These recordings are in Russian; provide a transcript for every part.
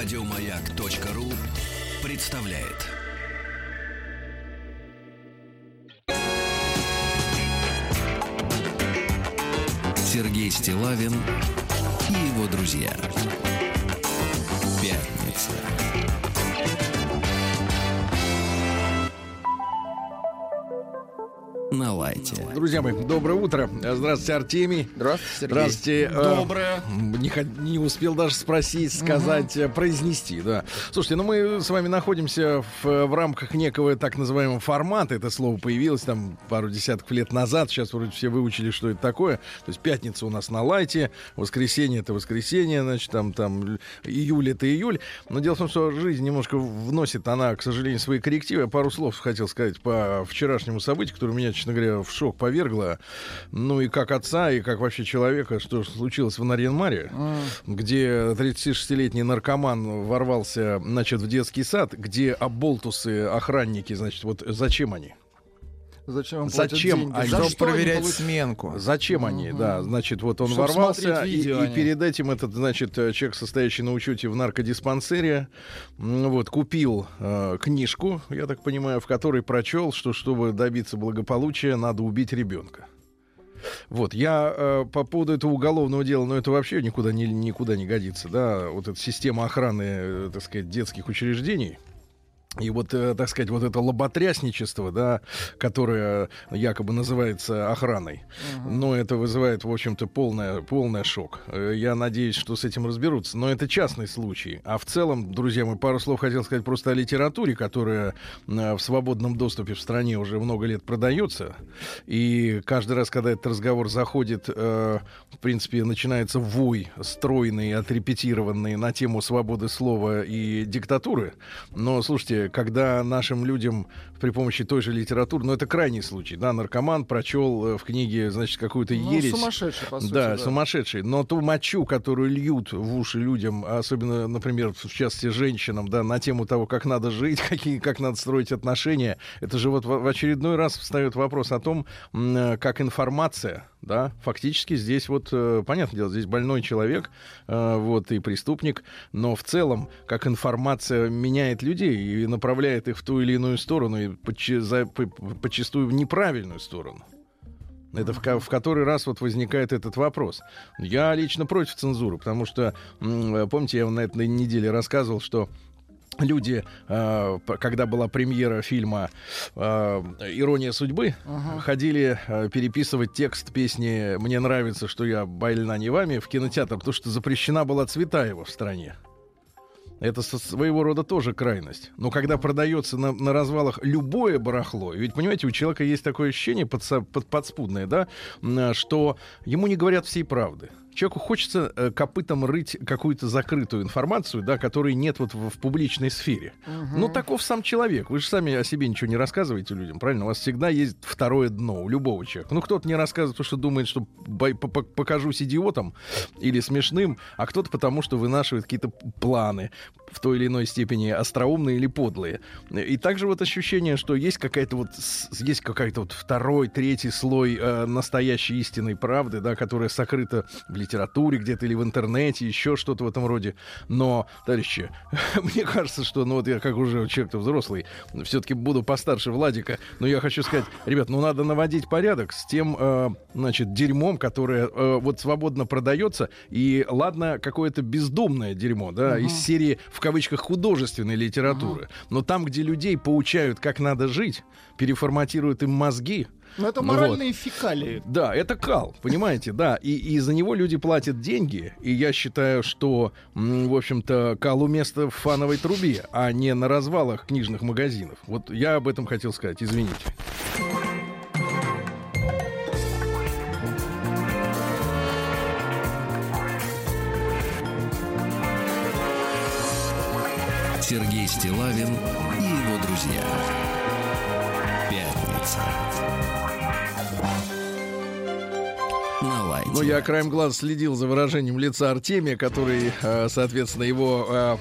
Радиомаяк.ру представляет. Сергей Стилавин и его друзья. Пятница. На лайте. Друзья мои, доброе утро. Здравствуйте, Артемий. Здравствуйте, Сергей. Здравствуйте. Доброе. Не, не успел даже спросить, сказать, угу. произнести, да. Слушайте, ну мы с вами находимся в, в рамках некого так называемого формата. Это слово появилось там пару десятков лет назад. Сейчас вроде все выучили, что это такое. То есть пятница у нас на лайте, воскресенье это воскресенье, значит, там, там июль это июль. Но дело в том, что жизнь немножко вносит она, к сожалению, свои коррективы. Я пару слов хотел сказать по вчерашнему событию, которое меня честно говоря, в шок повергла. Ну и как отца, и как вообще человека, что случилось в Нарьян-Маре, mm. где 36-летний наркоман ворвался, значит, в детский сад, где оболтусы, охранники, значит, вот зачем они? Зачем им Зачем деньги? они? Чтобы проверять они сменку. Зачем mm-hmm. они, да. Значит, вот он Чтобы ворвался, и, и перед этим этот, значит, человек, состоящий на учете в наркодиспансере, вот, купил э, книжку, я так понимаю, в которой прочел, что чтобы добиться благополучия, надо убить ребенка. Вот, я э, по поводу этого уголовного дела, но ну, это вообще никуда не, никуда не годится, да, вот эта система охраны, э, так сказать, детских учреждений, и вот, э, так сказать, вот это лоботрясничество, да, которое якобы называется охраной, uh-huh. но это вызывает, в общем-то, полное, полный шок. Э, я надеюсь, что с этим разберутся. Но это частный случай. А в целом, друзья мои, пару слов хотел сказать просто о литературе, которая э, в свободном доступе в стране уже много лет продается. И каждый раз, когда этот разговор заходит, в принципе, начинается вой стройный, отрепетированный на тему свободы слова и диктатуры. Но, слушайте, когда нашим людям при помощи той же литературы, но это крайний случай, да, наркоман прочел э, в книге, значит, какую-то ну, ересь. сумасшедший, по сути, да, да, сумасшедший. Но ту мочу, которую льют в уши людям, особенно, например, в частности, женщинам, да, на тему того, как надо жить, какие, как надо строить отношения, это же вот в, в очередной раз встает вопрос о том, э, как информация, да, фактически здесь вот, э, понятное дело, здесь больной человек, вот, и преступник, но в целом, как информация меняет людей и направляет их в ту или иную сторону, и почастую в неправильную сторону. Это в, в который раз вот возникает этот вопрос. Я лично против цензуры, потому что, помните, я на этой неделе рассказывал, что люди, э, когда была премьера фильма э, «Ирония судьбы», uh-huh. ходили э, переписывать текст песни «Мне нравится, что я больна не вами» в кинотеатр, потому что запрещена была Цветаева в стране. Это своего рода тоже крайность. Но когда продается на, на развалах любое барахло, ведь, понимаете, у человека есть такое ощущение подса, под, подспудное, да, что ему не говорят всей правды человеку хочется э, копытом рыть какую-то закрытую информацию, да, которой нет вот в, в публичной сфере. Угу. Ну, таков сам человек. Вы же сами о себе ничего не рассказываете людям, правильно? У вас всегда есть второе дно у любого человека. Ну, кто-то не рассказывает, потому что думает, что покажусь идиотом или смешным, а кто-то потому, что вынашивает какие-то планы в той или иной степени остроумные или подлые. И также вот ощущение, что есть какая-то вот есть какая-то вот второй, третий слой э, настоящей истинной правды, да, которая сокрыта в литературе где-то или в интернете, еще что-то в этом роде. Но, товарищи, мне кажется, что, ну вот я как уже человек-то взрослый, все-таки буду постарше Владика, но я хочу сказать, ребят, ну надо наводить порядок с тем, э, значит, дерьмом, которое э, вот свободно продается, и ладно, какое-то бездумное дерьмо, да, угу. из серии в кавычках художественной литературы, угу. но там, где людей поучают, как надо жить, переформатируют им мозги, но это моральные ну, вот. фекалии. Да, это кал, понимаете, да. И, и за него люди платят деньги. И я считаю, что, в общем-то, калу место в фановой трубе, а не на развалах книжных магазинов. Вот я об этом хотел сказать, извините. Сергей Стилавин и его друзья. Пятница. Ну, я краем глаз следил за выражением лица Артемия, который, э, соответственно, его э,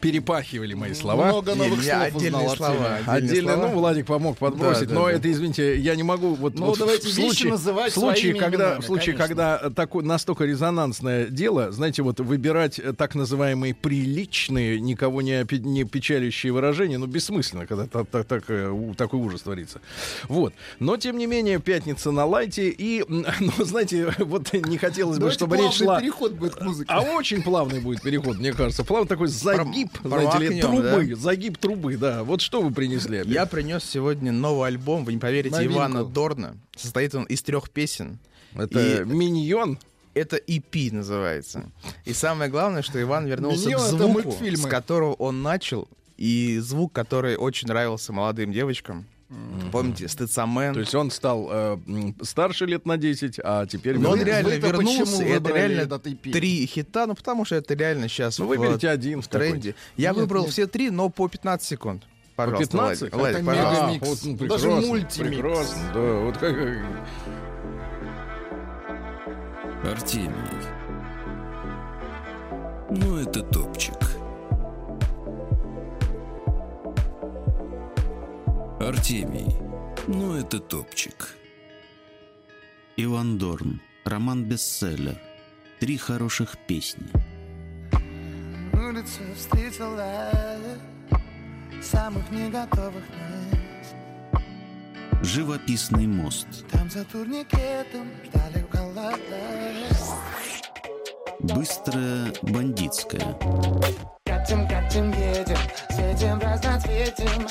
перепахивали мои слова. Много новых Не, слов отдельные узнал слова. Артемий. Отдельно, слова. ну, Владик помог подбросить, Да, да, но да. это, извините, я не могу вот, Ну, вот давайте в случае, называть в случае, когда, именами, в случае, конечно. когда такое настолько резонансное дело, знаете, вот выбирать э, так называемые приличные, никого не, не печалящие выражения, ну, бессмысленно, когда та- та- так, э, у- такой ужас творится. Вот. Но, тем не менее, пятница на лайте, и, ну, знаете, вот не хотелось бы, Давайте чтобы речь шла... переход будет к музыке. А очень плавный будет переход, мне кажется. Плавный такой загиб, знаете ли, трубы. Загиб трубы, да. Вот что вы принесли? опять? Я принес сегодня новый альбом, вы не поверите, Новинку. Ивана Дорна. Состоит он из трех песен. Это И- миньон. Это EP называется. И самое главное, что Иван вернулся Миньон к — звуку, с которого он начал, и звук, который очень нравился молодым девочкам. Помните, Стыцамен? То есть он стал э, старше лет на 10, а теперь... Но он реально вернулся, и это реально этот EP? три хита, ну потому что это реально сейчас Ну, в, выберите один в тренде. Я Нет, выбрал нет. все три, но по 15 секунд. Пожалуйста, 15? Владик, Владик, Это пожалуйста. мега- мегамикс. вот, ну, Даже мультимикс. Прекрасно, да. Вот как... Артемий. Ну, это топчик. Артемий. Ну, это топчик. Иван Дорн. Роман-бестселлер. Три хороших песни. Улицу встретила самых не готовых нас. Живописный мост. Там за турникетом ждали в. Быстрая бандитская. Катим, катим, едем, светим разноцветим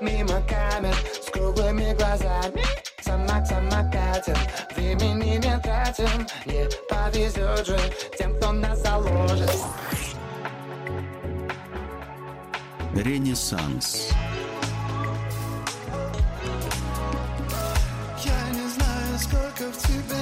Мимо камер с круглыми глазами. Сама, сама катим, времени не тратим. Не повезет же тем, кто нас заложит. Ренессанс. Я не знаю, сколько в тебе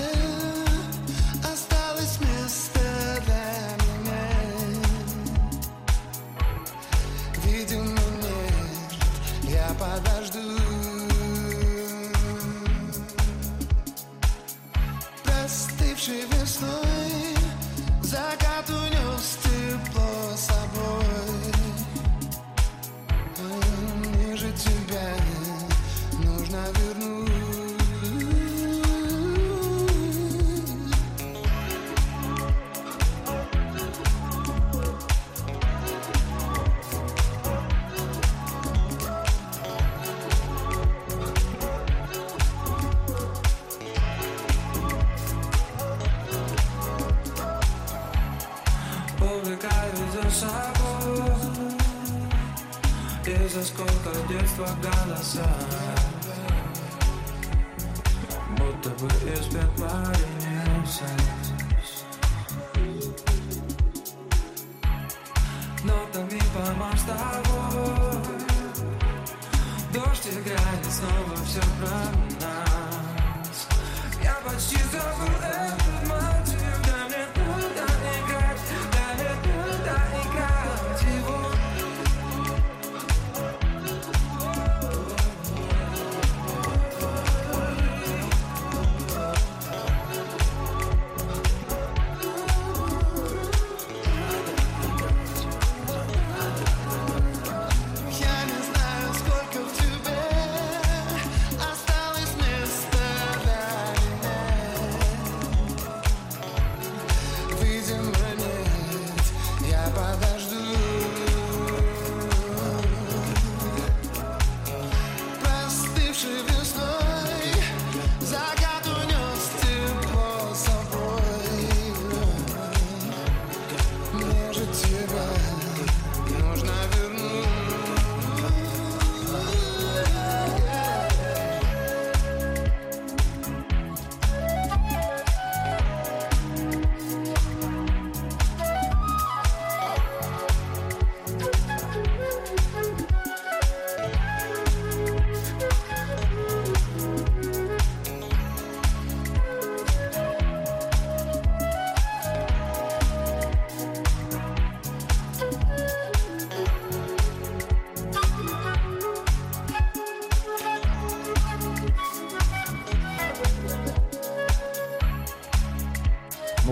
И за сколько детства голоса. Будто бы из пепла Ренессанс Нотами помашь тобой Дождь играет снова все про нас. Я почти забыл этот мотив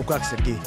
Ну как, Сергей?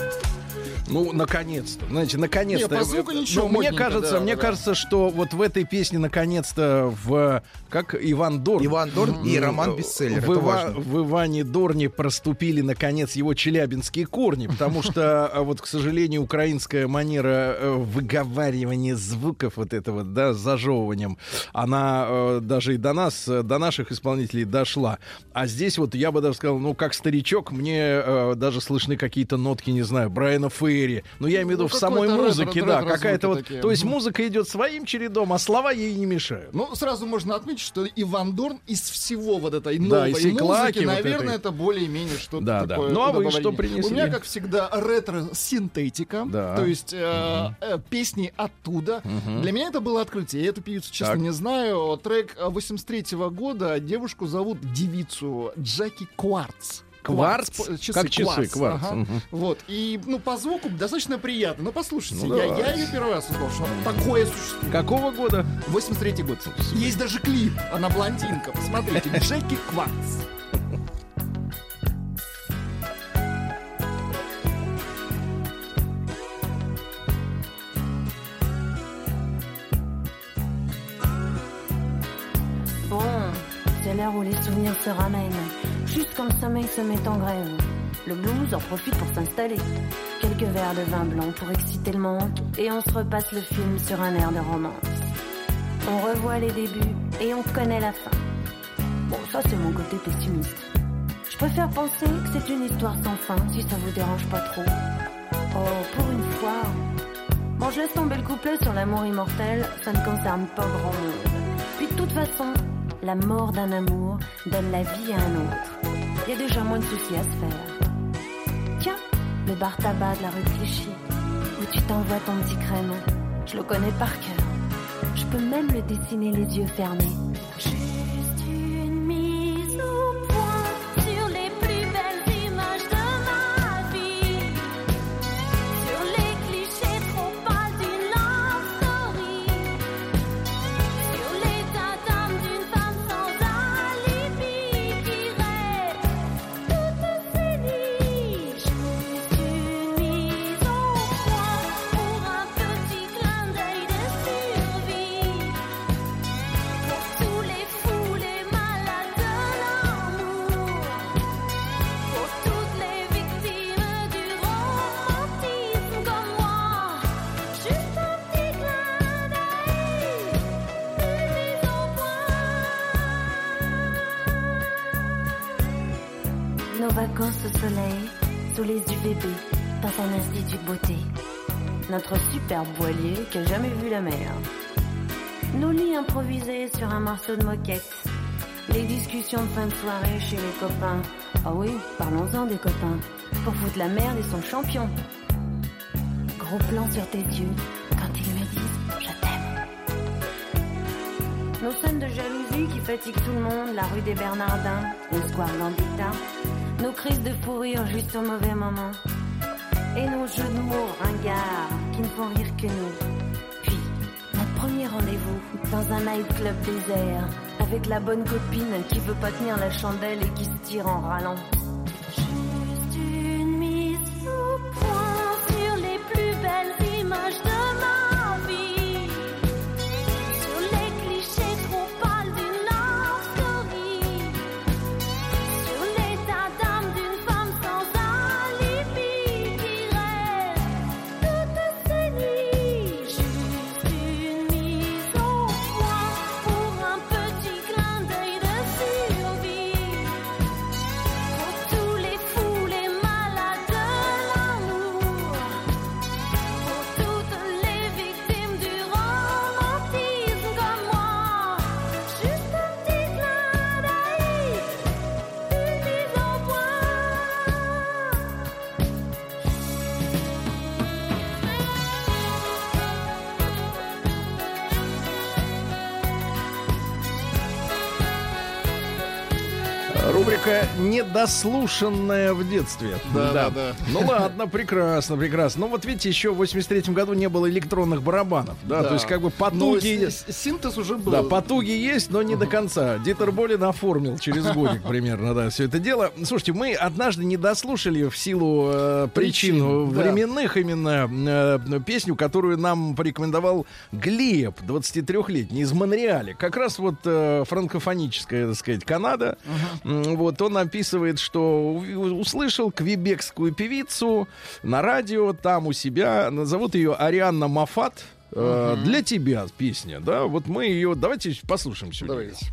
Ну, наконец-то. Знаете, наконец-то. Не, по звуку ничего, Ну, мне кажется, да, мне да. кажется, что вот в этой песне наконец-то в как Иван Дорн. Иван Дорн и Роман Бестселлер. В, Это Ива- в Иване Дорне проступили, наконец, его челябинские корни, потому что, а, вот, к сожалению, украинская манера э, выговаривания звуков вот этого, да, с зажевыванием, она э, даже и до нас, э, до наших исполнителей дошла. А здесь вот я бы даже сказал, ну, как старичок, мне э, даже слышны какие-то нотки, не знаю, Брайана Фейри. Ну, я имею в виду Ну, в самой музыке, ретро- да, какая-то вот... такие. То есть музыка идет своим чередом, а слова ей не мешают. Ну, сразу можно отметить, что Иван Дорн из всего вот этой Да, новой клаки музыки, вот наверное, этой. это более-менее что-то Да, да. такое. Ну, а вы что принесли? У меня, как всегда, ретро-синтетика. Да. То есть э, э, песни оттуда. Для меня это было открытие. Я эту певицу, честно, Так. не знаю. Трек 83 года. Девушку зовут девицу Джеки Кварц. Кварц? по- Как часы, кварц. ага. Мгм. Вот. И, ну, по звуку достаточно приятно. Ну, послушайте, Ну, я, я ее первый раз услышал, что такое существует. Какого года? 83 год. Есть даже клип. Она блондинка. Посмотрите. Джеки Кварц. Bon, c'est l'heure où les souvenirs se ramènent. Juste quand le sommeil se met en grève. Le blues en profite pour s'installer. Quelques verres de vin blanc pour exciter le manque. Et on se repasse le film sur un air de romance. On revoit les débuts et on connaît la fin. Bon, ça c'est mon côté pessimiste. Je préfère penser que c'est une histoire sans fin, si ça vous dérange pas trop. Oh, pour une fois. Bon, je laisse tomber le couplet sur l'amour immortel, ça ne concerne pas grand monde. Puis de toute façon, la mort d'un amour donne la vie à un autre. Il y a déjà moins de soucis à se faire. Tiens, le bar tabac de la rue Clichy, où tu t'envoies ton petit crème. Je le connais par cœur. Je peux même le dessiner les yeux fermés. Vacances au soleil, sous les UVB, dans un institut de beauté. Notre superbe voilier qui a jamais vu la mer. Nos lits improvisés sur un morceau de moquette. Les discussions de fin de soirée chez les copains. Ah oui, parlons-en des copains. Pour foutre la merde, ils sont champions. Gros plan sur tes yeux quand ils me disent je t'aime. Nos scènes de jalousie qui fatiguent tout le monde, la rue des Bernardins, le square Gambetta. Nos crises de fou rire juste au mauvais moment. Et nos jeux de mots ringards qui ne font rire que nous. Puis, notre premier rendez-vous dans un nightclub désert avec la bonne copine qui veut pas tenir la chandelle et qui se tire en râlant. Рубрика «Недослушанная в детстве». Да, да, да. Ну ладно, прекрасно, прекрасно. Ну вот видите, еще в 83 году не было электронных барабанов. Да, Да. то есть как бы потуги... с- с- синтез уже был. Да, потуги есть, но не до конца. Дитер Болин оформил через годик примерно, да, все это дело. Слушайте, мы однажды не дослушали в силу э, причин, Причин, да. временных именно э, песню, которую нам порекомендовал Глеб, 23-летний, из Монреаля. Как раз вот э, франкофоническая, так сказать, Канада. М, Вот он описывает, что услышал квебекскую певицу на радио, там у себя, зовут ее Арианна Мафат. Э, Для тебя песня, да? Вот мы ее, давайте послушаем сегодня. Давайте.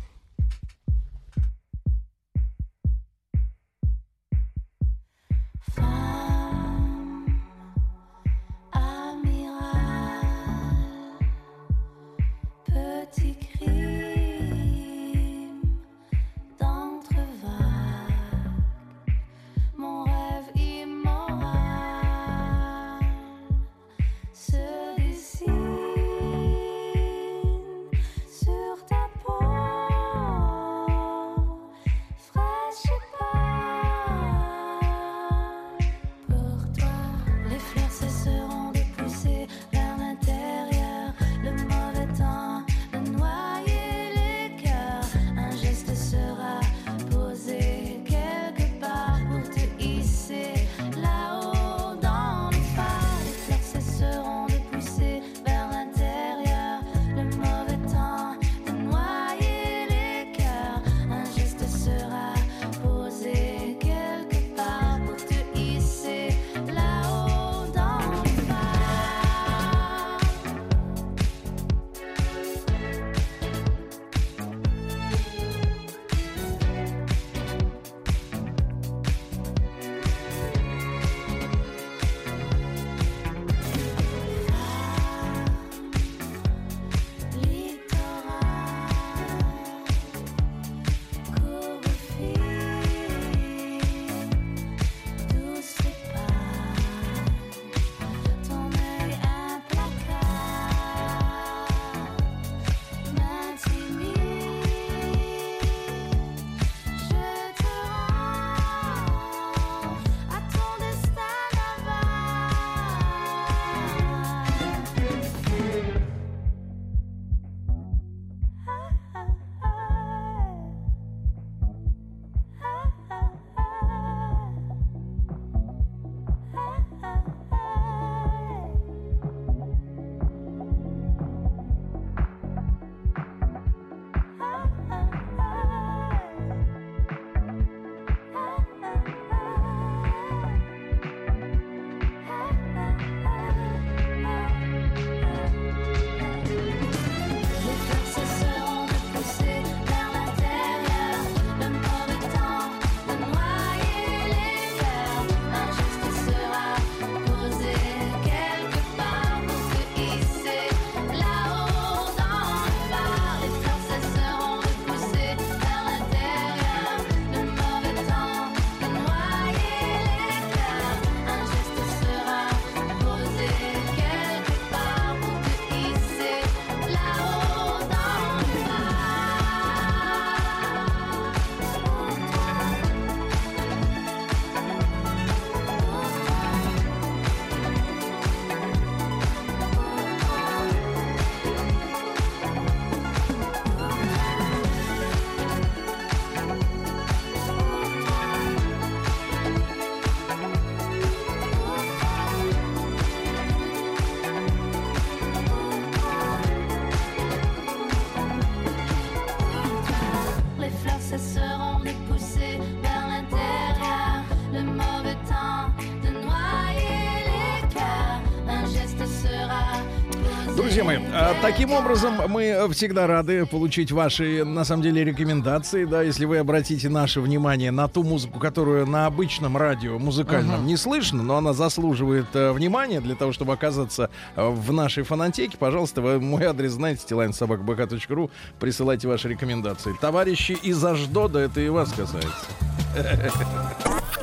Таким образом мы всегда рады получить ваши, на самом деле, рекомендации, да, если вы обратите наше внимание на ту музыку, которую на обычном радио музыкальном не слышно, но она заслуживает э, внимания для того, чтобы оказаться э, в нашей фонотеке, пожалуйста, вы мой адрес знаете, stilainsobakbk.ru, присылайте ваши рекомендации. Товарищи из Аждода, это и вас касается.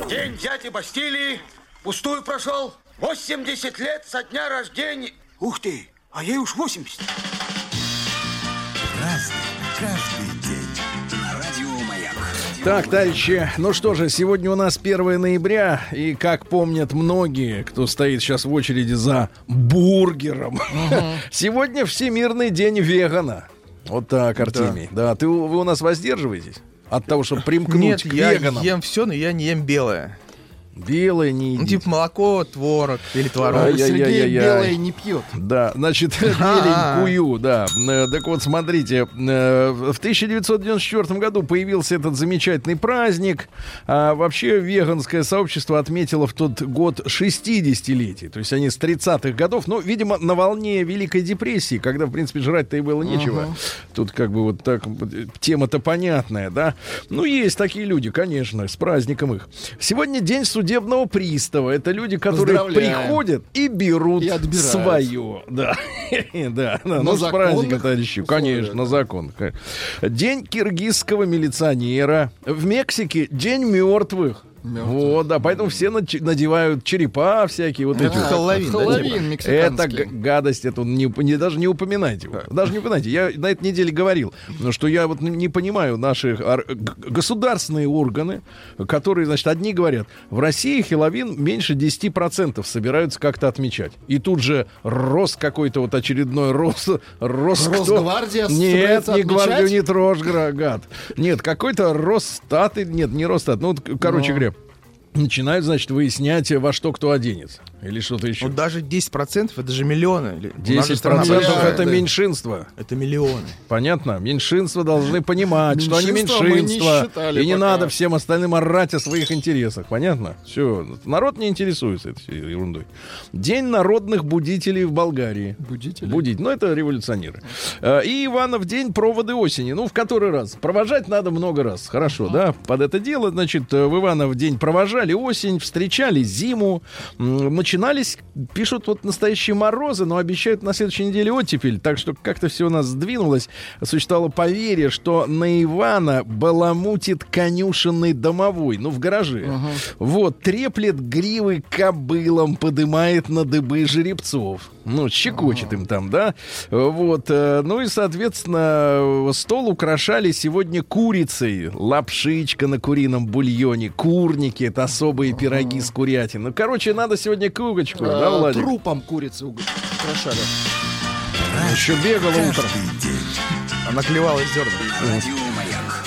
День дяди Бастилии пустую прошел. 80 лет со дня рождения. Ух ты, а ей уж 80. Разный, каждый день. На радио Маяк. Так, товарищи, ну что же, сегодня у нас 1 ноября, и как помнят многие, кто стоит сейчас в очереди за бургером, сегодня Всемирный день вегана. Вот так, Артемий. Да, ты, у- вы у нас воздерживаетесь? От того, чтобы примкнуть Нет, к я веганам. ем все, но я не ем белое. Белое не Ну, едите. типа молоко, творог или творог. Яй, Сергей яй, яй. белое не пьет. Да, значит, А. беленькую, да. Э, Так вот, смотрите, э, в 1994 году появился этот замечательный праздник. А вообще веганское сообщество отметило в тот год 60-летие. То есть они с 30-х годов, ну, видимо, на волне Великой депрессии, когда, в принципе, жрать-то и было нечего. Тут как бы вот так, э, тема-то понятная, да. Ну, есть такие люди, конечно, с праздником их. Сегодня день судебного пристава. Это люди, которые приходят и берут И свое. Да, да, да. Ну, с праздником, товарищи. Конечно, на закон. День киргизского милиционера. В Мексике день мертвых. Вот, да, поэтому все надевают черепа всякие, вот эти. Это вот. Хэллоуин, да, Хэллоуин типа? Это гадость, это не, не- даже не упоминайте. его. Даже не упоминайте. Я на этой неделе говорил, ну, что я вот не понимаю наши государственные органы, которые, значит, одни говорят, в России Хеловин меньше 10% собираются как-то отмечать. И тут же рос какой-то вот очередной рос. рос кто? Росгвардия Нет, не отмечать? гвардию не трожь, гад. Нет, какой-то Росстат, нет, не Росстат, ну, вот, короче говоря, начинают, значит, выяснять, во что кто оденется. Или что-то еще. Ну, даже 10% это же миллионы. Или- у нас же 10% страна процентов большая. это да. меньшинство. Это миллионы. Понятно? Меньшинства должны понимать, что они Меньшинство не меньшинство. и не пока. надо всем остальным орать о своих интересах. Понятно? Все. Народ не интересуется этой ерундой. День народных будителей в Болгарии. Будители. Будить. Ну, это революционеры. Э, И Иванов день проводы осени. Ну, в который раз? Провожать надо много раз. Хорошо, да? Под это дело, значит, э, в Иванов день провожали осень, встречали зиму. Начинались, пишут, вот настоящие морозы, но обещают на следующей неделе оттепель. Так что как-то все у нас сдвинулось. Существовало поверье, что на Ивана баламутит конюшенный домовой. Ну, в гараже. Вот, треплет гривы кобылам, подымает на дыбы жеребцов. Ну, щекочет им там, да? Вот. э, Ну и, соответственно, стол украшали сегодня курицей. Лапшичка на курином бульоне, курники, это особые пироги с курятиной. Ну, короче, надо сегодня кугочку, да, А, Владик? Трупом курицы украшали. Еще бегала утром. Она клевала зерна.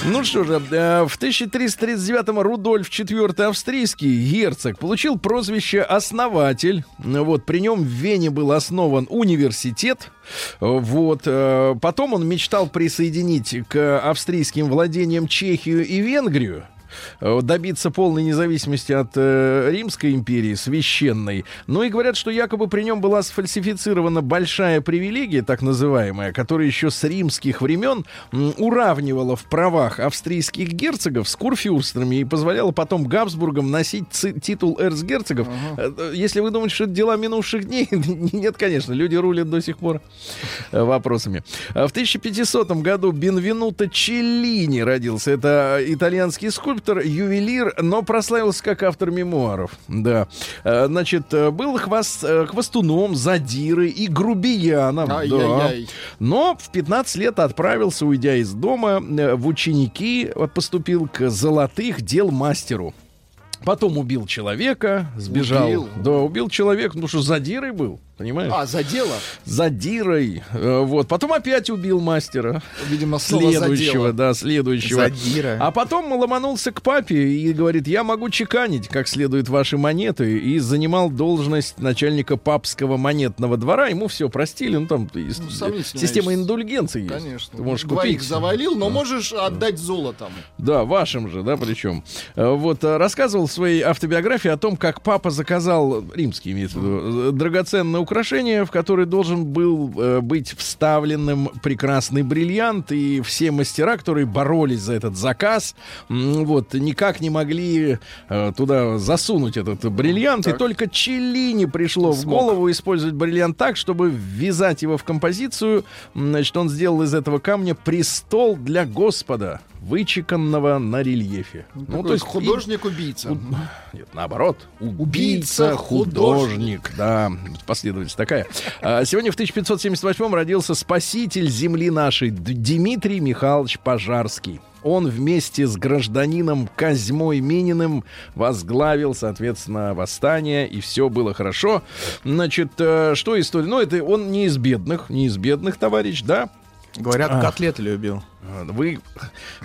Ну что же, э, в 1339-м Рудольф IV австрийский герцог получил прозвище «основатель». Вот, при нем в Вене был основан университет. Вот, э, потом он мечтал присоединить к австрийским владениям Чехию и Венгрию э, добиться полной независимости от э, Римской империи, священной. Ну и говорят, что якобы при нем была сфальсифицирована большая привилегия, так называемая, которая еще с римских времен м, уравнивала в правах австрийских герцогов с курфюрстами и позволяла потом Габсбургам носить титул эрцгерцогов. Э, э, Если вы думаете, что это дела минувших дней, нет, конечно, люди рулят до сих пор э, вопросами. В 1500 году Бенвенуто Челлини родился. Это итальянский скульптор, ювелир, но прославился как автор мемуаров. Да. Э, Значит, э, был хвост, э, хвостуном, задирой и грубияном. Да. Ай-яй-яй. Но в 15 лет отправился, уйдя из дома, в ученики, поступил к золотых дел мастеру. Потом убил человека, сбежал. Убил? Да, убил человека, ну что, задирой был, понимаешь? А, за дело? Задирой. э, Вот. Потом опять убил мастера. Видимо, за Следующего, да, следующего. Задира. А потом ломанулся к папе и говорит, я могу чеканить как следует ваши монеты. И занимал должность начальника папского монетного двора. Ему все простили. Ну, там Ну, система индульгенции есть. Конечно. Ты можешь Двоих купить. завалил, но можешь отдать золотом. Да, вашим же, да, причем. Э, Вот, э, рассказывал в своей автобиографии о том, как папа заказал, римский имеется в виду, драгоценное украшение, в которое должен был э, быть вставленным прекрасный бриллиант, и все мастера, которые боролись за этот заказ, вот, никак не могли э, туда засунуть этот бриллиант, и только Челлини пришло в Смог. голову использовать бриллиант так, чтобы ввязать его в композицию. Значит, он сделал из этого камня престол для Господа. Вычеканного на рельефе. Ну, то есть художник-убийца. Нет, наоборот. Убийца-художник. Да, последовательность такая. А, Сегодня в 1578 родился спаситель земли нашей Дмитрий Михайлович Пожарский. Он вместе с гражданином Козьмой Мининым возглавил, соответственно, восстание, и все было хорошо. Значит, э, что история? Ну, это он не из бедных, не из бедных, товарищ, да? Говорят, А. котлеты любил. Вы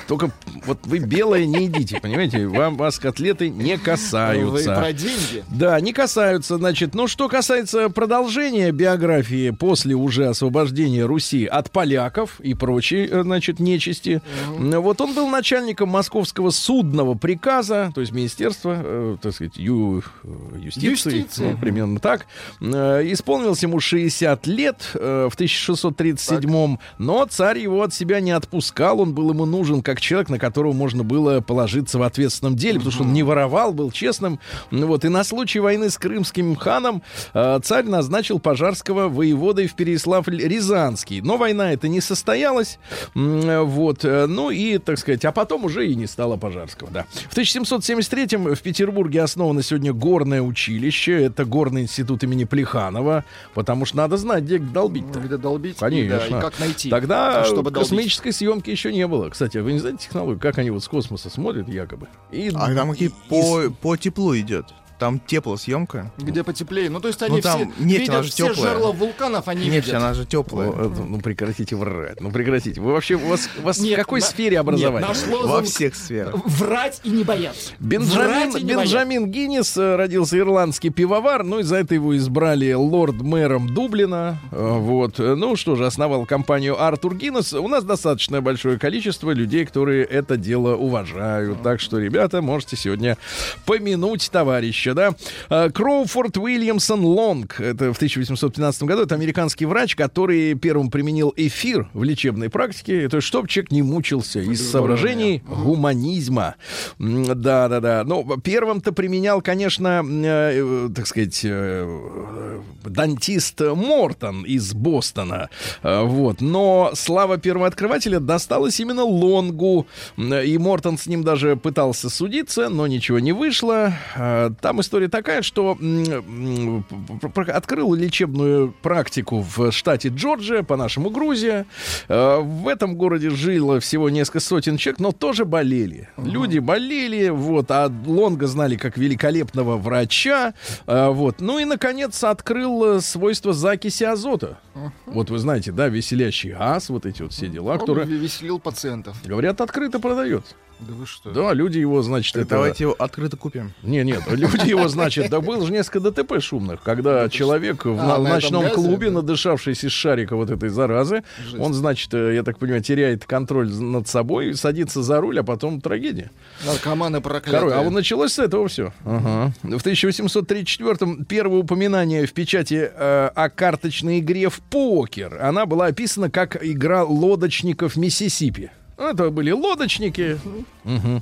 только вот вы белое не едите, понимаете? Вам вас котлеты не Вы касаются. про деньги? Да, не касаются, значит. Ну, что касается продолжения биографии после уже освобождения Руси от поляков и прочей, э, значит, нечисти, м, вот он был начальником московского судного приказа, то есть министерства, э, так сказать, ю- э, юстиции, Юстиции. ну, примерно так. Э, исполнилось ему 60 лет э, в 1637 но царь его от себя не отпускал, он был ему нужен как человек, на которого можно было положиться в ответственном деле, потому что он не воровал, был честным. Вот, и на случай войны с крымским ханом э, царь назначил Пожарского воеводой в Переславль-Рязанский. Но война эта не состоялась. М, Вот, э, ну и, так сказать, а потом уже и не стало Пожарского, да. В 1773 в Петербурге основано сегодня горное училище. Это горный институт имени Плеханова, потому что надо знать, где долбить-то. Где долбить? Конечно. Да, и как найти. Тогда чтобы космической съемки еще не было. Кстати, вы не знаете технологию, как они вот с космоса смотрят якобы? И, А там и- по, по теплу идет. Там теплосъемка. Где потеплее. Ну, то есть они Ну, там все нефть, видят она же все теплая. жерла вулканов, они Нефть, видят. она же теплая. это, ну прекратите врать, ну прекратите. Вы вообще, у вас, у вас Нет, в какой на- сфере образования? Нет, наш Во лозунг всех сферах. Врать и не бояться. Бенджамин, не бояться. Бенджамин Гиннес э, родился ирландский пивовар, ну и за это его избрали лорд-мэром Дублина. Э, Вот. Ну что же, основал компанию Артур Гиннес. У нас достаточно большое количество людей, которые это дело уважают. Так что, ребята, можете сегодня помянуть товарища, да. Э, Кроуфорд Уильямсон Лонг, это в 1815 году, это американский врач, который первым применил эфир в лечебной практике. Это чтобы человек не мучился из соображений гуманизма. М, Да, да, да. Ну, первым-то применял, конечно, э, э, так сказать, э, дантист Мортон из Бостона. Э, Вот. Но слава первооткрывателя досталась именно Лонгу. И Мортон с ним даже пытался судиться, но ничего не вышло. Э, Там история такая, что открыл лечебную практику в штате Джорджия, по-нашему Грузия. Э, В этом городе жило всего несколько сотен человек, но тоже болели. Люди болели, вот, а Лонга знали как великолепного врача, э, вот. Ну и, наконец, открыл э, свойства закиси азота. Вот вы знаете, да, веселящий газ, вот эти вот все дела, Он которые, веселил пациентов. говорят, открыто продается. Да вы что? Да, люди его, значит, Так это... Давайте его открыто купим. Не, нет, люди его, значит, да было же несколько ДТП шумных, когда человек в А, на- ночном газе, клубе, да. надышавшись из шарика вот этой заразы, Жесть. он, значит, э, я так понимаю, теряет контроль над собой, садится за руль, а потом трагедия. Наркоманы проклятые. Короче, а вот началось с этого все. В 1834-м первое упоминание в печати э, о карточной игре в покер. Она была описана как игра лодочников Миссисипи. Это были лодочники. Мгм.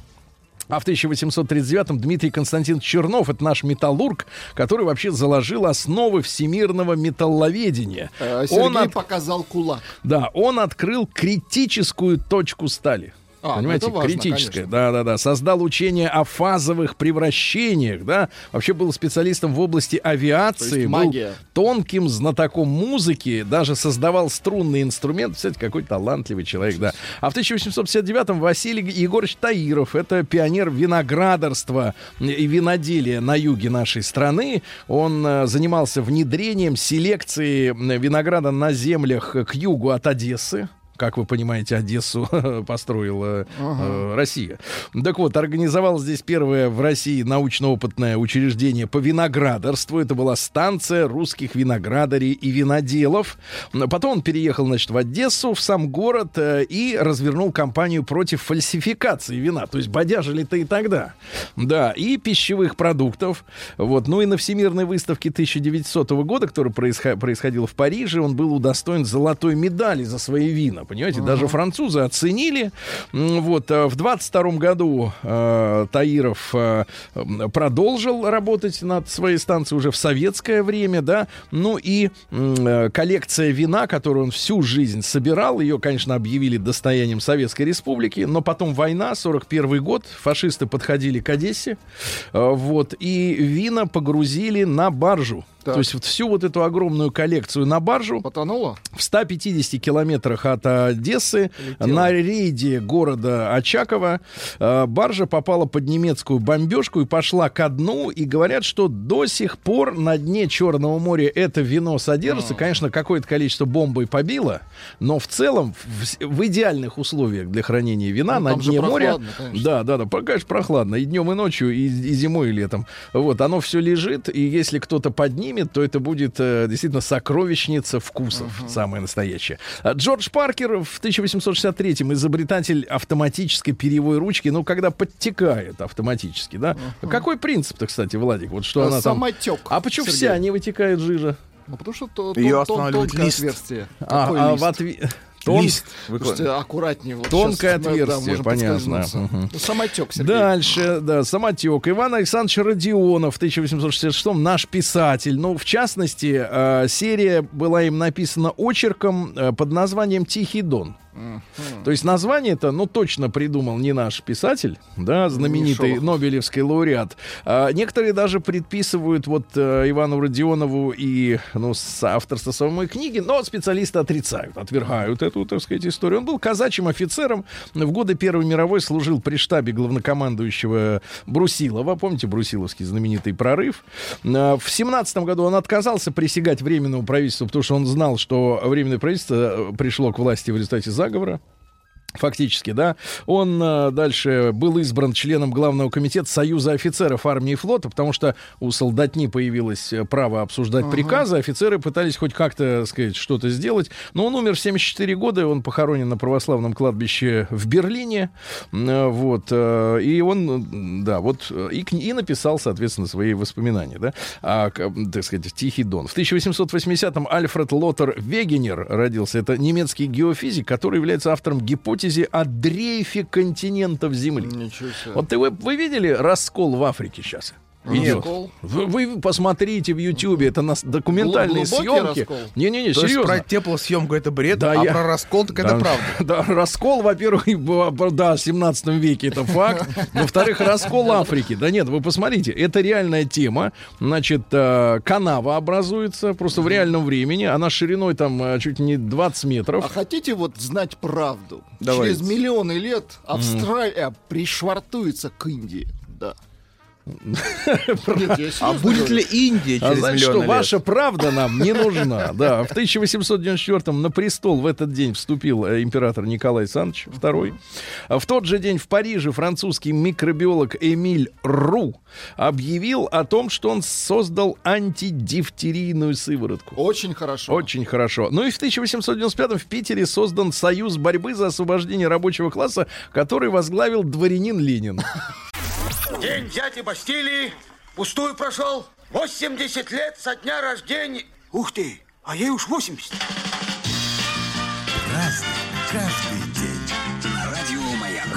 А в 1839-м Дмитрий Константин Чернов, это наш металлург, который вообще заложил основы всемирного металловедения. Э, Сергей Он от- показал кулак. да, он открыл критическую точку стали. А, ну Понимаете, важно, критическое, конечно. да, да, да. Создал учение о фазовых превращениях, да. Вообще был специалистом в области авиации, То есть был магия. тонким знатоком музыки, даже создавал струнный инструмент. Кстати, какой талантливый человек, да. А в 1859-м Василий Егорович Таиров, это пионер виноградарства и виноделия на юге нашей страны. Он э, занимался внедрением селекции винограда на землях к югу от Одессы. Как вы понимаете, Одессу построила э, Россия. Так вот, организовал здесь первое в России научно-опытное учреждение по виноградарству. Это была станция русских виноградарей и виноделов. Потом он переехал, значит, в Одессу, в сам город, э, и развернул кампанию против фальсификации вина. То есть бодяжили-то и тогда. Да, и пищевых продуктов. Вот. Ну и на Всемирной выставке 1900 года, которая происхо- происходила в Париже, он был удостоен золотой медали за свои вина. Вина, понимаете? Даже французы оценили. Вот, э, в 22 году э, Таиров э, продолжил работать над своей станцией уже в советское время, да. Ну и э, коллекция вина, которую он всю жизнь собирал, ее, конечно, объявили достоянием Советской Республики, но потом война, 41 год, фашисты подходили к Одессе, э, вот, и вина погрузили на баржу. Так. То есть вот всю вот эту огромную коллекцию на баржу Потонуло? в 150 километрах от Одессы на рейде города Очакова э, баржа попала под немецкую бомбежку и пошла ко дну. И говорят, что до сих пор на дне Черного моря это вино содержится. Конечно, какое-то количество бомбой побило, но в целом в, в идеальных условиях для хранения вина Ну, на дне моря. конечно. Да, да, да, пока, конечно, прохладно. И днем, и ночью, и, и зимой, и летом. Вот, оно все лежит, и если кто-то поднимет, то это будет э, действительно сокровищница вкусов, самая настоящая. А Джордж Паркер в 1863-м изобретатель автоматической перьевой ручки, ну, когда подтекает автоматически, да? Какой принцип-то, кстати, Владик? Вот что А, она там... самотек, А почему Сергей. все они вытекают жижа? Ну, потому что то, Её тон- тонкое лист. отверстие. А, а лист? в отве- Тон- Лист. Слушайте, аккуратнее. Вот Тонкое да, отверстие, можем понятно. Ну, Самотек, Сергей. Дальше, да, самотек. Иван Александрович Родионов в 1866 наш писатель. Ну, в частности, э, серия была им написана очерком э, под названием «Тихий дон». То есть название это, ну, точно придумал не наш писатель, да, знаменитый. Нобелевский лауреат. А, некоторые даже предписывают вот э, Ивану Родионову и, ну, авторство самой книги, но специалисты отрицают, отвергают эту, так сказать, историю. Он был казачьим офицером, в годы Первой мировой служил при штабе главнокомандующего Брусилова, помните Брусиловский знаменитый прорыв. А, В семнадцатом году он отказался присягать Временному правительству, потому что он знал, что Временное правительство э, пришло к власти в результате заговора. Фактически, да. Он э, дальше был избран членом главного комитета Союза офицеров армии и флота, потому что у солдатни появилось э, право обсуждать приказы. Офицеры пытались хоть как-то, сказать, что-то сделать. Но он умер в 74 года, он похоронен на православном кладбище в Берлине. Э, Вот. э, И он, м, да, вот, э, и, и написал, соответственно, свои воспоминания, да, а, так сказать, «Тихий дон». В 1880-м Альфред Лотер Вегенер родился. Это немецкий геофизик, который является автором гипотезы о дрейфе континентов Земли. Вот вы, вы видели раскол в Африке сейчас? Идет. Раскол? Вы, вы посмотрите в Ютьюбе, это нас документальные Глубокий съемки. раскол? Не-не-не, То есть серьезно. про теплосъемку это бред, Да, а я- про раскол так это Да, правда. Да, раскол, во-первых, да, в 17 веке это факт. Во-вторых, раскол Африки. Да нет, вы посмотрите, это реальная тема. Значит, э, канава образуется просто в реальном времени. Она шириной там э, чуть не 20 метров. А хотите вот знать правду? Давайте. Через миллионы лет Австралия пришвартуется к Индии. Да. А будет ли Индия А через знаешь что, миллионы лет? ваша правда нам не нужна. Да, в 1894-м на престол в этот день вступил э, император Николай Александрович II. А В тот же день в Париже французский микробиолог Эмиль Ру объявил о том, что он создал антидифтерийную сыворотку. Очень хорошо. Очень хорошо. Ну и в 1895 в Питере создан Союз борьбы за освобождение рабочего класса, который возглавил дворянин Ленин. День дяди Бастилии пустую прошел. 80 лет со дня рождения. Ух ты, а ей уж 80.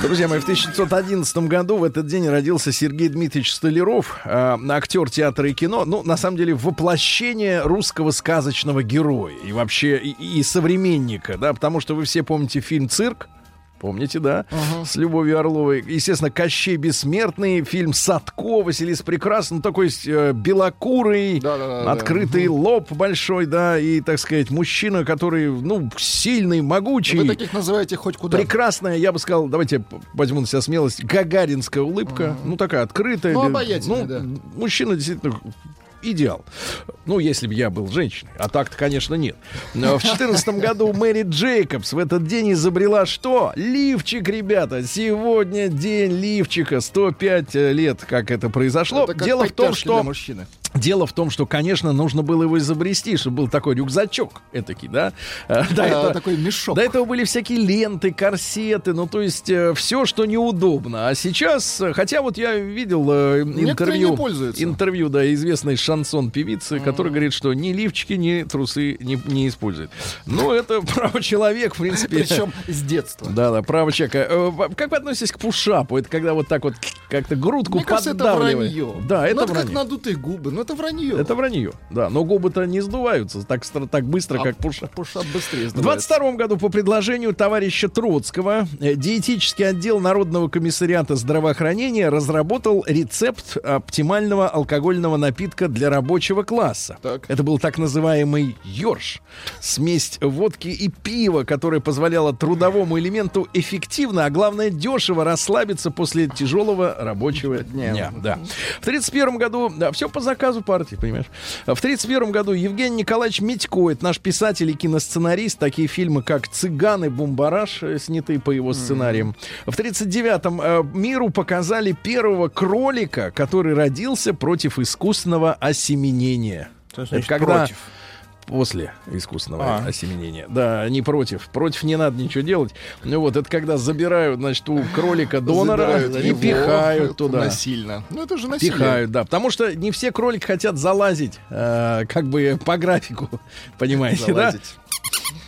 Друзья мои, в 1911 году в этот день родился Сергей Дмитриевич Столяров, э, актер театра и кино. Ну, на самом деле, воплощение русского сказочного героя и вообще и, и современника, да, потому что вы все помните фильм «Цирк», Помните, да? С Любовью Орловой. Естественно, Кощей Бессмертный, фильм Садко, Василис Прекрасный, такой э, белокурый, Да-да-да-да. открытый лоб большой, да, и, так сказать, мужчина, который, ну, сильный, могучий. Вы таких называете хоть куда. Прекрасная, я бы сказал, давайте возьму на себя смелость, гагаринская улыбка, ну такая открытая. Ну, обаятельная, ну, да. Мужчина действительно идеал. Ну, если бы я был женщиной. А так-то, конечно, нет. Но в 2014 году Мэри Джейкобс в этот день изобрела что? Лифчик, ребята. Сегодня день лифчика. 105 лет, как это произошло. Это как Дело в том, что для мужчины. Дело в том, что, конечно, нужно было его изобрести, чтобы был такой рюкзачок этакий, да? Э, До А, этого, такой мешок. до этого были всякие ленты, корсеты, ну, то есть все, что неудобно. А сейчас, э, хотя вот я видел э, интервью, интервью, да, известной шансон-певицы, которая говорит, что ни лифчики, ни трусы не, не использует. Ну, это право человек, в принципе. Причем с детства. Да, да, право человека. Э, Как вы относитесь к пушапу? Это когда вот так вот как-то грудку Мне кажется, это поддавливает. вранье. Да, Ну, это как надутые губы, но это вранье. Это вранье, да. Но губы-то не сдуваются так, так быстро, А как пушап. Пушап быстрее В сдувается. 22 году по предложению товарища Троцкого э, диетический отдел Народного комиссариата здравоохранения разработал рецепт оптимального алкогольного напитка для рабочего класса. Так. Это был так называемый ёрш. Смесь водки и пива, которая позволяла трудовому элементу эффективно, а главное дешево расслабиться после тяжелого рабочего дня. Да. В 31 году, да, все по заказу партии, понимаешь. В 31 году Евгений Николаевич Митько, это наш писатель и киносценарист, такие фильмы, как «Цыган» и «Бумбараш», э, сняты по его сценариям. В 39-м э, миру показали первого кролика, который родился против искусственного осеменения. Что значит Это когда против? После искусственного А. осеменения. Да, не против. Против не надо ничего делать. Ну вот, это когда забирают, значит, у кролика донора Забирают и его пихают туда. Насильно. Ну это же насилие. Пихают, да. Потому что не все кролики хотят залазить, э, как бы по графику. Понимаете, Залазить. да?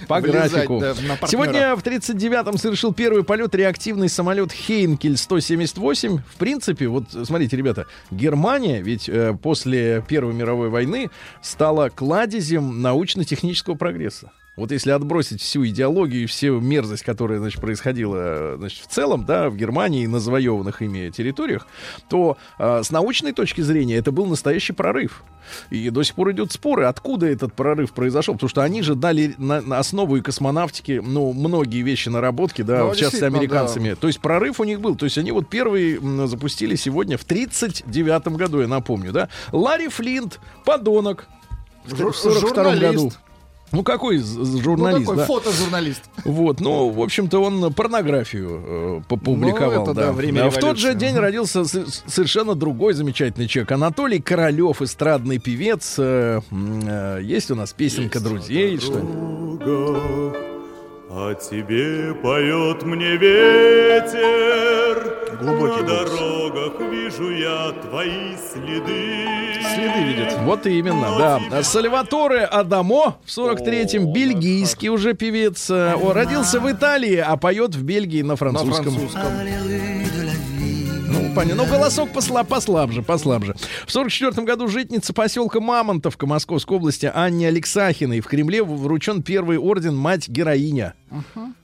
По Вылезать, графику. да. Сегодня в 39-м совершил первый полет реактивный самолет Хейнкель 178. В принципе, вот смотрите, ребята, Германия ведь э, после Первой мировой войны стала кладезем научно-технического прогресса. Вот если отбросить всю идеологию и всю мерзость, которая, значит, происходила, значит, в целом, да, в Германии на завоеванных ими территориях, то э, с научной точки зрения это был настоящий прорыв. И до сих пор идут споры, откуда этот прорыв произошел. Потому что они же дали на, на основу и космонавтики, ну, многие вещи, наработки, да, Ну, в частности, американцами. То есть прорыв у них был. То есть они вот первые м, запустили сегодня в 39 году, я напомню, да. Ларри Флинт, подонок. В Жур- 42 году. Журналист. Ну, какой з- Ну журналист, такой да? фотожурналист. Вот, ну, в общем-то, он порнографию э, попубликовал. Ну, это да. да, время А в тот же день родился совершенно другой замечательный человек. Анатолий Королев, эстрадный певец. Э, э, есть у нас песенка друзей. Что А тебе поет мне ветер Глубокий На голос. дорогах вижу я твои следы Следы видит. Вот именно, да. Сальваторе Адамо в 43-м, бельгийский уже певец. О, родился в Италии, а поет в Бельгии на На французском. Ну, понятно. Ну, голосок посла, послабже, послабже. В 44 году житница поселка Мамонтовка Московской области Анне Алексахиной в Кремле вручен первый орден «Мать-героиня».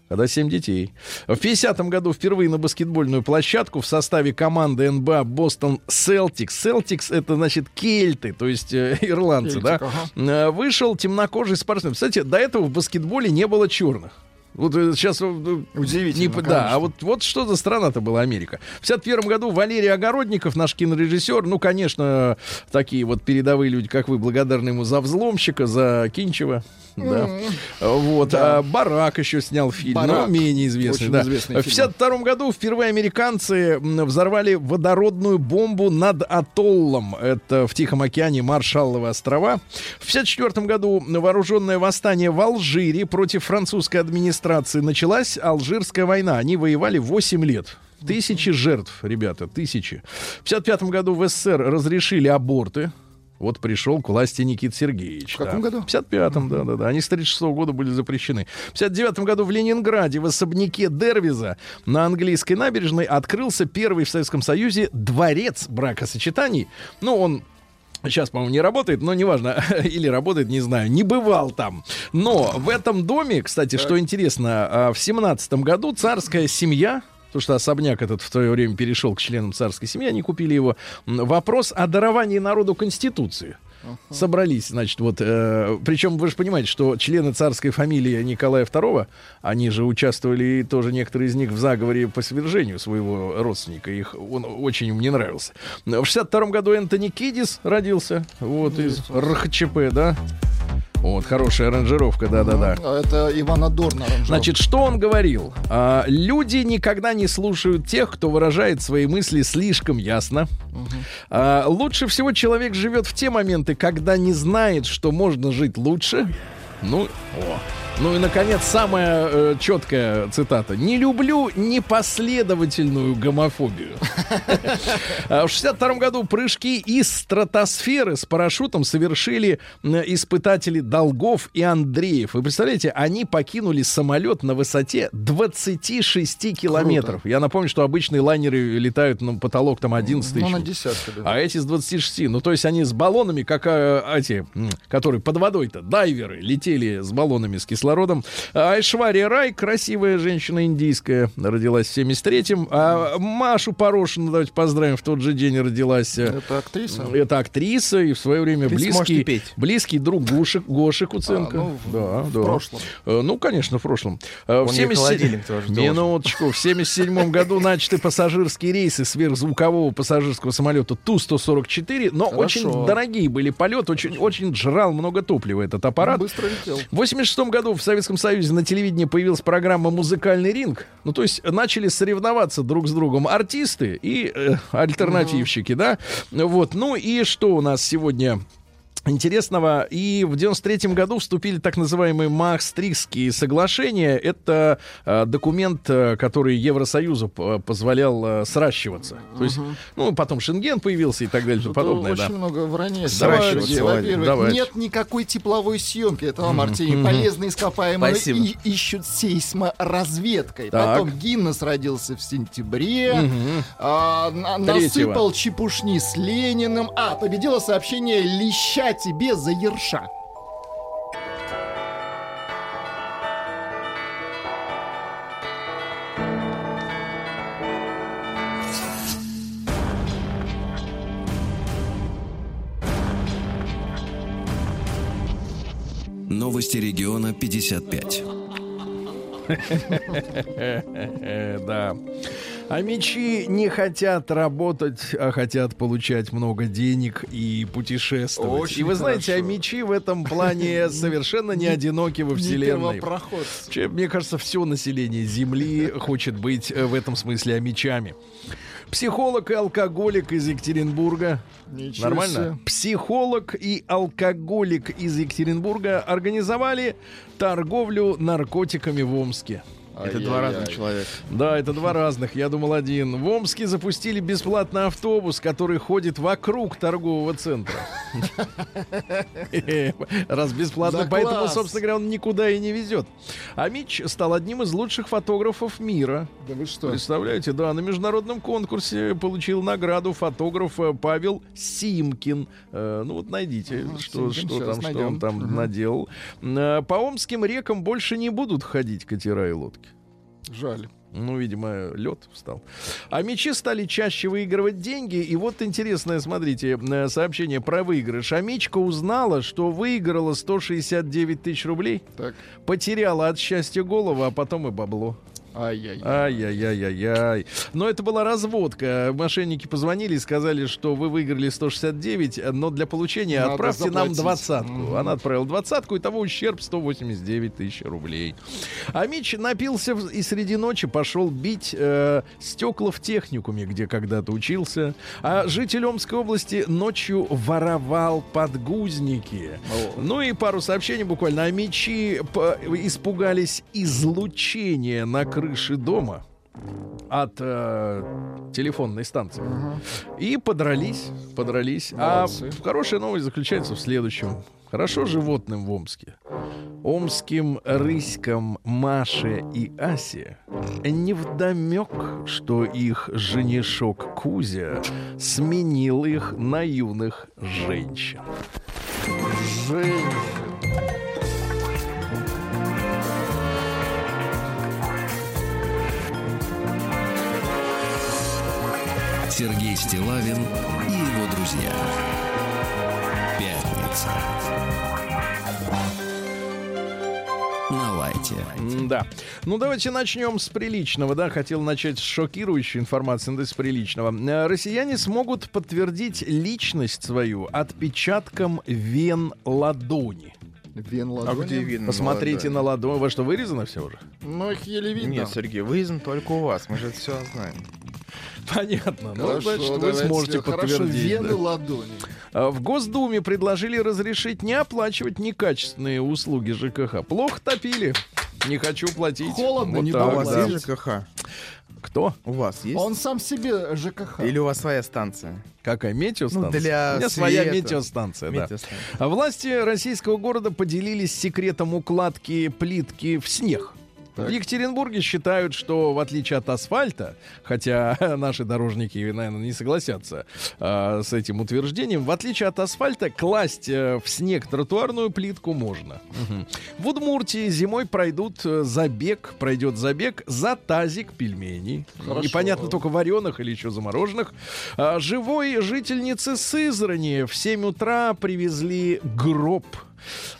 Когда семь детей. В 50 году впервые на баскетбольную площадку в составе команды НБА Бостон Селтикс. Селтикс это значит кельты, то есть э, ирландцы, да? Кельтик, Э, Вышел темнокожий спортсмен. Кстати, до этого в баскетболе не было черных. Вот сейчас Удивительно, не, да, конечно. а вот, вот что за страна-то была Америка. В 51 году Валерий Огородников, наш кинорежиссер, ну, конечно, такие вот передовые люди, как вы, благодарны ему за взломщика, за Кинчева. Да. Вот. А Барак еще снял фильм, Барак. но менее известный. Очень Да. известный В фильм. 52 году впервые американцы взорвали водородную бомбу над атоллом. Это в Тихом океане Маршалловы острова. В 54 году вооруженное восстание в Алжире против французской администрации. Началась Алжирская война. Они воевали 8 лет. Тысячи жертв, ребята, тысячи. В 55 году в СССР разрешили аборты. Вот пришел к власти Никита Сергеевич. В каком да. году? В 55-м, да, да, да. Они с 36 года были запрещены. В 59 году в Ленинграде в особняке Дервиза на английской набережной открылся первый в Советском Союзе дворец бракосочетаний. Ну, он Сейчас, по-моему, не работает, но неважно. Или работает, не знаю. Не бывал там. Но в этом доме, кстати, что интересно, а, в семнадцатом году царская семья потому что особняк этот в свое время перешел к членам царской семьи, они купили его. Вопрос о даровании народу Конституции. Собрались, значит, вот, э, причем вы же понимаете, что члены царской фамилии Николая II, они же участвовали, и тоже некоторые из них в заговоре по свержению своего родственника, их он очень им не нравился. В 62 году Энтони Кидис родился, вот, из РХЧП, да. Вот, хорошая аранжировка, да-да-да. А Это Ивана Дорна. аранжировка. Значит, что он говорил? А, люди никогда не слушают тех, кто выражает свои мысли слишком ясно. А, лучше всего человек живет в те моменты, когда не знает, что можно жить лучше. Ну, о. Ну и, наконец, самая э, четкая цитата. «Не люблю непоследовательную гомофобию». А В 62 году прыжки из стратосферы с парашютом совершили испытатели Долгов и Андреев. Вы представляете, они покинули самолет на высоте 26 километров. Я напомню, что обычные лайнеры летают на потолок там 11 Ну, тысяч. на десятку. да. А эти с 26. Ну, то есть они с баллонами, как э, эти, которые под водой-то, дайверы, летели с баллонами с кислородом. А Айшвария Рай, красивая женщина индийская, родилась в 73-м. А Машу Порошину, давайте поздравим, в тот же день родилась. э, Это актриса? Это актриса и в свое время Ты близкий, близкий друг Гоши, Гоши Куценко. А, ну, в- да, в да. прошлом. Э, Ну, конечно, в прошлом. Э, Он В ей 77 холодильник тоже должен. Минуточку. В 77 году начаты пассажирские рейсы сверхзвукового пассажирского самолета Ту-144, но Хорошо. очень дорогие были полеты, очень, очень жрал много топлива этот аппарат. Быстро летел. В 86 году в Советском Союзе на телевидении появилась программа «Музыкальный ринг». Ну, то есть начали соревноваться друг с другом артисты и э, альтернативщики, да? Вот. Ну и что у нас сегодня интересного. И в 93 году вступили так называемые Маастрихтские соглашения. Это э, документ, э, который Евросоюзу позволял э, сращиваться. То есть, ну, потом Шенген появился и так далее и тому Тут подобное, очень да. много вранья. Давайте, во-первых, давайте. нет никакой тепловой съемки этого Мартини. Полезные ископаемые Спасибо. и ищут сейсморазведкой. Так. Потом Гиннес родился в сентябре. Мгм. а, на- насыпал чепушни с Лениным. А, победило сообщение «Леща тебе за ерша». Новости региона 55. Э, Да. А мечи не хотят работать, а хотят получать много денег и путешествовать. Очень и вы знаете, а хорошо. мечи в этом плане совершенно не одиноки во Вселенной. Мне кажется, все население Земли хочет быть э, в этом смысле амичами. Психолог и алкоголик из Екатеринбурга. Ничего Нормально? себе. Психолог и алкоголик из Екатеринбурга организовали торговлю наркотиками в Омске. Это два разных человека. Да, это два разных, я думал один. В Омске запустили бесплатный автобус, который ходит вокруг торгового центра. Раз бесплатно, поэтому, собственно говоря, он никуда и не везет. А Мич стал одним из лучших фотографов мира. Да вы что? Представляете, да, на международном конкурсе получил награду фотограф э, Павел Симкин. Э, ну вот найдите, что, там, что он там наделал. Э, по омским рекам больше не будут ходить катера и лодки. Жаль. Ну, видимо, лед встал. А мечи стали чаще выигрывать деньги. И вот интересное, смотрите, э, сообщение про выигрыш. А Мичка узнала, что выиграла 169 тысяч рублей, Так. потеряла от счастья голову, а потом и бабло. Ай-яй. Ай-яй-яй-яй-яй. Но это была разводка. Мошенники позвонили и сказали, что вы выиграли 169, но для получения Надо отправьте нам заплатить. двадцатку. Мгм. Она отправила двадцатку, и того ущерб 189 тысяч рублей. А Мич напился и среди ночи пошел бить э, стекла в техникуме, где когда-то учился. А житель Омской области ночью воровал подгузники. Ну и пару сообщений буквально. А мечи п- испугались излучения на крыше дома от э, телефонной станции. И подрались, подрались. Молодцы. А хорошая новость заключается в следующем. Хорошо животным в Омске. Омским рыськам Маше и Асе невдомек, что их женишок Кузя сменил их на юных женщин. Жень. Сергей Стилавин и его друзья. Пятница. На лайте. Да. Ну, давайте начнем с приличного, да. Хотел начать с шокирующей информации, но с приличного. Э, Россияне смогут подтвердить личность свою отпечатком вен ладони. Вен А ладони. где видно? Посмотрите на ладони? ладонь. Во что, вырезано все уже? Ну, их еле видно. Нет, Сергей, вырезан только у вас, мы же это все знаем. Понятно. Ну, Хорошо, значит, вы сможете Хорошо, подтвердить. вены да. ладони. А, В Госдуме предложили разрешить не оплачивать некачественные услуги ЖКХ. Плохо топили. Не хочу платить. Холодно, не А у так, вас да. есть ЖКХ? Кто? У вас есть? Он сам себе ЖКХ. Или у вас своя станция? Какая метеостанция? Ну, для У меня своя света. метеостанция, да. Метеостанция. А власти российского города поделились секретом укладки плитки в снег. В Екатеринбурге считают, что в отличие от асфальта, хотя наши дорожники, наверное, не согласятся а, с этим утверждением, в отличие от асфальта класть э, в снег тротуарную плитку можно. Мгм. В Удмуртии зимой пройдут э, забег, пройдет забег за тазик пельменей. Хорошо. Непонятно только вареных или еще замороженных. А, живой жительнице Сызрани в 7 утра привезли гроб.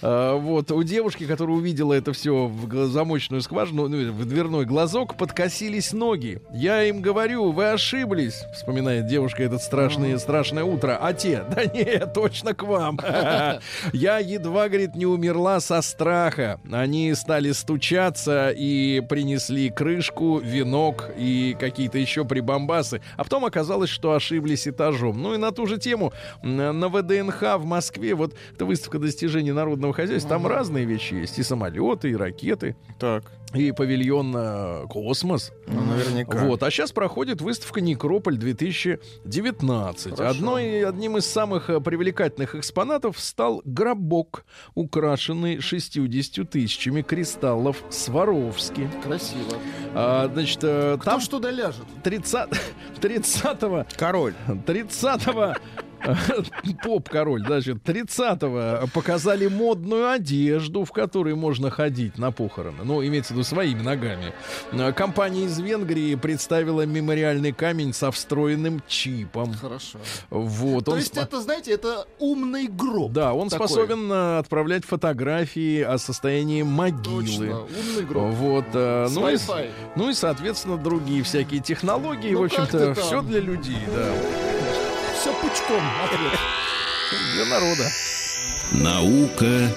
А, вот, у девушки, которая увидела это все в замочную скважину, ну, в дверной глазок, подкосились ноги. Я им говорю, вы ошиблись, вспоминает девушка это страшное, страшное утро. А те, да нет, точно к вам. Я едва, говорит, не умерла со страха. Они стали стучаться и принесли крышку, венок и какие-то еще прибамбасы. А потом оказалось, что ошиблись этажом. Ну и на ту же тему на ВДНХ в Москве, вот эта выставка достижений народного хозяйства, там разные вещи есть. И самолеты, и ракеты, Так, и павильон э, «Космос». ну, наверняка. Вот, а сейчас проходит выставка Некрополь 2019. Одной, одним из самых э, привлекательных экспонатов стал гробок, украшенный 60 тысячами кристаллов Сваровски. Красиво. А, значит, э, Кто там ж туда ляжет? 30, 30 Король. 30-го поп-король, значит, 30-го показали модную одежду, в которой можно ходить на похороны. Ну, имеется в виду своими ногами. Э, Компания из Венгрии представила мемориальный камень со встроенным чипом. Хорошо. Вот, То он есть спо- это, знаете, это умный гроб. Да, он такой. способен э, отправлять фотографии о состоянии могилы. Точно, умный гроб. Вот, э, ну, и, ну и, соответственно, другие всякие технологии. Ну, в общем-то, все для людей, да. Все пучком ответ. Для народа. Наука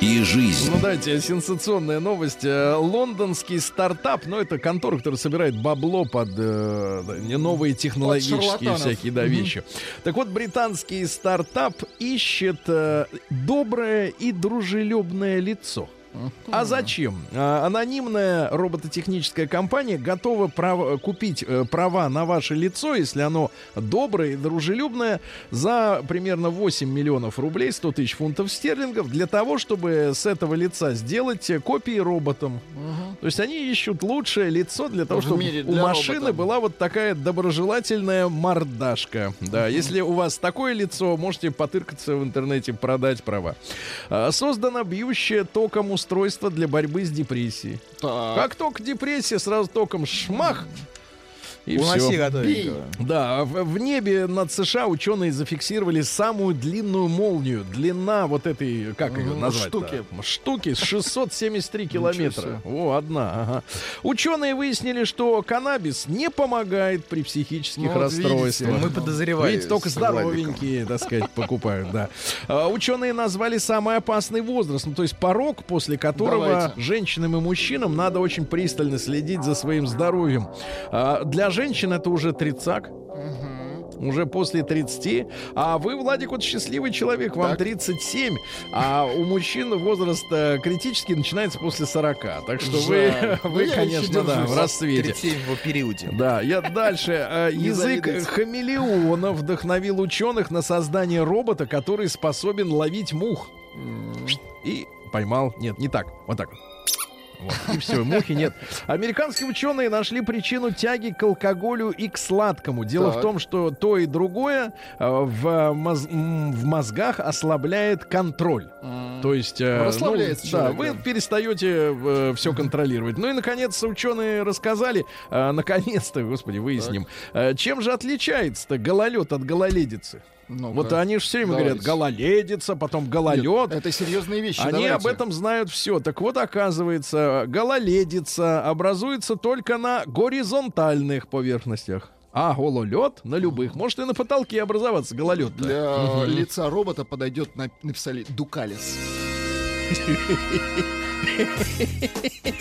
и жизнь. Ну, дайте, сенсационная новость. Э, Лондонский стартап, ну, это контора, которая собирает бабло под э, новые технологические шарлатанов. всякие да, вещи. Так вот, британский стартап ищет э, доброе и дружелюбное лицо. А зачем? А, Анонимная робототехническая компания готова прав- купить э, права на ваше лицо, если оно доброе и дружелюбное, за примерно 8 миллионов рублей, 100 тысяч фунтов стерлингов, для того, чтобы с этого лица сделать э, копии роботам. То есть они ищут лучшее лицо для того, чтобы у машины робота. была вот такая доброжелательная мордашка. Да, если у вас такое лицо, можете потыркаться в интернете, продать права. А, Создано бьющее током устройство для борьбы с депрессией. Так. Как только депрессия, сразу током шмах. И Уноси всё. готовенького. Да, в, в небе над США ученые зафиксировали самую длинную молнию. Длина вот этой, как ее назвать? штуки. Штуки 673 километра. О, одна. Ага. Ученые выяснили, что каннабис не помогает при психических Ну, вот расстройствах. видите. Мы подозревали. Видите, только здоровенькие, так сказать, покупают, да. А, Ученые назвали самый опасный возраст, ну, то есть порог, после которого Давайте. женщинам и мужчинам надо очень пристально следить за своим здоровьем. А, Для женщин это уже тридцак. Уже после 30. А вы, Владик, вот счастливый человек, вам Так. 37. А у мужчин возраст э, критический начинается после 40. Так что вы, Жаль. Ну, вы я еще конечно, да, в расцвете. 37 в периоде. Да, я дальше. Э, Язык хамелеона вдохновил ученых на создание робота, который способен ловить мух. И поймал. Нет, не так. Вот так. Вот, и все, мухи нет. Американские ученые нашли причину тяги к алкоголю и к сладкому. Дело Так. в том, что то и другое э, в, моз- в мозгах ослабляет контроль. То есть, э, Расслабляется ну, да, человек, вы да. перестаете все контролировать. Ну и наконец ученые рассказали, э, наконец-то, господи, выясним, э, чем же отличается-то гололед от гололедицы. Ну-ка. Вот они же все время Давайте. говорят гололедица, потом Нет, гололед. Это серьезные вещи. Они давайте. об этом знают все. Так вот, оказывается, гололедица образуется только на горизонтальных поверхностях. А гололед на любых. Может и на потолке образоваться гололед. Для лица робота подойдет, на- написали, Дукалис.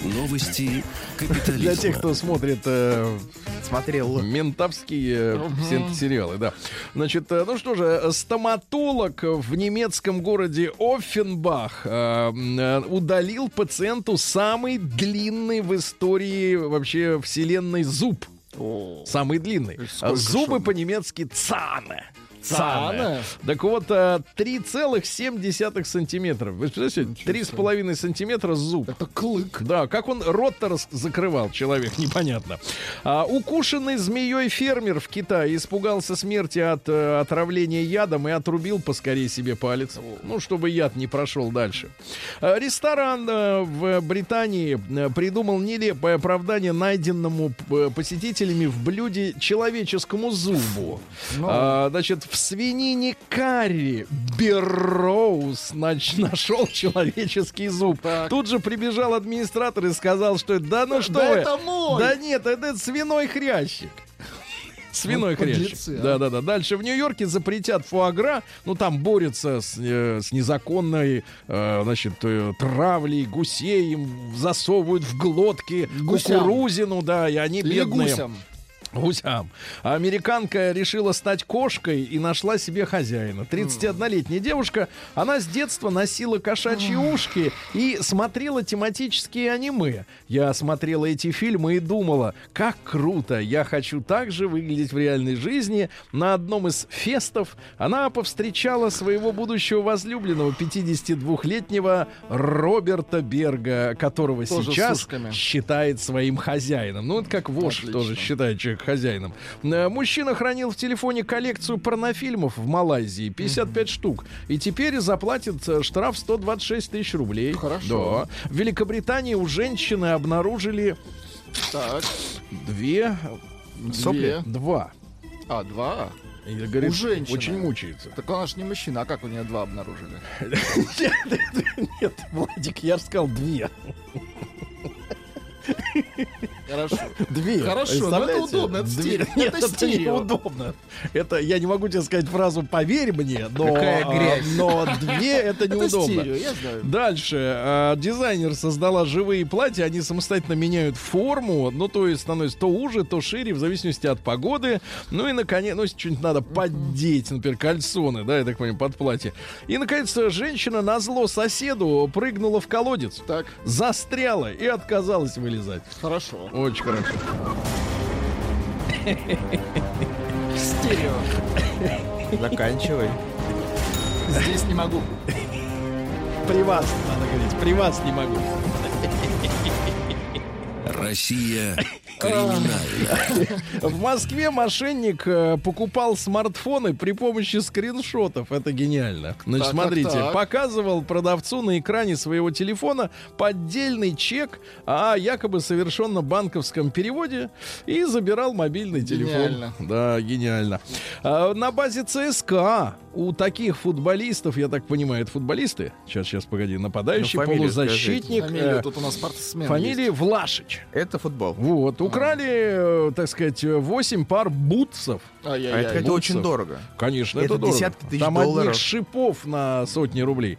Новости Для капитализма. тех, кто смотрит э, Смотрел. ментовские э, сериалы, да. Значит, э, ну что же, стоматолог в немецком городе Оффенбах э, э, удалил пациенту самый длинный в истории вообще вселенной зуб. Самый длинный. сколько Зубы он? по-немецки цане. Цане? Так вот, э, 3,7 сантиметров. Вы представляете? 3,5 сантиметра зуб. Это клык. Да, как он рот-то закрывал, человек, непонятно. А, укушенный змеей фермер в Китае испугался смерти от э, отравления ядом и отрубил поскорее себе палец. Ну, чтобы яд не прошел дальше. А, ресторан э, в Британии э, придумал нелепое оправдание найденному э, посетителями в блюде человеческому зубу. А, значит, в свинине карри Берроуз нашел человеческий зуб. Тут же прибежал администратор и сказал, что это, да ну что Да вы, это мой! да нет, это свиной хрящик. Свиной хрящик. а. Да, да, да. Дальше в Нью-Йорке запретят фуагра. Ну, там борются с, э, с незаконной, э, значит, э, травлей гусей. Им засовывают в глотки Гусям. кукурузину, да, и они Или бедные. гусям. Гусям. А Американка решила стать кошкой и нашла себе хозяина. 31-летняя девушка, она с детства носила кошачьи ушки и смотрела тематические аниме. Я смотрела эти фильмы и думала, как круто, я хочу так же выглядеть в реальной жизни. На одном из фестов она повстречала своего будущего возлюбленного, 52-летнего Роберта Берга, которого Тоже сейчас считает своим хозяином. Ну, это как Вош тоже считает человек хозяином. Э, Мужчина хранил в телефоне коллекцию порнофильмов в Малайзии, 55 штук. И теперь заплатит э, штраф 126 тысяч рублей. Хорошо. Да. В Великобритании у женщины обнаружили Так. две... Сопли? Два. А, два? И, говорит, У женщины. Очень мучается. Так она ж не мужчина, а как у нее два обнаружили? Нет, Владик, я же сказал две. Хорошо. Две. Хорошо, но это удобно, это стерео. Нет, Это это стерео. неудобно. Это я не могу тебе сказать фразу «поверь мне», но, Какая а, грязь. но две это Это неудобно. стерео, я знаю. Дальше. а, дизайнер создала живые платья. Они самостоятельно меняют форму. Ну, то есть становятся то уже, то шире, в зависимости от погоды. Ну и, наконец, ну, что-нибудь надо поддеть, например, кальсоны, да, я так понимаю, под платье. И, наконец, женщина на зло соседу прыгнула в колодец, Так, застряла и отказалась вылезать. хорошо. Очень хорошо. Стерео. Заканчивай. Здесь не могу. При вас, надо говорить, при вас не могу. Россия криминальная. В Москве мошенник э, покупал смартфоны при помощи скриншотов. Это гениально. Значит, Так, смотрите, так, так. показывал продавцу на экране своего телефона поддельный чек о якобы совершенном банковском переводе и забирал мобильный телефон. Гениально. Да, гениально. А, на базе ЦСКА у таких футболистов, я так понимаю, это футболисты? Сейчас, сейчас, погоди, нападающий, Ну, фамилию полузащитник. Фамилия, э, тут у нас спортсмен Фамилия Влашич. Это футбол. Вот, украли, э, так сказать, 8 пар бутсов. А это, это очень дорого. Конечно, это, Это дорого. десятки тысяч Там долларов. одних шипов на сотни рублей.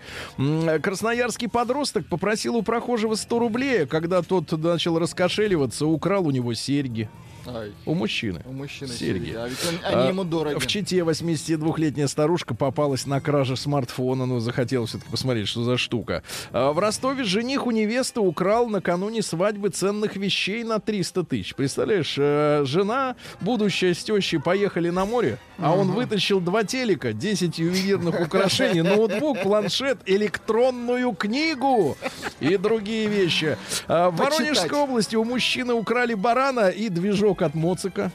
Красноярский подросток попросил у прохожего 100 рублей, когда тот начал раскошеливаться, украл у него серьги. Ай, У мужчины. у мужчины Серьги. серьги. А ведь он- они А, ему дороги. В Чите 82-летняя старушка попалась на краже смартфона. Ну, захотела все-таки посмотреть, что за штука. А в Ростове жених у невесты украл накануне свадьбы ценных вещей на 300 тысяч. Представляешь, э, жена, будущая с тещей поехали на море, а он вытащил два телека, 10 ювелирных украшений, ноутбук, планшет, электронную книгу и другие вещи. А в. Воронежской области у мужчины украли барана и движок от моцика.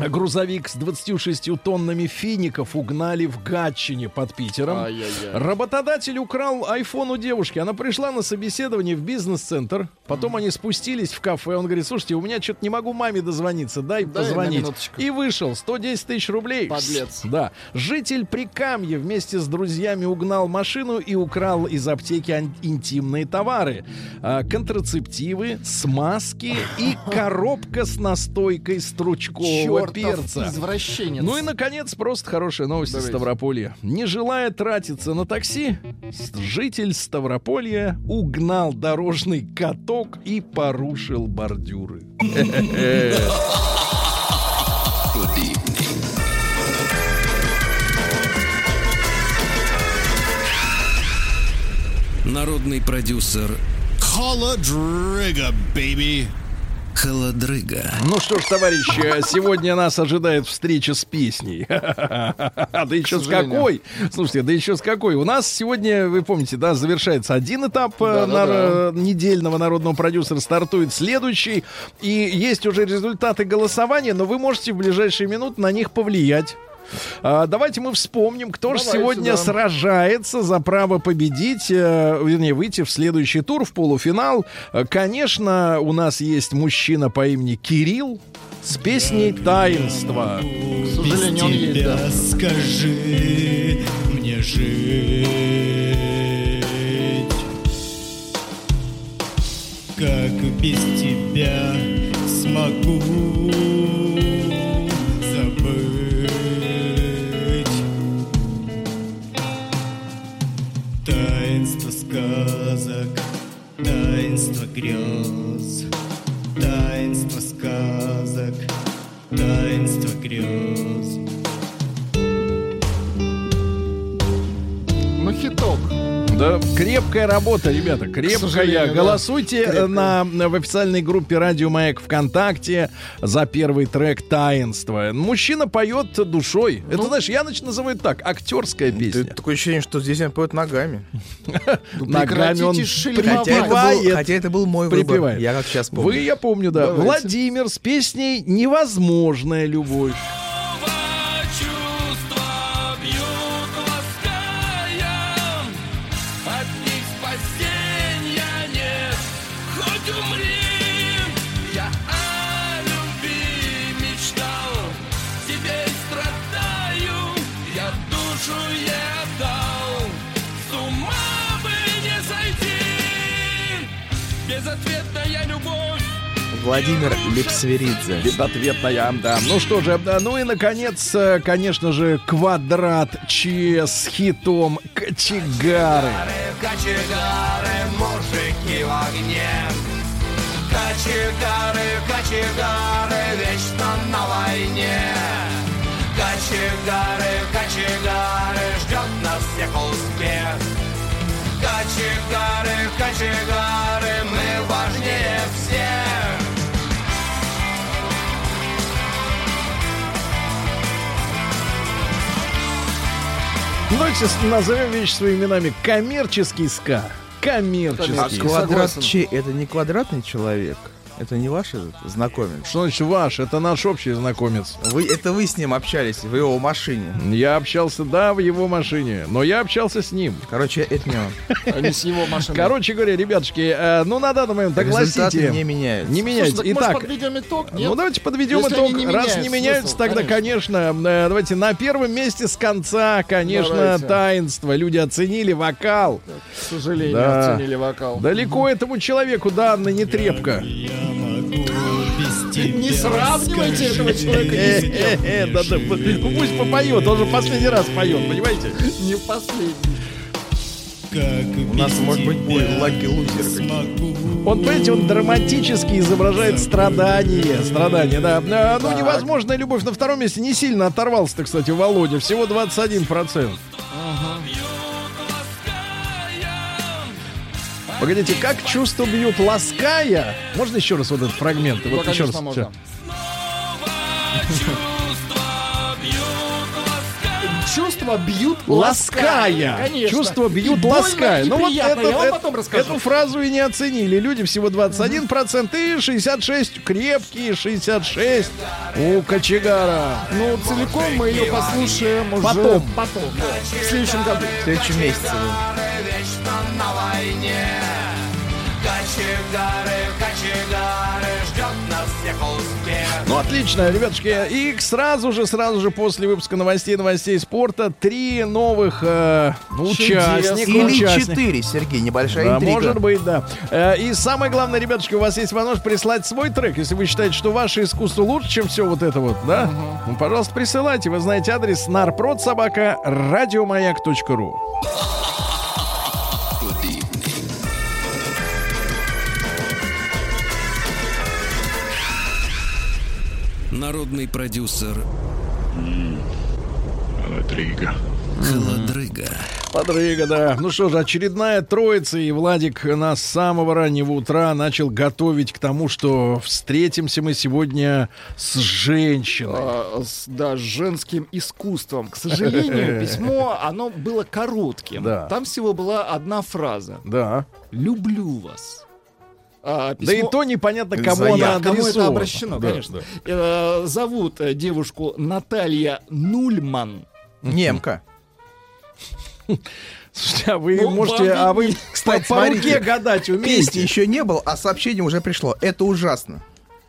А Грузовик с 26 тоннами фиников угнали в Гатчине под Питером. Ай-яй-яй. Работодатель украл айфон у девушки. Она пришла на собеседование в бизнес-центр. Потом они спустились в кафе. Он говорит, слушайте, у меня что-то не могу маме дозвониться. Дай, Дай позвонить. И вышел. 110 тысяч рублей. Подлец. Да. Житель Прикамья вместе с друзьями угнал машину и украл из аптеки интимные товары. А, контрацептивы, смазки и коробка с настольным настойкой стручкового Чёртов перца. извращенец. Ну и, наконец, просто хорошая новость из Давайте. Ставрополья. Не желая тратиться на такси, житель Ставрополья угнал дорожный каток и порушил бордюры. Народный продюсер Холодрыга, baby. Холодрыга. Ну что ж, товарищи, сегодня нас ожидает встреча с песней. Да еще с какой? Слушайте, да еще с какой? У нас сегодня, вы помните, да, завершается один этап э, нар- недельного народного продюсера, стартует следующий. И есть уже результаты голосования, но вы можете в ближайшие минуты на них повлиять. А, давайте мы вспомним, кто же сегодня да. сражается за право победить, э, вернее, выйти в следующий тур, в полуфинал. Э, Конечно, у нас есть мужчина по имени Кирилл с песней «Таинство». К сожалению, он есть, да. скажи мне жить. Как без тебя смогу таинство Ну, хиток. Да, крепкая работа, ребята, крепкая. Голосуйте Крепкая. на, в официальной группе Радио Маяк ВКонтакте за первый трек «Таинство». Мужчина поет душой. Ну. Это, знаешь, я нач- называю так, актерская песня. Такое ощущение, что здесь он поет ногами. Ногами он это, припевает. хотя это был мой выбор. Я как сейчас помню. Вы, я помню, да. Владимир с песней «Невозможная любовь». Владимир Лепсверидзе. Безответная, да. Ну что же, да, ну и, наконец, э, конечно же, квадрат Ч с хитом «Кочегары». Кочегары, мужики в огне Кочегары, кочегары, вечно на войне Кочегары, кочегары, ждет нас всех успех Кочегары, кочегары, мы Давайте назовем вещи своими именами. Коммерческий ска. А Коммерческий. квадрат Согласен. Ч это не квадратный человек? Это не ваш этот знакомец? Что значит ваш? Это наш общий знакомец. Вы, это вы с ним общались в его машине. Я общался, да, в его машине, но я общался с ним. Короче, это не он. А не с его машины. Короче говоря, ребятушки, э, ну на данный момент Результаты огласите. не меняются. Не меняется. Слушай, так, Итак, подведем итог? Нет? Ну давайте подведем Если итог. не Раз не меняются, смысл, тогда, конечно, э, давайте на первом месте с конца, конечно, Давайте. таинство. Люди оценили вокал. К сожалению, Да. оценили вокал. Далеко этому человеку данная не трепка. Не сравнивайте этого человека ни с кем. Э-э-э, да-да, ну пусть попоет, он же последний раз поет, понимаете? Не последний. У нас может быть бой Лаки Лузер. Он, понимаете, он драматически изображает страдания. Страдания, да. А, Ну, невозможная любовь. На втором месте не сильно оторвался-то, кстати, Володя. Всего 21%. Погодите, как чувства бьют лаская? Можно еще раз вот этот фрагмент? Да, Вот еще раз. можно. Чувства бьют Лаская. Конечно. Чувства бьют И лаская. Ну вот это- Я вам это- потом расскажу. эту фразу и не оценили. Люди всего 21% и 66 крепкие 66 у кочегара. Ну, целиком мы ее послушаем уже Потом. потом. В следующем году. В следующем месяце. Кочегары, кочегары, ждет нас всех успех. Ну Отлично, ребятушки. И сразу же, сразу же после выпуска новостей, новостей спорта, три новых э, участника. Или четыре, Сергей, небольшая Да, интрига. может быть, да. Э, И самое главное, ребятушки, у вас есть возможность прислать свой трек. Если вы считаете, что ваше искусство лучше, чем все вот это вот, да? Ну, пожалуйста, присылайте. Вы знаете адрес нарпродсобака радиомаяк.ру. Народный продюсер Холодрыга. Холодрыга. Подрыга, да. Ну что же, очередная троица, и Владик нас с самого раннего утра начал готовить к тому, что встретимся мы сегодня с женщиной. А, с, да, с женским искусством. К сожалению, письмо, оно было коротким. Да. Там всего была одна фраза. Да. «Люблю вас». А, Да и письмо- то непонятно, кому Заявка. она Кому это обращено, Да, конечно. да. Э, Зовут э, девушку Наталья Нульман. Немка. Слушайте, а вы Ну, можете, вам а вы. Кстати, по, по руке гадать Песни умеете? еще не было, а сообщение уже пришло. Это ужасно.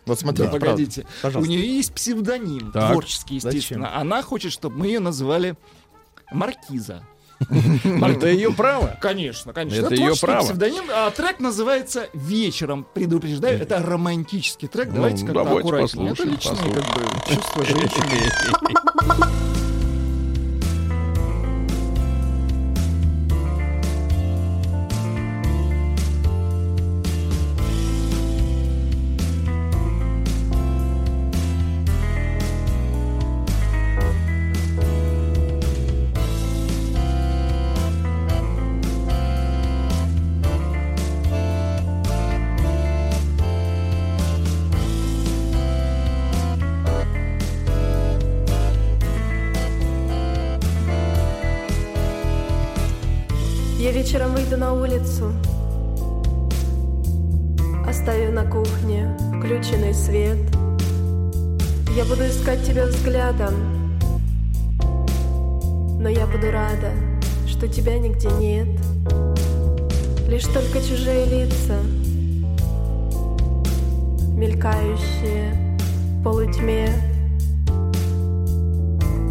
Вот смотрите, правда. Погодите. Пожалуйста. У нее есть псевдоним, Так. творческий, естественно. Она хочет, чтобы мы ее назвали Маркиза. Это ее право. Конечно, конечно. Это творческий право. псевдоним. А трек называется «Вечером». Предупреждаю, это романтический трек. Ну, Давайте как-то давайте аккуратнее. Это личное как бы, чувство женщины. чужие лица, мелькающие в полутьме.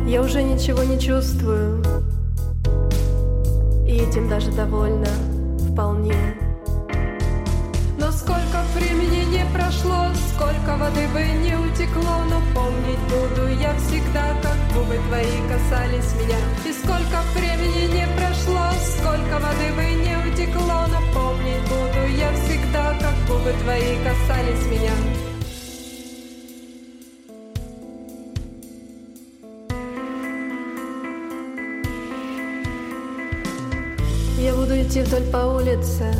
Я уже ничего не чувствую, и этим даже довольна вполне. Но сколько времени не прошло, сколько воды бы не утекло, но помнить буду я всегда, как губы твои касались меня. И сколько времени не прошло, сколько воды бы не утекло, но помнить буду я всегда, как губы твои касались меня. Я буду идти вдоль по улице,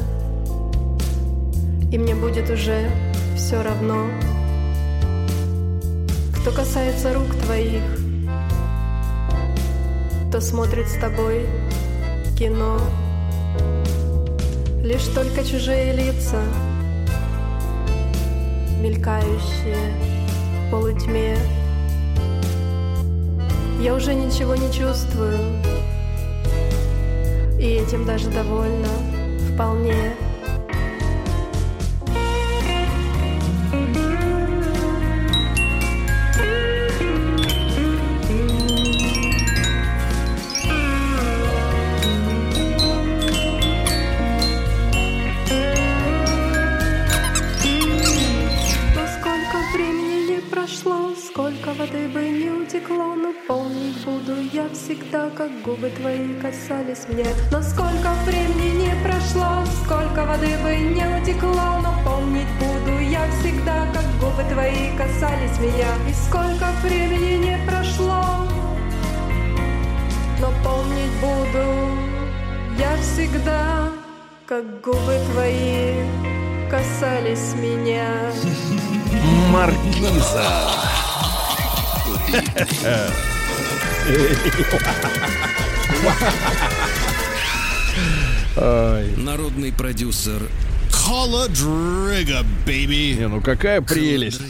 и мне будет уже все равно, кто касается рук твоих, кто смотрит с тобой кино. Лишь только чужие лица, мелькающие в полутьме. Я уже ничего не чувствую, и этим даже довольна вполне. Твои касались меня. Но сколько времени не прошло, сколько воды бы не утекло, но помнить буду я всегда, как губы твои касались меня. И сколько времени не прошло, но помнить буду я всегда, как губы твои касались меня. Маркиза. Народный продюсер Холодрыга, baby. Не, ну какая прелесть.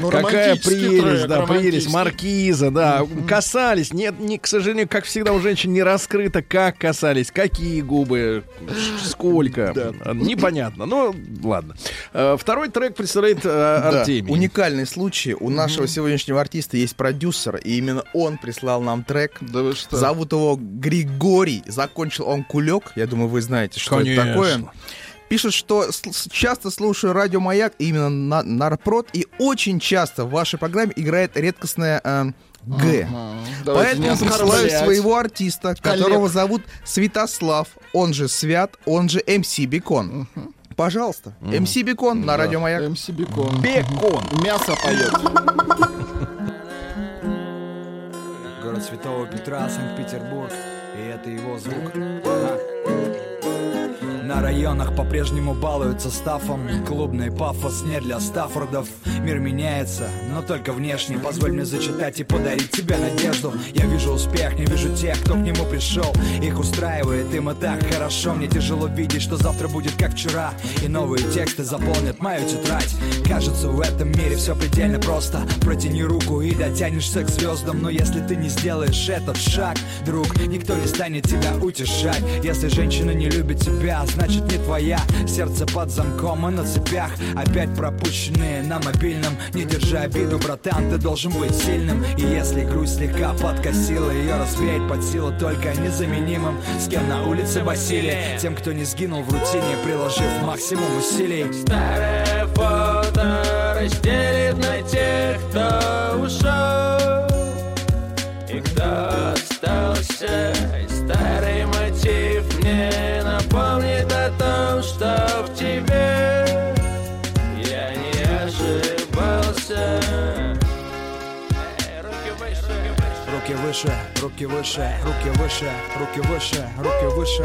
Ну, какая прелесть, трек, да, прелесть. Маркиза, да. Касались. Нет, не, к сожалению, как всегда у женщин не раскрыто, как касались, какие губы, сколько. Непонятно. Ну, ладно. Э, Второй трек представляет э, Да, Артемий. Уникальный случай. У нашего сегодняшнего артиста есть продюсер, и именно он прислал нам трек. Да вы что? Зовут его Григорий. Закончил он кулек. Я думаю, вы знаете, что Конечно. это такое. Пишет, что часто слушаю радио Маяк, именно на, Нарпрод, и очень часто в вашей программе играет редкостная э, Г. Не Поэтому оскорблять. своего артиста, Коллег. которого зовут Святослав, он же Свят, он же МС Бекон. Пожалуйста, МС Бекон на радио Маяк. МС Бекон. Бекон. Мясо поет. Город Святого Петра, Санкт-Петербург И это его звук Ага. На районах по-прежнему балуются стафом. Клубный пафос не для Стаффордов. Мир меняется, но только внешне. Позволь мне зачитать и подарить тебе надежду. Я вижу успех, не вижу тех, кто к нему пришел. Их устраивает, им и так хорошо. Мне тяжело видеть, что завтра будет как вчера. И новые тексты заполнят мою тетрадь. Кажется, в этом мире все предельно просто. Протяни руку и дотянешься к звездам Но если ты не сделаешь этот шаг, друг Никто не станет тебя утешать. Если женщина не любит тебя, значит не твоя. Сердце под замком и на цепях. Опять пропущенные на мобильном. Не держи обиду, братан, ты должен быть сильным. И если грусть слегка подкосила Ее развеять под силу только незаменимым. С кем на улице Василий? Тем, кто не сгинул в рутине Приложив максимум усилий. Старое фото разделит на тех, кто ушел Руки выше, руки выше, руки выше, руки выше, руки выше.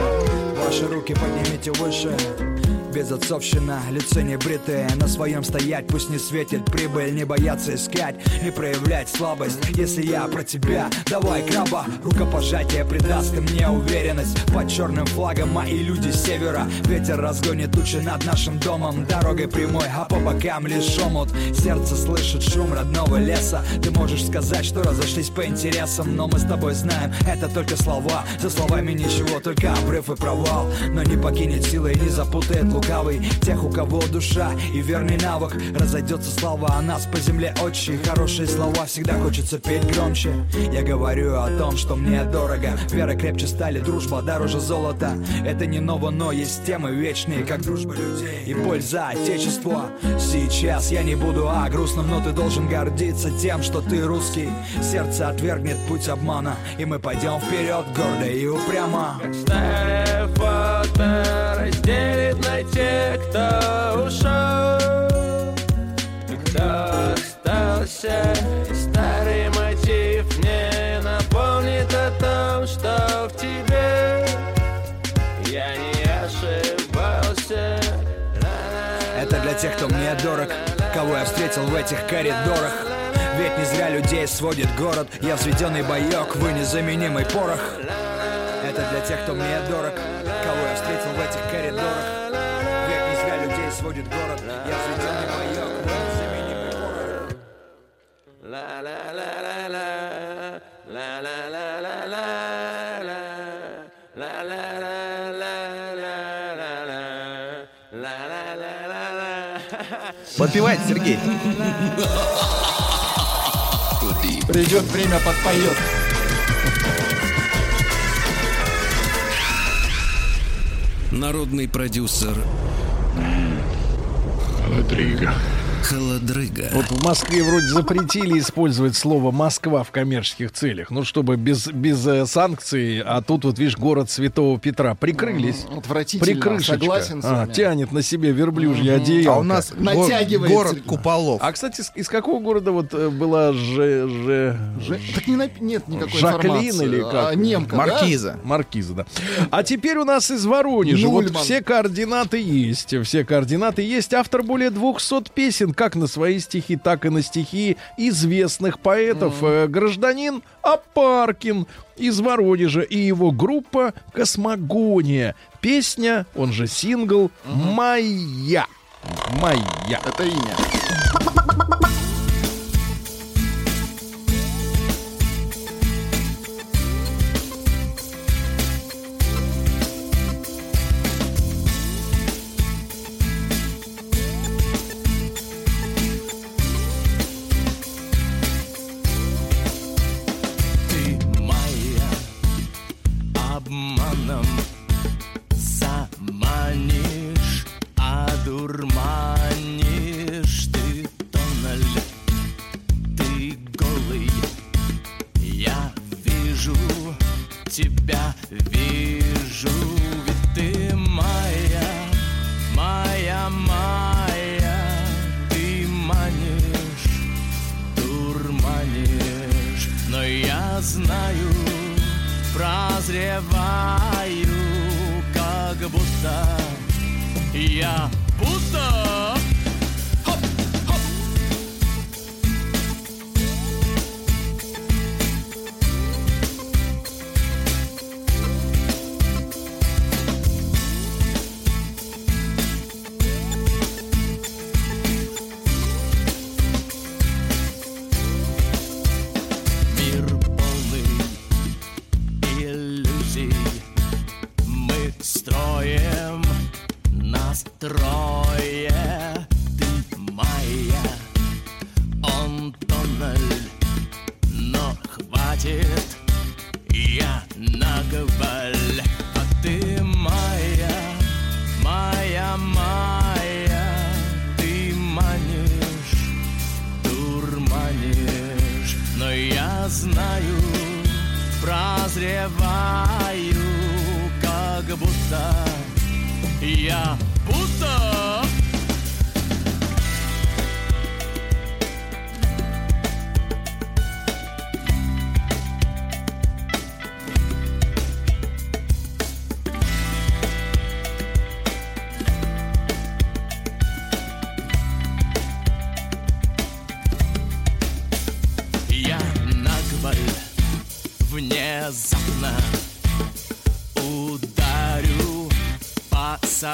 Ваши руки поднимите выше. Безотцовщина, лицо не бритые На своем стоять, пусть не светит прибыль Не бояться искать, не проявлять слабость. Если я про тебя, давай краба Рукопожатие придаст и мне уверенность. Под черным флагом мои люди севера. Ветер разгонит тучи над нашим домом. Дорогой прямой, а по бокам лишь омут. Сердце слышит шум родного леса. Ты можешь сказать, что разошлись по интересам Но мы с тобой знаем, это только слова. За словами ничего, только обрыв и провал. Но не покинет силы и не запутает лукавый Тех, у кого душа и верный навык. Разойдется слава о нас по земле очень Хорошие слова. Всегда хочется петь громче. Я говорю о том, что мне дорого. Вера крепче стали, дружба дороже золота. Это не ново, но есть темы вечные Как дружба людей и боль за отечество Сейчас я не буду о грустном Но ты должен гордиться тем, что ты русский. Сердце отвергнет путь обмана И мы пойдем вперед гордо и упрямо. Фото разделит на тех, кто ушел кто остался? Старый мотив мне напомнит о том, что в тебе. Я не ошибался. Это для тех, кто мне дорог Кого я встретил в этих коридорах. Ведь не зря людей сводит город Я взведенный боек, вы незаменимый порох. Это для тех, кто мне дорог la La la la la la Подпевайте, Сергей. Придет время, подпоет. Народный продюсер Холодрыга. Холодрыга. Вот в Москве вроде запретили использовать слово Москва в коммерческих целях. Ну, чтобы без, без э, санкций, а тут вот, видишь, город Святого Петра. Прикрылись. Отвратительно, Прикрышечка. согласен с А, вами. тянет на себе верблюжье одеяло. А у нас Натягивается. город куполов. А, кстати, с- из какого города вот э, была Ж... Ж... Же- Так не нап- нет никакой Жаклин информации. или как? А, немка, да? Маркиза. Маркиза, да. А теперь у нас из Воронежа. Вот Нульман. все координаты есть. Все координаты есть. Автор более 200 песен, как на свои стихи, так и на стихи известных поэтов. Э, Гражданин Апаркин из Воронежа и его группа «Космогония». песня, он же сингл «Моя». «Моя». Это имя.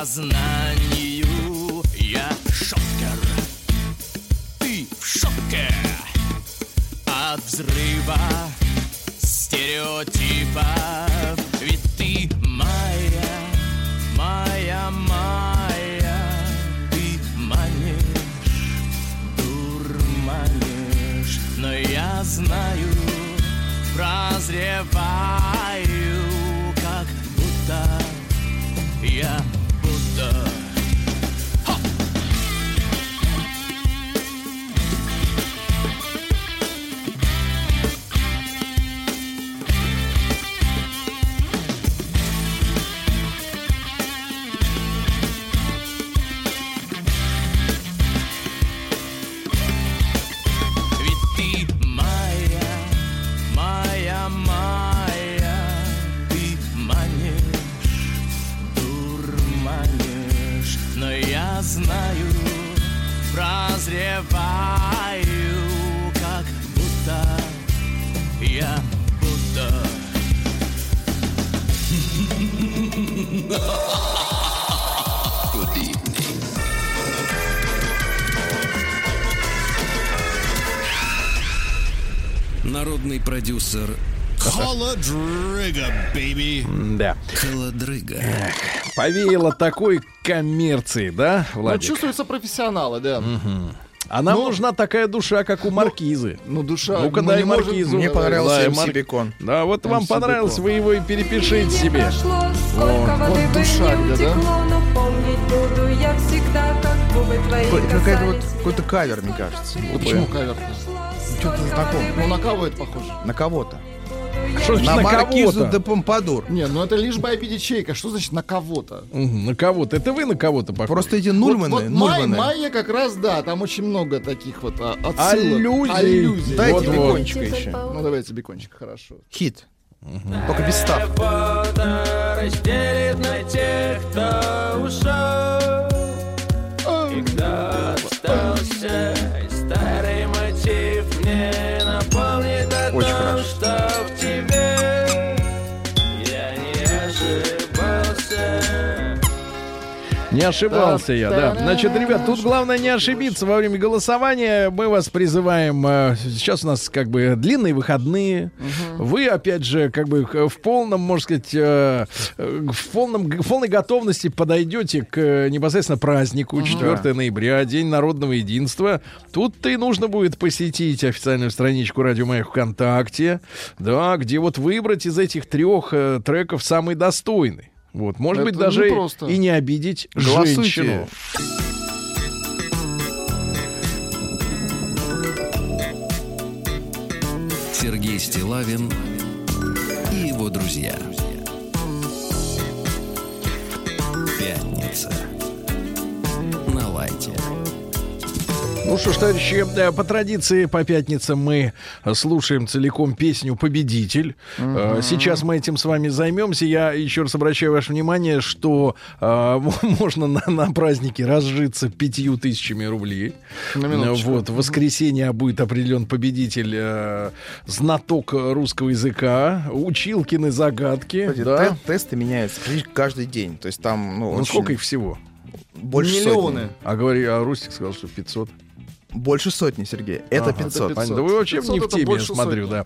По продюсер Холодрыга, baby. Да. Холодрыга. Повеяло такой коммерции, да, Ну, Владик? чувствуются профессионалы, да. А нам Ну, нужна такая душа, как у маркизы. Ну, душа... Ну-ка, мы дай маркизу. Мне понравился Да, Мар- Бекон. Да, вот вам MC понравилось, Бекон. вы его и перепишите себе. Сколько воды вот душа да? утекло, но помнить буду я всегда, как губы твои Какая-то вот какой-то кавер, мне кажется. Вот Почему кавер Что-то знакомое. Ну, на кого это похоже? На кого-то. Что значит На на маркизу де Помпадур. Не, ну это лишь бы обидеть чейка. Что значит на кого-то? Мгм, На кого-то. Это вы на кого-то похожи. Просто эти Вот, нульманы, вот Май- нульманы. Майя как раз, да, там очень много таких вот а, отсылок. Аллюзий. Аллюзий. Дайте Вот, вот. бекончика еще. Ну, давайте бекончик, хорошо. Хит. Только без став. Разделит на тех, кто ушел Не ошибался я, да. Значит, ребят, тут главное не ошибиться во время голосования. Мы вас призываем. э, Сейчас у нас как бы длинные выходные. Вы, опять же, как бы в полном, можно сказать, э, э, в, полном, в полной готовности подойдете к непосредственно празднику 4 ноября, День народного единства. Тут-то и нужно будет посетить официальную страничку Радио Маяк ВКонтакте, да, где вот выбрать из этих трех треков самый достойный. Вот, может Это быть, даже непросто. и не обидеть Голосуйте. женщину. Сергей Стилавин и его друзья. Пятница. На лайте. Ну что ж, товарищи, э, по традиции по пятницам мы слушаем целиком песню «Победитель». Э, Сейчас мы этим с вами займемся. Я еще раз обращаю ваше внимание, что э, можно на, на празднике разжиться пятью тысячами рублей. На минуточку. Вот, в воскресенье будет определен победитель, э, знаток русского языка, училкины загадки. Кстати, да. те- тесты меняются каждый день. То есть там, ну, Ну, очень- сколько их всего? Больше Миллионы. сотни. А, говори, а Рустик сказал, что 500. Больше сотни, Сергей. Это Ага, 500. Понятно. Да вы вообще 500 не в это теме, я смотрю, сотни. да.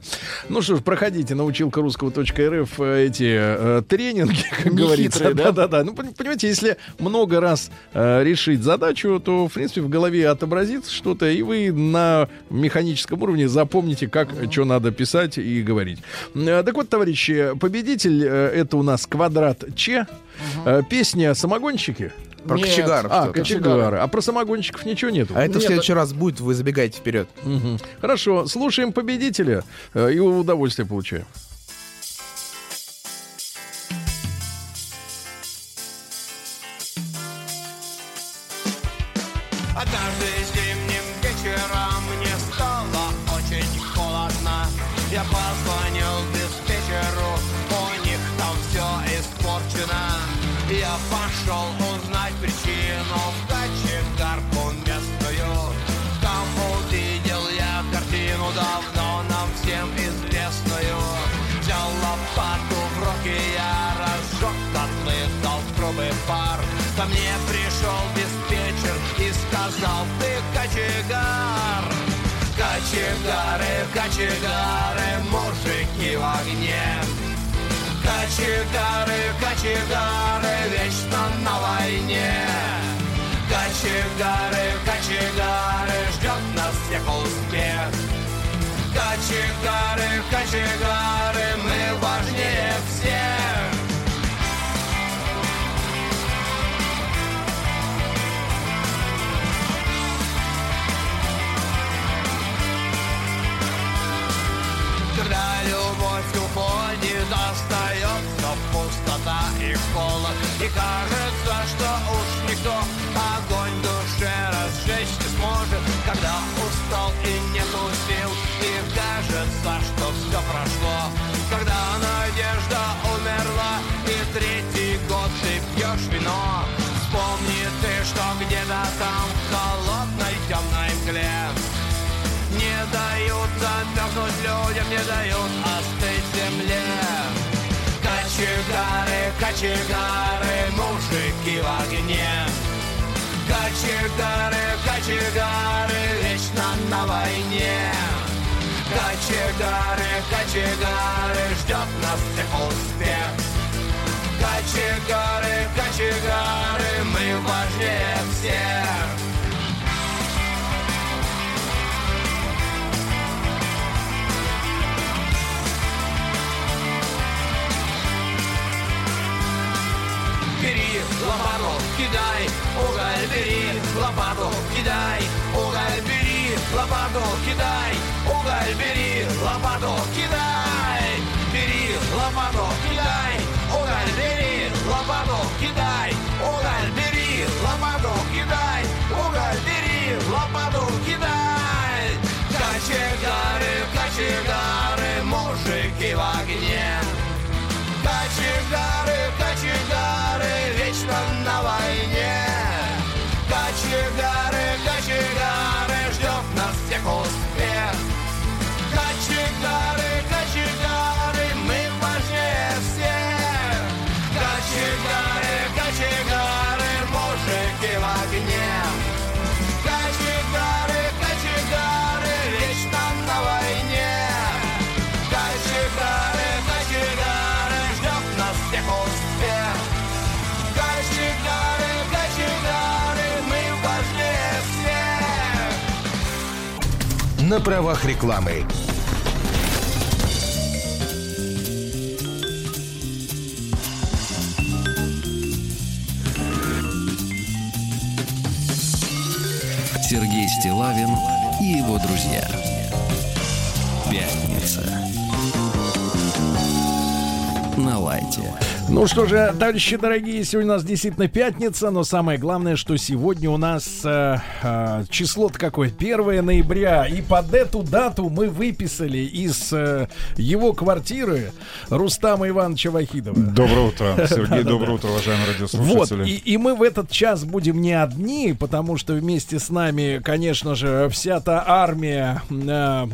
Ну что ж, проходите на училка.русского.рф э, эти э, тренинги, как Нехитрые, говорится. да? Да-да-да. Ну, пон- понимаете, если много раз э, решить задачу, то, в принципе, в голове отобразится что-то, и вы на механическом уровне запомните, как, что надо писать и говорить. Э, Так вот, товарищи, победитель э, это у нас квадрат Ч. Э, Песня «Самогонщики». Про Нет. кочегаров. А, что-то. кочегары. А про самогонщиков ничего нету. А это в Нет, следующий раз будет, вы забегаете вперед. Мгм. Хорошо, слушаем победителя э, и удовольствие получаем. Однажды зимним вечером мне стало очень холодно. Я позвонил диспетчеру, у них там все испорчено. Я пошел Мне пришел диспетчер и сказал, ты кочегар. Кочегары, кочегары, мужики в огне. Кочегары, кочегары, вечно на войне. Кочегары, кочегары, ждет нас всех успех. Кочегары, кочегары, мы важнее кажется, что уж никто огонь душе разжечь не сможет. Когда устал и нету сил, и кажется, что все прошло. Когда надежда умерла, и третий год ты пьешь вино. Вспомни ты, что где-то там в холодной темной мгле не дают замерзнуть людям, не дают Кочегары, мужики в огне. Кочегары, кочегары, вечно на войне. Кочегары, кочегары, ждет нас всех успех. Кочегары, кочегары, мы важнее всех. Лопату, кидай, уголь бери, лопату, кидай, уголь бери, лопату, кидай, уголь бери, лопату, кидай, бери лопату, кидай, уголь бери, лопату, кидай, уголь бери, лопату, кидай, уголь бери, лопату, кидай. Кочегары, кочегары, на правах рекламы. Сергей Стилавин и его друзья. Пятница. На лайте. Ну что же, товарищи дорогие, сегодня у нас действительно пятница, но самое главное, что сегодня у нас э, э, число-то какое? 1 ноября. И под эту дату мы выписали из э, его квартиры Рустама Ивановича Вахидова. Доброе утро, Сергей, доброе утро, уважаемые Вот, радиослушатели. и, и мы в этот час будем не одни, потому что вместе с нами, конечно же, вся та армия, э,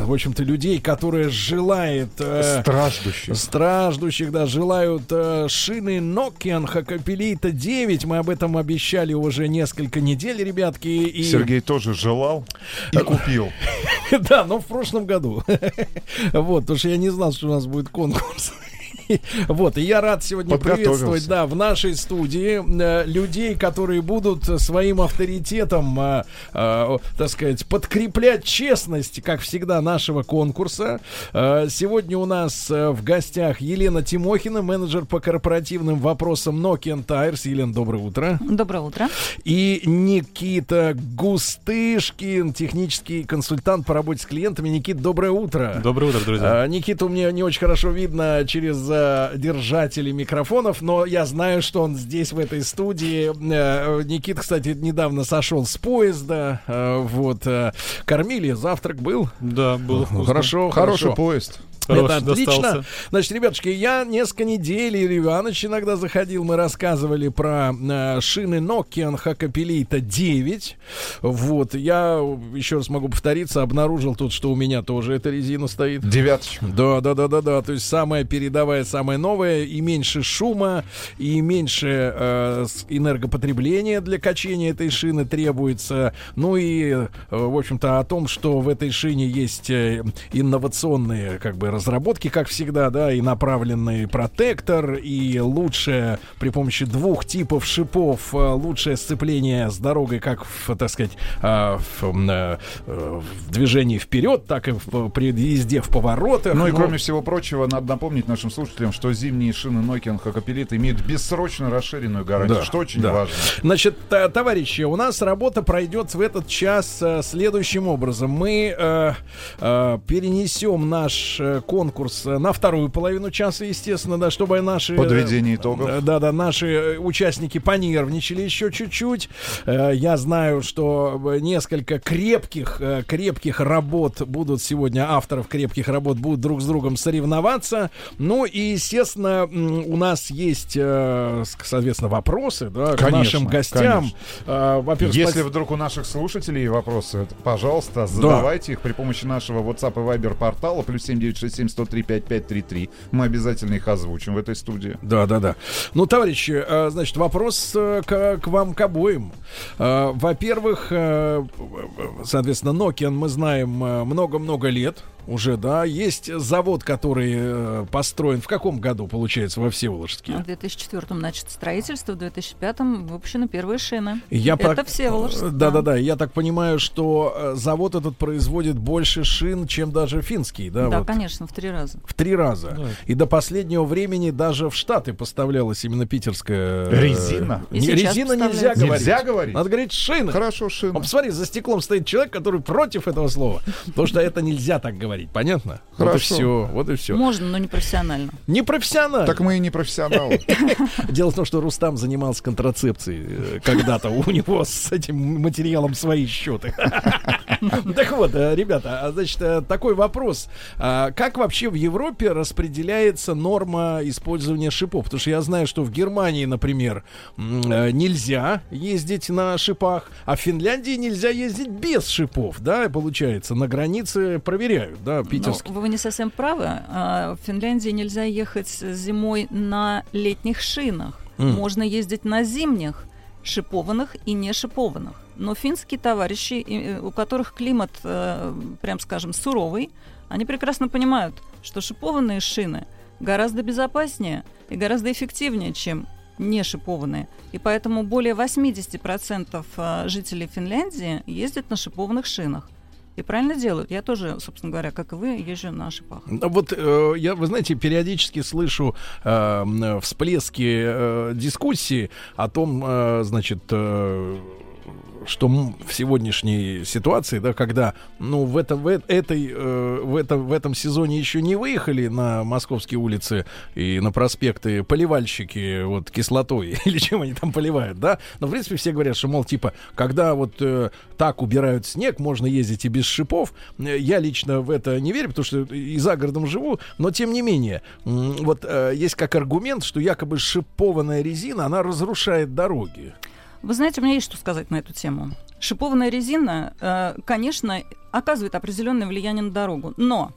в общем-то, людей, которая желает... э, Страждущих. Страждущих, да, желают э, шины Nokian Hakapelita 9. Мы об этом обещали уже несколько недель, ребятки. И... Сергей тоже желал и купил. Да, но в прошлом году. Вот, потому что я не знал, что у нас будет конкурс. Вот, и я рад сегодня приветствовать, да, в нашей студии э, людей, которые будут своим авторитетом, э, э, так сказать, подкреплять честность, как всегда, нашего конкурса. Сегодня у нас в гостях Елена Тимохина, менеджер по корпоративным вопросам Nokian Tires. Елена, доброе утро. Доброе утро. И Никита Густышкин, технический консультант по работе с клиентами. Никит, доброе утро. Доброе утро, друзья. А, Никиту мне не очень хорошо видно через а, держатели микрофонов, но я знаю, что он здесь, в этой студии. Э, Никит, кстати, недавно сошел с поезда. э, Вот. э, Кормили, завтрак был? Да, было вкусно. Хорошо, Хороший хорошо. поезд. Это Хороший отлично. достался. Значит, ребятушки, я несколько недель, Юрий Иванович иногда заходил, мы рассказывали про э, шины Nokian Hakapelita 9. Вот, я еще раз могу повториться, обнаружил тут, что у меня тоже эта резина стоит. Девяточка. Да, да, да, да, да. То есть самая передовая, самая новая, и меньше шума, и меньше э, энергопотребления для качения этой шины требуется. Ну и, э, в общем-то, о том, что в этой шине есть э, инновационные, как бы, разработки, как всегда, да, и направленный протектор, и лучшее при помощи двух типов шипов, э, лучшее сцепление с дорогой, как в, так сказать, э, в, э, в движении вперед, так и в, при езде в поворотах. Ну и кроме всего прочего, надо напомнить нашим слушателям, что зимние шины Nokian Hakapelita имеют бессрочно расширенную гарантию, Да, что очень да. важно. Значит, товарищи, у нас работа пройдет в этот час следующим образом. Мы э, э, перенесем наш конкурс э, на вторую половину часа, естественно, да, чтобы наши... э, Подведение итогов. э, Да, да, наши э, участники понервничали еще чуть-чуть. Э, Я знаю, что э, несколько крепких, э, крепких работ будут сегодня, авторов крепких работ будут друг с другом соревноваться. Ну и, естественно, у нас есть, э, соответственно, вопросы да, к Конечно, нашим гостям. Э, Во-первых, Если спас- вдруг у наших слушателей вопросы, пожалуйста, задавайте их при помощи нашего WhatsApp и Viber портала плюс 7967 103 5533. Мы обязательно их озвучим в этой студии. Да, да, да. Ну, товарищи, э, значит, вопрос э, к, к вам, к обоим. Э, Во-первых, соответственно, Nokian мы знаем много-много лет уже, да. Есть завод, который э, построен в каком году, получается, во Всеволожске? В 2004 начато строительство, в 2005 выпущены первые шины. Я Это пок- Всеволожск. Да, да, да. Я так понимаю, что э, завод этот производит больше шин, чем даже финский, да? Да, вот. конечно, в три раза. В три раза. И до последнего времени даже в Штаты поставлялась именно питерская... э, Резина? Не, И сейчас резина нельзя говорить. Нельзя говорить? Надо говорить шины. Хорошо, шины. Ну, посмотри, за стеклом стоит человек, который против этого слова. Потому что это нельзя так говорить. Понятно? Вот и Хорошо. все. Вот и все. Можно, но не профессионально. Не профессионально. Так мы и не профессионалы. Дело в том, что Рустам занимался контрацепцией э, когда-то. У него с этим материалом свои счеты. Так вот, э, ребята, а, значит, э, такой вопрос. А Как вообще в Европе распределяется норма использования шипов? Потому что я знаю, что в Германии, например, э, нельзя ездить на шипах, а в Финляндии нельзя ездить без шипов, да, получается. На границе проверяют, да, питерские. Ну, вы не совсем правы. А, В Финляндии нельзя ехать зимой на летних шинах. Можно ездить на зимних, шипованных и не шипованных. Но финские товарищи, э, у которых климат, э, прям скажем, суровый, они прекрасно понимают, что шипованные шины гораздо безопаснее и гораздо эффективнее, чем не шипованные. И поэтому более 80% э, жителей Финляндии ездят на шипованных шинах. И правильно делают. Я тоже, собственно говоря, как и вы, езжу на шипах. Вот э, я, вы знаете, периодически слышу э, всплески э, дискуссии о том, э, значит, э, что в сегодняшней ситуации, да, когда, ну, в этом, в этой, э, в этом, в этом сезоне еще не выехали на московские улицы и на проспекты поливальщики вот кислотой или чем они там поливают, да, но в принципе все говорят, что, мол, типа, когда вот э, так убирают снег, можно ездить и без шипов. Э, Я лично в это не верю, потому что и за городом живу, но тем не менее, вот э, есть как аргумент, что якобы шипованная резина, она разрушает дороги. Вы знаете, у меня есть что сказать на эту тему. Шипованная резина, э, конечно, оказывает определенное влияние на дорогу, но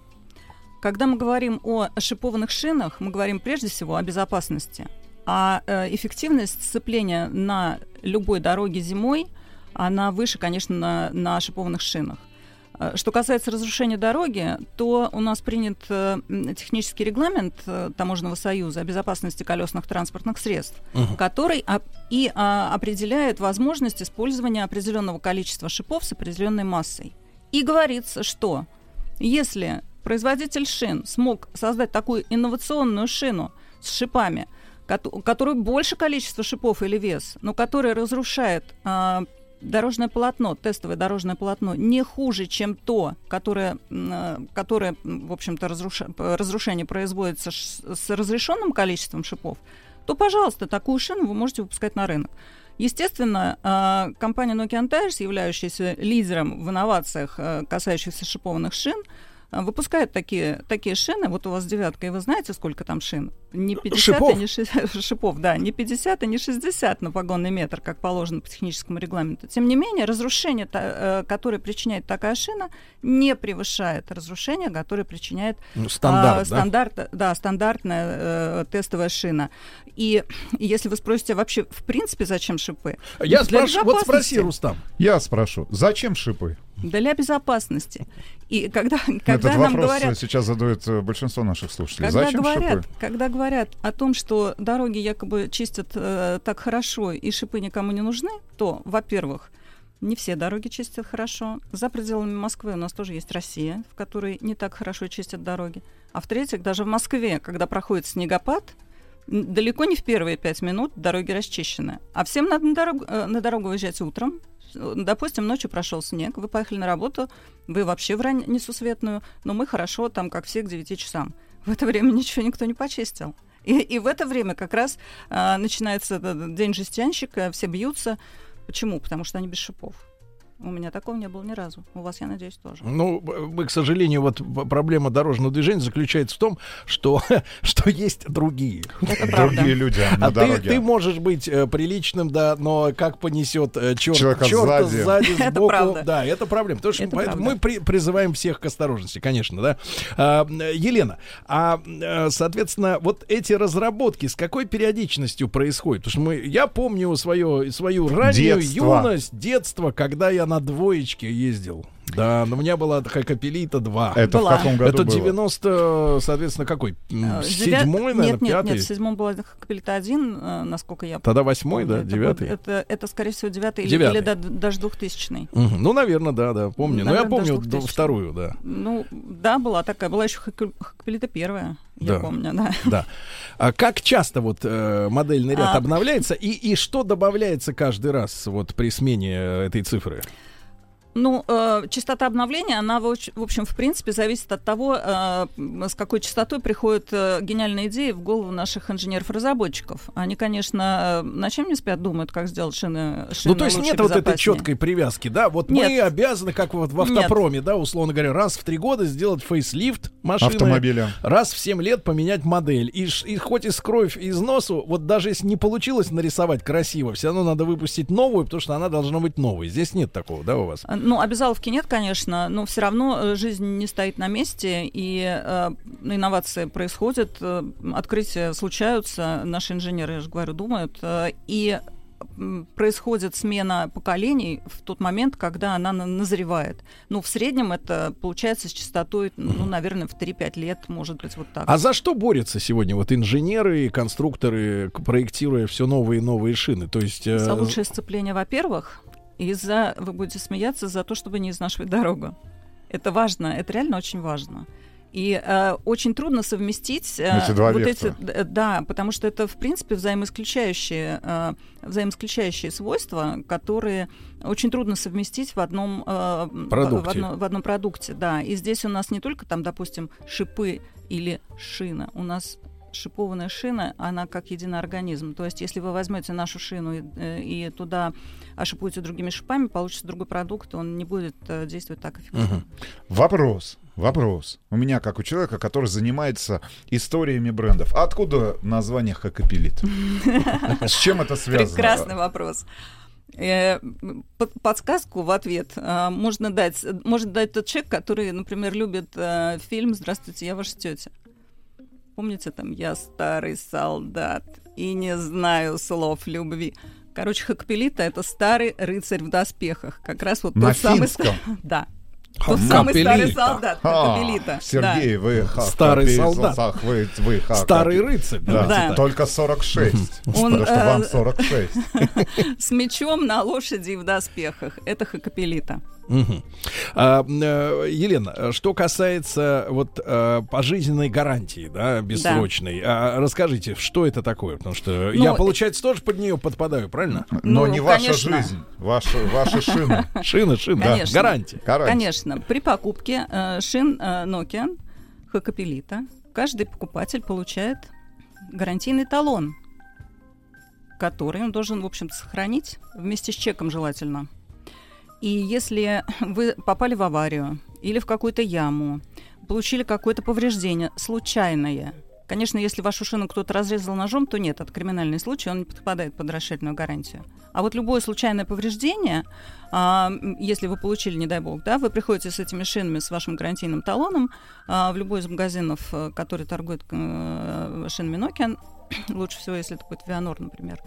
когда мы говорим о шипованных шинах, мы говорим прежде всего о безопасности. А э, эффективность сцепления на любой дороге зимой, она выше, конечно, на, на шипованных шинах. Э, Что касается разрушения дороги, то у нас принят э, технический регламент э, Таможенного союза о безопасности колесных транспортных средств, Мгм. который и а, определяет возможность использования определенного количества шипов с определенной массой. И говорится, что если производитель шин смог создать такую инновационную шину с шипами, у которой больше количества шипов или вес, но которая разрушает а, дорожное полотно, тестовое дорожное полотно, не хуже, чем то, которое, э, которое в общем-то, п- разрушение производится с разрешенным количеством шипов, то, пожалуйста, такую шину вы можете выпускать на рынок. Естественно, а, компания Nokian Tires, являющаяся лидером в инновациях, э, касающихся шипованных шин, выпускает такие, такие шины. Вот у вас девятка, и вы знаете, сколько там шин? Не 50 Шипов? и не ши- шипов, да, не 50 и не 60 на погонный метр, как положено по техническому регламенту. Тем не менее, разрушение, э, которое причиняет такая шина, не превышает разрушение, которое причиняет Ну, стандарт, а, да? стандарт, да, стандартная э, тестовая шина. И, если вы спросите вообще, в принципе, зачем шипы? Я Для спрошу, вот спроси, безопасности. Рустам. Я спрошу, зачем шипы? Для безопасности. И когда, Этот когда нам вопрос говорят... сейчас задают э, большинство наших слушателей. Когда зачем говорят, шипы? когда говорят о том, что дороги якобы чистят э, так хорошо и шипы никому не нужны, то, во-первых, не все дороги чистят хорошо. За пределами Москвы у нас тоже есть Россия, в которой не так хорошо чистят дороги. А в-третьих, даже в Москве, когда проходит снегопад, далеко не в первые пять минут дороги расчищены. А всем надо на дорогу, э, на дорогу выезжать утром. Э, Допустим, ночью прошел снег, вы поехали на работу, вы вообще в рань несусветную, но мы хорошо там, как все, к 9 часам. В это время ничего никто не почистил. И, и в это время как раз а, начинается день жестянщика, все бьются. Почему? Потому что они без шипов. У меня такого не было ни разу. У вас, я надеюсь, тоже. Ну, мы, к сожалению, вот проблема дорожного движения заключается в том, что, что есть другие. Это правда. Другие люди на А ты, дороге. ты можешь быть э, приличным, да, но как понесет э, черт, Человека черта сзади. сзади, Это сбоку. правда. Да, это проблема. Потому что Это поэтому правда. мы при- призываем всех к осторожности, конечно, да. А, э, Елена, а, э, соответственно, вот эти разработки с какой периодичностью происходят? Потому что мы, я помню свое, свою раннюю Детство. юность, детство, когда я на двоечке ездил. Да, но у меня была такая Капелита 2. Это Была. в каком году Это было? 90, соответственно, какой? Э, Седьмой, наверное, нет, нет, пятый? нет, в седьмом была Капелита 1, э, насколько я Тогда восьмой, помню. да, девятый? Это, это, скорее всего, девятый или, Девятый. или да- даже двухтысячный. Мгм. Ну, наверное, да, да, помню. Но я Наверное, помню даже д- 2000. вторую, да. Ну, да, была такая. Была еще Капелита первая, я Да. помню, да. Да. А как часто вот э, модельный ряд А. обновляется и, и что добавляется каждый раз вот при смене этой цифры? Ну, э, частота обновления, она, в, общем, в принципе, зависит от того, э, с какой частотой приходят э, гениальные идеи в голову наших инженеров-разработчиков. Они, конечно, э, ночами не спят, думают, как сделать шины, шины ну, то есть лучше, нет вот этой четкой привязки, да? Вот мы Нет. обязаны, как вот в Нет. автопроме, да, условно говоря, раз в три года сделать фейслифт машины. Автомобиля. Раз в 7 лет поменять модель. И, и хоть из кровь из носу, вот даже если не получилось нарисовать красиво, все равно надо выпустить новую, потому что она должна быть новой. Здесь нет такого, да, у вас? Ну, обязаловки нет, конечно, но все равно э, жизнь не стоит на месте, и э, инновации происходят, э, открытия случаются, наши инженеры, я же говорю, думают, э, и происходит смена поколений в тот момент, когда она на- назревает. Ну, в среднем это получается с частотой, ну, наверное, в 3-5 лет, может быть, вот так. А за что борются сегодня вот инженеры и конструкторы, проектируя все новые и новые шины? То есть э, За лучшее сцепление, во-первых, и за, вы будете смеяться, за то, чтобы не изнашивать дорогу. Это важно, это реально очень важно. И э, очень трудно совместить э, Эти два вот вектора. эти, д- да, потому что это в принципе взаимоисключающие, э, взаимоисключающие свойства, которые очень трудно совместить в одном э, Продукте. В, одно- в одном продукте, да. И здесь у нас не только там, допустим, шипы или шина, у нас шипованная шина, она как единый организм. То есть, если вы возьмете нашу шину и, э, и туда ошипуете другими шипами, получится другой продукт, он не будет э, действовать так эффективно. Вопрос. Вопрос. У меня, как у человека, который занимается историями брендов. А Откуда название Хакапелит? С чем это связано? Прекрасный вопрос. Э, под- Подсказку в ответ можно дать, может дать тот человек, который, например, любит фильм «Здравствуйте, я ваша тетя». Помните там «Я старый солдат и не знаю слов любви». Короче, Хакапелита — это старый рыцарь в доспехах. Как раз вот На тот самый... финском? ста- Да. Тот самый старый солдат Хакапелита. Сергей, да. вы ха- Старый солдат. вы, вы ха- Старый рыцарь, Да, Да. только 46. Он, Потому что вам э, 46. С мечом на лошади и в доспехах. Это Хакапелита. Мгм. А, э, Елена, э, что касается вот э, пожизненной гарантии, да, бессрочной, а, расскажите, что это такое? Потому что Ну, я, получается, тоже под нее подпадаю, правильно? Но Ну, не ваша конечно. жизнь, ваши, ваши шины. Шина, шина, Конечно. гарантия. Гарантия. Конечно. При покупке э, шин э, Nokia Хакапелита каждый покупатель получает гарантийный талон, который он должен, в общем-то, сохранить вместе с чеком желательно. И если вы попали в аварию или в какую-то яму, получили какое-то повреждение случайное, Конечно, если вашу шину кто-то разрезал ножом, то нет, это криминальный случай, он не подпадает под расширенную гарантию. А вот любое случайное повреждение, а, если вы получили, не дай бог, да, вы приходите с этими шинами, с вашим гарантийным талоном а, в любой из магазинов, э, который торгует э, шинами Nokia, лучше всего, если это будет Вианор, например,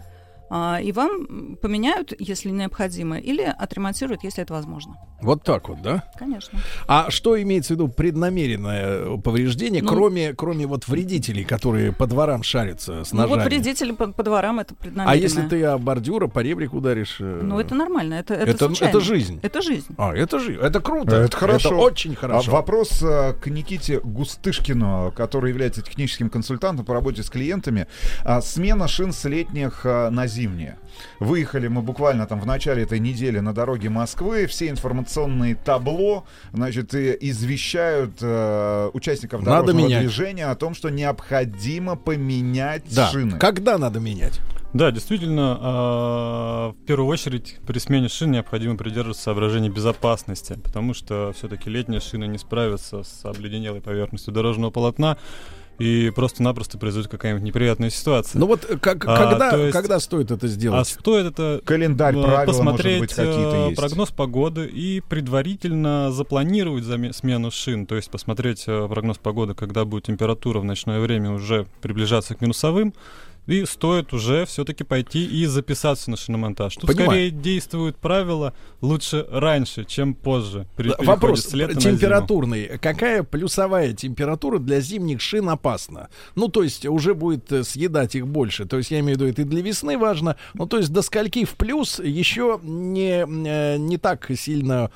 и вам поменяют, если необходимо, или отремонтируют, если это возможно. Вот так вот, да? Конечно. А что имеется в виду преднамеренное повреждение, Ну- кроме, кроме вот вредителей, которые по дворам шарятся с Ну ножами? вот вредители по, по дворам это а преднамеренное. если ты о бордюра по ребрику ударишь? э, Ну это нормально, это, это, это, случайно. это жизнь. Это жизнь. А, это жизнь. Это круто. Это хорошо. Это очень хорошо. А вопрос э, к Никите Густышкину, который является техническим консультантом по работе с клиентами. А, смена шин с летних а, на зимние. Выехали мы буквально там в начале этой недели на дороге Москвы. Все информационные табло, значит, извещают э, участников Надо дорожного менять. движения о том, что необходимо поменять Да. шины. Когда надо менять? Да, действительно, а, в первую очередь при смене шин необходимо придерживаться соображений безопасности, потому что все-таки летние шины не справятся с обледенелой поверхностью дорожного полотна, и просто-напросто произойдет какая-нибудь неприятная ситуация. Ну вот как, А, когда, есть- когда стоит это А сделать? стоит это Календарь, э, правила, посмотреть может быть, какие-то э, есть. прогноз погоды и предварительно запланировать заме- смену шин, то есть посмотреть э, прогноз погоды, когда будет температура в ночное время уже приближаться к минусовым, и стоит уже все-таки пойти и записаться на шиномонтаж. Тут Понимаю. скорее действуют правила лучше раньше, чем позже. При Да, Вопрос с лета на зиму. температурный. Какая плюсовая температура для зимних шин опасна? Ну, то есть уже будет э, съедать их больше. То есть я имею в виду, это и для весны важно. Ну, то есть до скольки в плюс еще не, э, не так сильно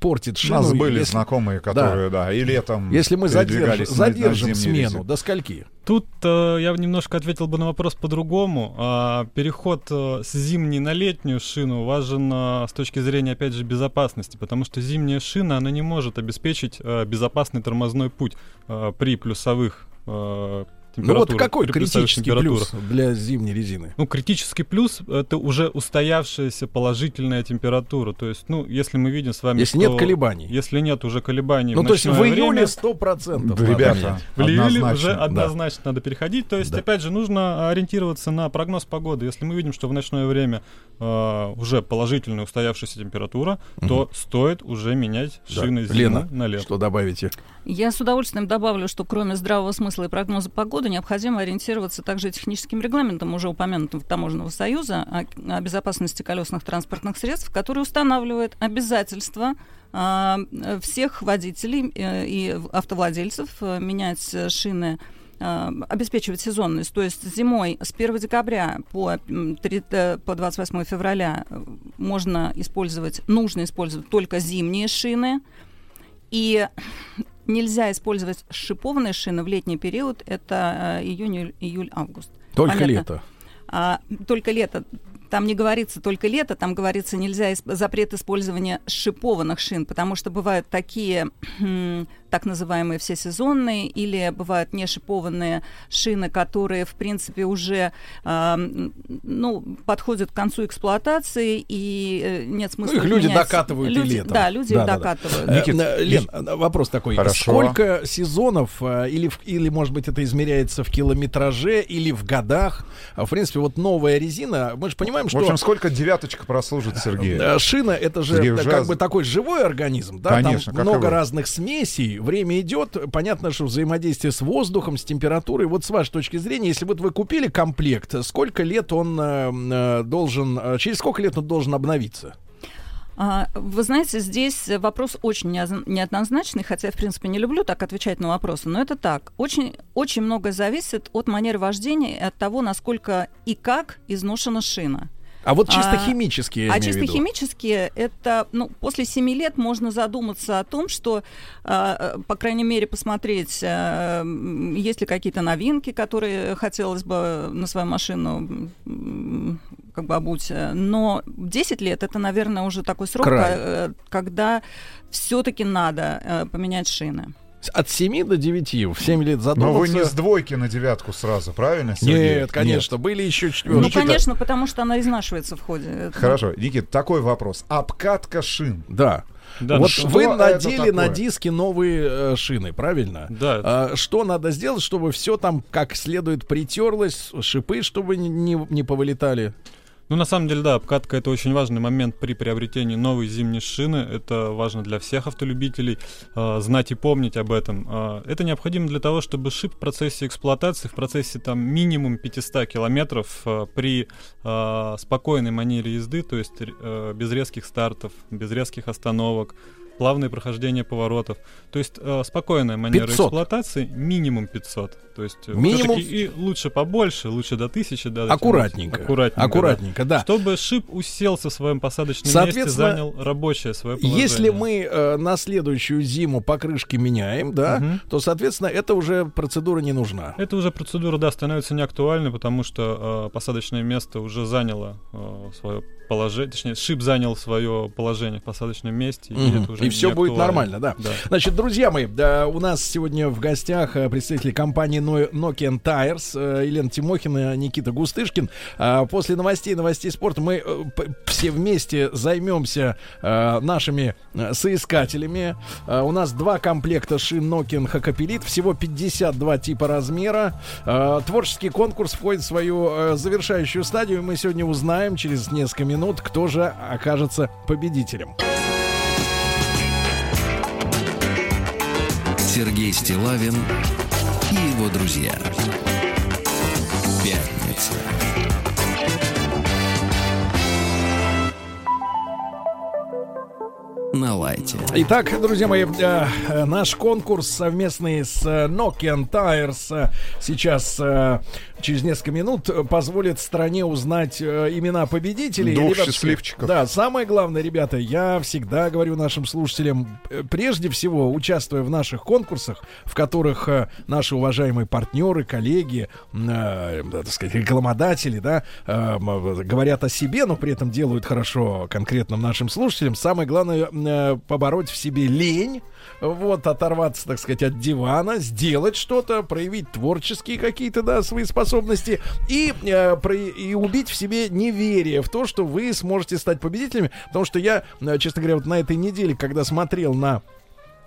портит У шину. нас были если- знакомые, которые, да, и летом Если мы задержим зимние смену, до скольки? Тут э, я немножко ответил бы на вопрос по-другому. А, переход э, с зимней на летнюю шину важен э, с точки зрения, опять же, безопасности, потому что зимняя шина, она не может обеспечить э, безопасный тормозной путь при плюсовых Ну вот какой критический плюс для зимней резины? Ну, критический плюс — это уже устоявшаяся положительная температура. То есть, ну, если мы видим с вами, Если что- нет колебаний. Если нет уже колебаний Ну, в то есть в июле время, 100% Да, ребята, в июле Однозначно, уже да. однозначно надо переходить. То есть, Да. опять же, нужно ориентироваться на прогноз погоды. Если мы видим, что в ночное время э, уже положительная устоявшаяся температура, то стоит уже менять Да. шины зиму Лена, на лето. что добавите? Я с удовольствием добавлю, что кроме здравого смысла и прогноза погоды необходимо ориентироваться также техническим регламентом уже упомянутого Таможенного союза о, о безопасности колесных транспортных средств, который устанавливает обязательства а, всех водителей э, и автовладельцев э, менять э, шины э, обеспечивать сезонность. То есть зимой с 1 декабря по, м, три- э, по 28 февраля э, можно использовать, нужно использовать только зимние шины. И нельзя использовать шипованные шины в летний период, это э, июнь, июль, август. Только Понятно? лето. А, только лето. Там не говорится только лето, там говорится нельзя исп- запрет использования шипованных шин, потому что бывают такие так называемые всесезонные или бывают не шипованные шины, которые в принципе уже а, м, ну, подходят к концу эксплуатации и э, нет смысла Ну, их люди менять. докатывают и Люди- летом. Да, люди их докатывают. Э, Никит, э, Лен, э, вопрос такой. Хорошо. Сколько сезонов, э, или, в- или, может быть, это измеряется в километраже, или в годах? А, В принципе, вот новая резина, мы же понимаем, В что... общем, сколько девяточка прослужит, Сергей? Э, Шина это же Сергей э, как бы такой живой организм, да, Конечно, там и много вы. разных смесей, время идет, понятно, что взаимодействие с воздухом, с температурой. Вот с вашей точки зрения, если вот вы купили комплект, сколько лет он э, э, должен, э, через сколько лет он должен обновиться? А, Вы знаете, здесь вопрос очень неоднозначный, хотя я, в принципе, не люблю так отвечать на вопросы, но это так. Очень, очень многое зависит от манеры вождения и от того, насколько и как изношена шина. А вот чисто А, химически, я а в чисто виду. химически это, ну, после 7 лет можно задуматься о том, что, а, э, по крайней мере, посмотреть, а, м, есть ли какие-то новинки, которые хотелось бы на свою машину как бы обуть. Э, Но 10 лет это, наверное, уже такой срок, Край. э, когда все-таки надо э, поменять шины. От 7 до 9, в 7 лет задуматься. Но вы не с двойки на девятку сразу, правильно, Сергей? Нет, конечно, были еще Ну, четвертые. конечно, потому что она изнашивается в ходе. Это- Хорошо, Никит, такой вопрос. Обкатка шин. Да. Да, вот что вы надели на диски новые э, шины, правильно? Да. А, что надо сделать, чтобы все там как следует притерлось, шипы, чтобы не, не, не повылетали? Ну, на самом деле, да, обкатка это очень важный момент при приобретении новой зимней шины. Это важно для всех автолюбителей э, знать и помнить об этом. Э, это необходимо для того, чтобы шип в процессе эксплуатации, в процессе там минимум 500 километров э, при э, спокойной манере езды, то есть э, без резких стартов, без резких остановок, плавное прохождение поворотов. То есть э, спокойная манера 500. эксплуатации минимум 500. То есть э, Минимум- и лучше побольше, лучше до 1000, да. Аккуратненько. Аккуратненько. Аккуратненько, да. Чтобы шип уселся в своем посадочном месте, занял рабочее свое положение. Если мы э, на следующую зиму покрышки меняем, да, Мгм. то, соответственно, это уже процедура не нужна. Это уже процедура, да, становится неактуальной, потому что э, посадочное место уже заняло свое положение, точнее, шип занял свое положение в посадочном месте, и Мгм. это уже И все будет нормально, да. Значит, друзья мои, да, у нас сегодня в гостях э, представители компании No- Nokian Tires, э, Елена Тимохина, Никита Густышкин. А После новостей, новостей спорта мы э, все вместе займемся э, нашими э, соискателями. Э, У нас два комплекта шин Nokian Хакапелит, всего 52 типа размера. Э, Творческий конкурс входит в свою э, завершающую стадию. Мы сегодня узнаем через несколько минут, кто же окажется победителем. Сергей Стилавин и его друзья. На лайте. Итак, друзья мои, э, э, наш конкурс совместный с э, Nokian Tires сейчас через несколько минут э, позволит стране узнать э, имена победителей. Двух Ребятушки, счастливчиков. Да, самое главное, ребята, я всегда говорю нашим слушателям, э, прежде всего, участвуя в наших конкурсах, в которых э, наши уважаемые партнеры, коллеги, м, э, так сказать, рекламодатели, да, э, говорят о себе, но при этом делают хорошо конкретным нашим слушателям. Самое главное э, побороть в себе лень, вот, оторваться, так сказать, от дивана, сделать что-то, проявить творческие какие-то, да, свои способности и, э, про- и убить в себе неверие в то, что вы сможете стать победителями, потому что я, э, честно говоря, вот на этой неделе, когда смотрел на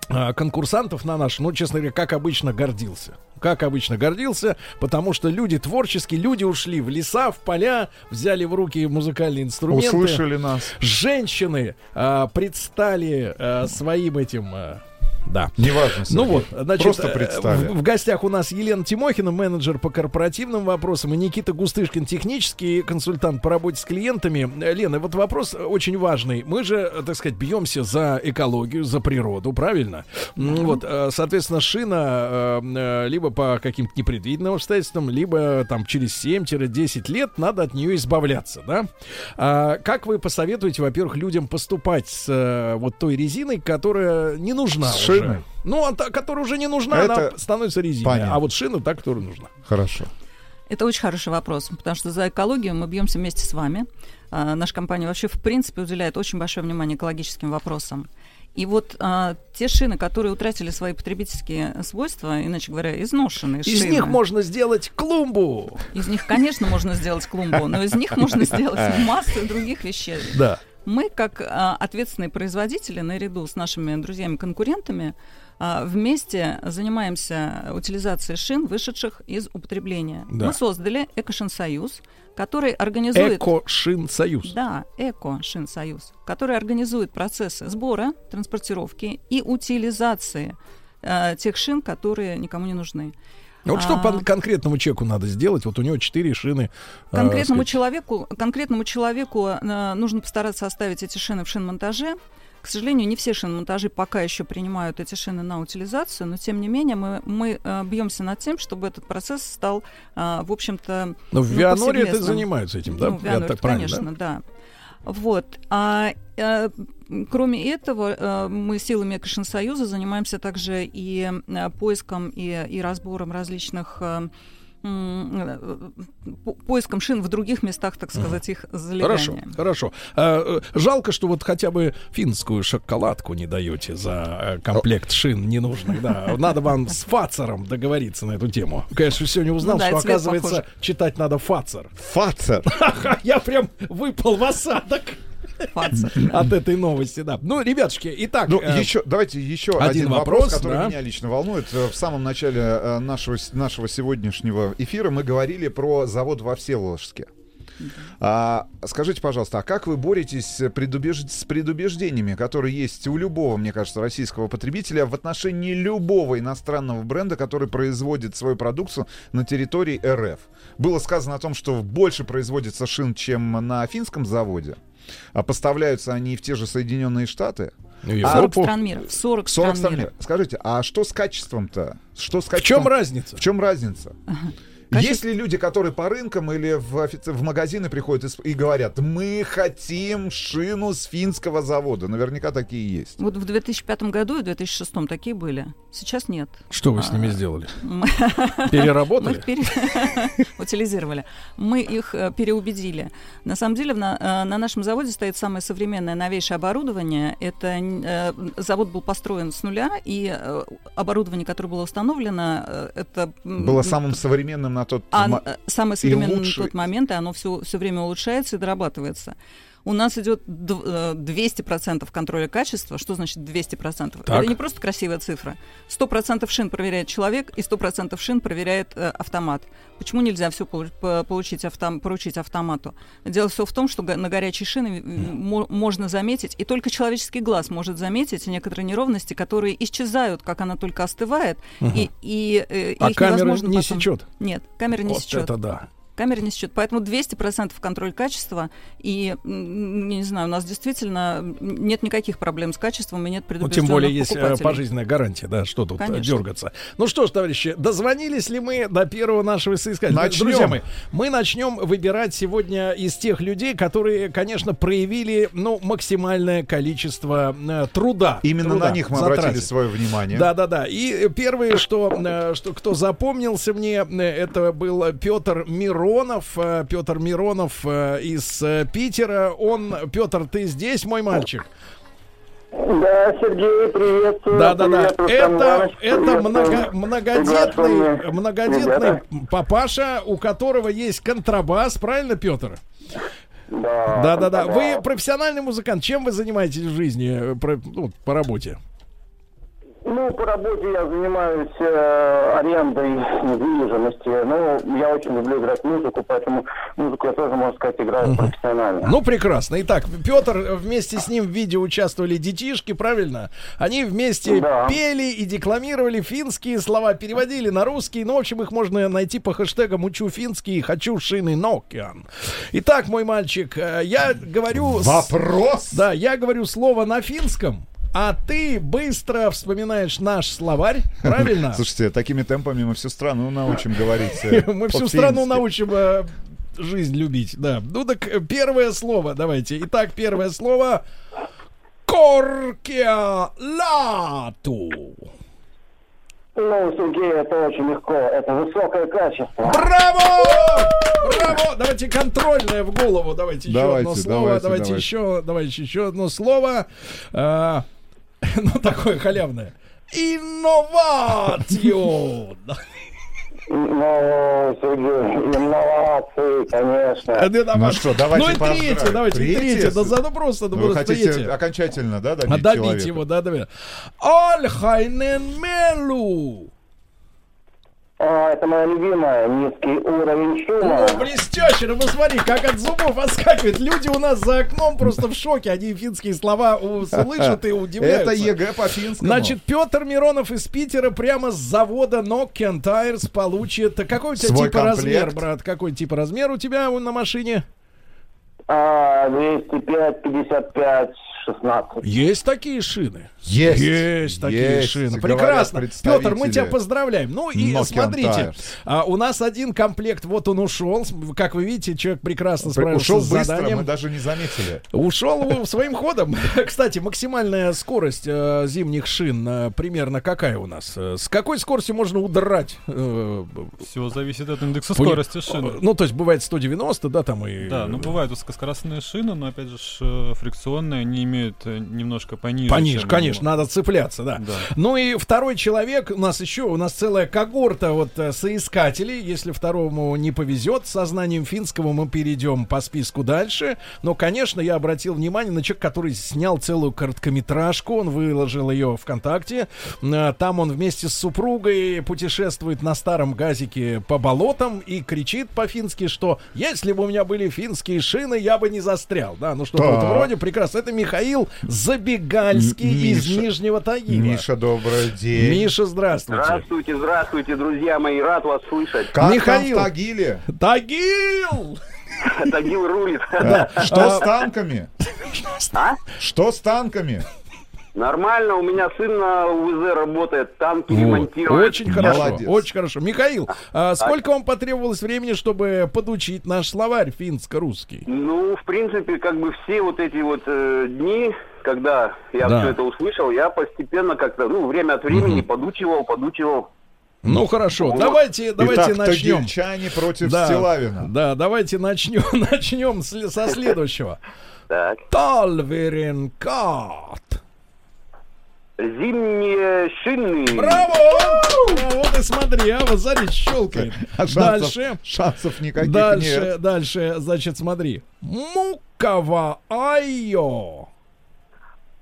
а, конкурсантов на наш, ну, честно говоря, как обычно, гордился. Как обычно, гордился, потому что люди творческие, люди ушли в леса, в поля, взяли в руки музыкальные инструменты. Услышали нас. Женщины а, предстали а, своим этим... а, да. Неважно, Ну вот, значит, Просто э, представили. В, в гостях у нас Елена Тимохина, менеджер по корпоративным вопросам, и Никита Густышкин, технический консультант по работе с клиентами. Э, Лена, вот вопрос очень важный. Мы же, э, так сказать, бьемся за экологию, за природу, правильно? М, Вот, соответственно, шина либо по каким-то непредвиденным обстоятельствам, либо там через 7-10 лет надо от нее избавляться, да? А как вы посоветуете, во-первых, людям поступать с вот той резиной, которая не нужна С уже? Правильно? Ну, а та, которая уже не нужна, Это она становится резиной. понятно. А вот шина та, которая нужна. Хорошо. Это очень хороший вопрос, потому что за экологию мы бьемся вместе с вами. А, наша компания вообще, в принципе, уделяет очень большое внимание экологическим вопросам. И вот а, те шины, которые утратили свои потребительские свойства, иначе говоря, изношенные Из шины. них можно сделать клумбу. Из них, конечно, можно сделать клумбу, но из них можно сделать массу других вещей. Да. Мы, как а, ответственные производители, наряду с нашими друзьями-конкурентами, а, вместе занимаемся утилизацией шин, вышедших из употребления. Да. Мы создали Эко-Шин-Союз, который организует... Эко-шин-союз. Да, Эко-Шин-Союз, который организует процессы сбора, транспортировки и утилизации э, тех шин, которые никому не нужны. Ну, Вот что А, по конкретному человеку надо сделать? Вот у него четыре шины. а, Конкретному сказать, человеку, конкретному человеку э, нужно постараться оставить эти шины в шинмонтаже. К сожалению, не все шинмонтажи пока еще принимают эти шины на утилизацию, но тем не менее мы, мы э, бьемся над тем, чтобы этот процесс стал, э, в общем-то, Ну, в Вианоре это занимаются этим, да? Ну, в Я Вианоре, так правильно, конечно, да. Вот. А э, кроме этого, э, мы силами Экошинсоюза занимаемся также и э, поиском и, и разбором различных э, поиском шин в других местах, так сказать, их Хорошо, залегания. хорошо. Э, жалко, что вот хотя бы финскую шоколадку не даете за комплект шин ненужных. Да, надо вам с Фацером договориться на эту тему. Конечно, сегодня узнал, Ну да, что оказывается похож. читать надо Фацер. Фацер. Я прям выпал в осадок. От этой новости, да. Ну, ребятушки, итак. Ну, э, еще, давайте еще один один, вопрос, вопрос, который да. меня лично волнует. Э, В самом начале э, нашего, нашего сегодняшнего эфира мы говорили про завод во Всеволожске. А, скажите, пожалуйста, а как вы боретесь предубеж- с предубеждениями, которые есть у любого, мне кажется, российского потребителя в отношении любого иностранного бренда, который производит свою продукцию на территории РФ? Было сказано о том, что больше производится шин, чем на финском заводе. А поставляются они в те же Соединенные Штаты. Ну, В А 40 стран мира. В 40 40 стран стран мира. мира. Скажите, а что с качеством-то? Что с В качеством? чем разница? В чем разница? Качество- Есть ли люди, которые по рынкам или в, офици- в магазины приходят и, и говорят, мы хотим шину с финского завода? Наверняка такие есть. Вот в 2005 году и в 2006 такие были. Сейчас нет. Что вы с ними сделали? Мы- Переработали? Мы их пере- утилизировали. Мы их э, переубедили. На самом деле на, э, на нашем заводе стоит самое современное, новейшее оборудование. Это э, завод был построен с нуля, и оборудование, которое было установлено, это Было самым современным на тот а, мо- э, самое современное на тот момент, и оно все, все время улучшается и дорабатывается. У нас идет дв- э, 200% контроля качества. Что значит 200%? Так. Это не просто красивая цифра. 100% шин проверяет человек, и 100% шин проверяет э, автомат. Почему нельзя все получить автом, поручить автомату? Дело все в том, что на горячей шины мо- можно заметить, и только человеческий глаз может заметить некоторые неровности, которые исчезают, как она только остывает, Мгм. и, и, э, А их камера невозможно не потом- сечет? Нет, камера не Вот сечет. это да. Камера не сечет. Поэтому 200% контроль качества. И, не знаю, у нас действительно нет никаких проблем с качеством и нет Ну, предупрежденных тем более есть э, пожизненная гарантия, да, что тут э, Конечно. дергаться. Ну что ж, товарищи, дозвонились ли мы до первого нашего соискателя? Начнем. Друзья мои, мы начнем выбирать сегодня из тех людей, которые, конечно, проявили, ну, максимальное количество э, труда. Именно Труда на них мы затратили. обратили свое внимание. Да, да, да. И первое, что, э, что кто запомнился мне, э, это был Петр Миронов. Петр Миронов э, из э, Питера. Он, Петр, ты здесь, мой мальчик? Да, Сергей, приветствую. Да, да, да. Это, это много, многодетный, многодетный ребята. папаша, у которого есть контрабас, правильно, Петр? Да, Да, да, да. Вы профессиональный музыкант. Чем вы занимаетесь в жизни, э, про- ну, по работе? Ну, по работе я занимаюсь э, арендой недвижимости. Ну, я очень люблю играть музыку, поэтому музыку я тоже, можно сказать, играю профессионально. Ну, прекрасно. Итак, Петр, э, вместе с ним в видео участвовали детишки, правильно? Они вместе Да. пели и декламировали финские слова, переводили на русский. Ну, в общем, их можно найти по хэштегам «Учу финский», «Хочу шины Nokian». Итак, мой мальчик, э, я говорю... с- Вопрос? Да, я говорю слово на финском, а ты быстро вспоминаешь наш словарь, правильно? Слушайте, такими темпами мы всю страну научим говорить. э, Мы всю страну научим э, жизнь любить, да. Ну так э, первое слово, давайте. Итак, первое слово Коркия Лату. Ну, Сергей, это очень легко. Это высокое качество. Браво! Браво! Давайте контрольное в голову. Давайте еще Давайте, одно слово. давайте, Давайте, давайте. еще, давайте еще одно слово. Ну, такое халявное. Инновацию. Ну, Сергей, инновации, конечно. Да. Ну что, давайте Ну и третье, давайте Третье? третье. Да ну просто, ну Вы просто хотите третье. окончательно, да, добить А добить человека? его, да, да. Alhainen melu. А, это моя любимая. Низкий уровень шума. О, блестяще, ну посмотри, как от зубов отскакивает. Люди у нас за окном просто в шоке. Они финские слова у- слышат и удивляются. Это ЕГЭ по финскому. Значит, Петр Миронов из Питера прямо с завода Nokian Tires получит... Какой у тебя Свой типа размер, комплект. брат? Какой типа размер у тебя на машине? А, 205, 55, 16. Есть такие шины. Есть. Есть такие Есть, шины. Прекрасно. Петр, мы тебя поздравляем. Ну и Nokian смотрите, а, у нас один комплект, вот он ушел. Как вы видите, человек прекрасно справился Ушел с быстро, заданием. мы даже не заметили. Ушел своим ходом. Кстати, максимальная скорость э, зимних шин э, примерно какая у нас? Э, С какой скоростью можно удрать? э, Все зависит от индекса Пони- скорости шины. Ну, то есть бывает 190, да, там и... Да, ну бывают узкоскоростные шины, но опять же э, фрикционные, они имеют э, немножко пониже. Пониже, чем конечно, его. надо цепляться, да. Да. Ну и второй человек, у нас еще, у нас целая когорта вот э, соискателей. Если второму не повезет с сознанием финского, мы перейдем по списку дальше. Но, конечно, я обратил внимание на человека, который снял целую короткометражку, он выложил ее ВКонтакте. Э, Там он вместе с супругой путешествует на старом газике по болотам и кричит по-фински, что если бы у меня были финские шины, я бы не застрял. Да, ну что-то в этом Так. роде прекрасно. Это Михаил Забегальский М- из Миша. Нижнего Тагила. Миша, добрый день. Миша, здравствуйте. Здравствуйте, здравствуйте, друзья мои, рад вас слышать. Как Михаил. там в Тагиле? Тагил! Тагил рулит. Да. Что А, с танками? А? Что с танками? Нормально, у меня сын на УВЗ работает, танки Вот. ремонтирует. Очень хорошо, Молодец. очень хорошо. Михаил, а сколько вам потребовалось времени, чтобы подучить наш словарь финско-русский? Ну, в принципе, как бы все вот эти вот э, дни, когда я Да. все это услышал, я постепенно как-то, ну, время от времени подучивал, подучивал. Ну хорошо, Вот. давайте, давайте Итак, начнем. тагильчане против Да, Стилавина. да, давайте начнем, начнем с- со следующего. Так. Талверенкат. Зимние шины. Браво! Браво, ты смотри, а вот смотри, щелкает. А шансов- Дальше. Шансов никаких Дальше, нет. дальше, значит, смотри. Мукава айо.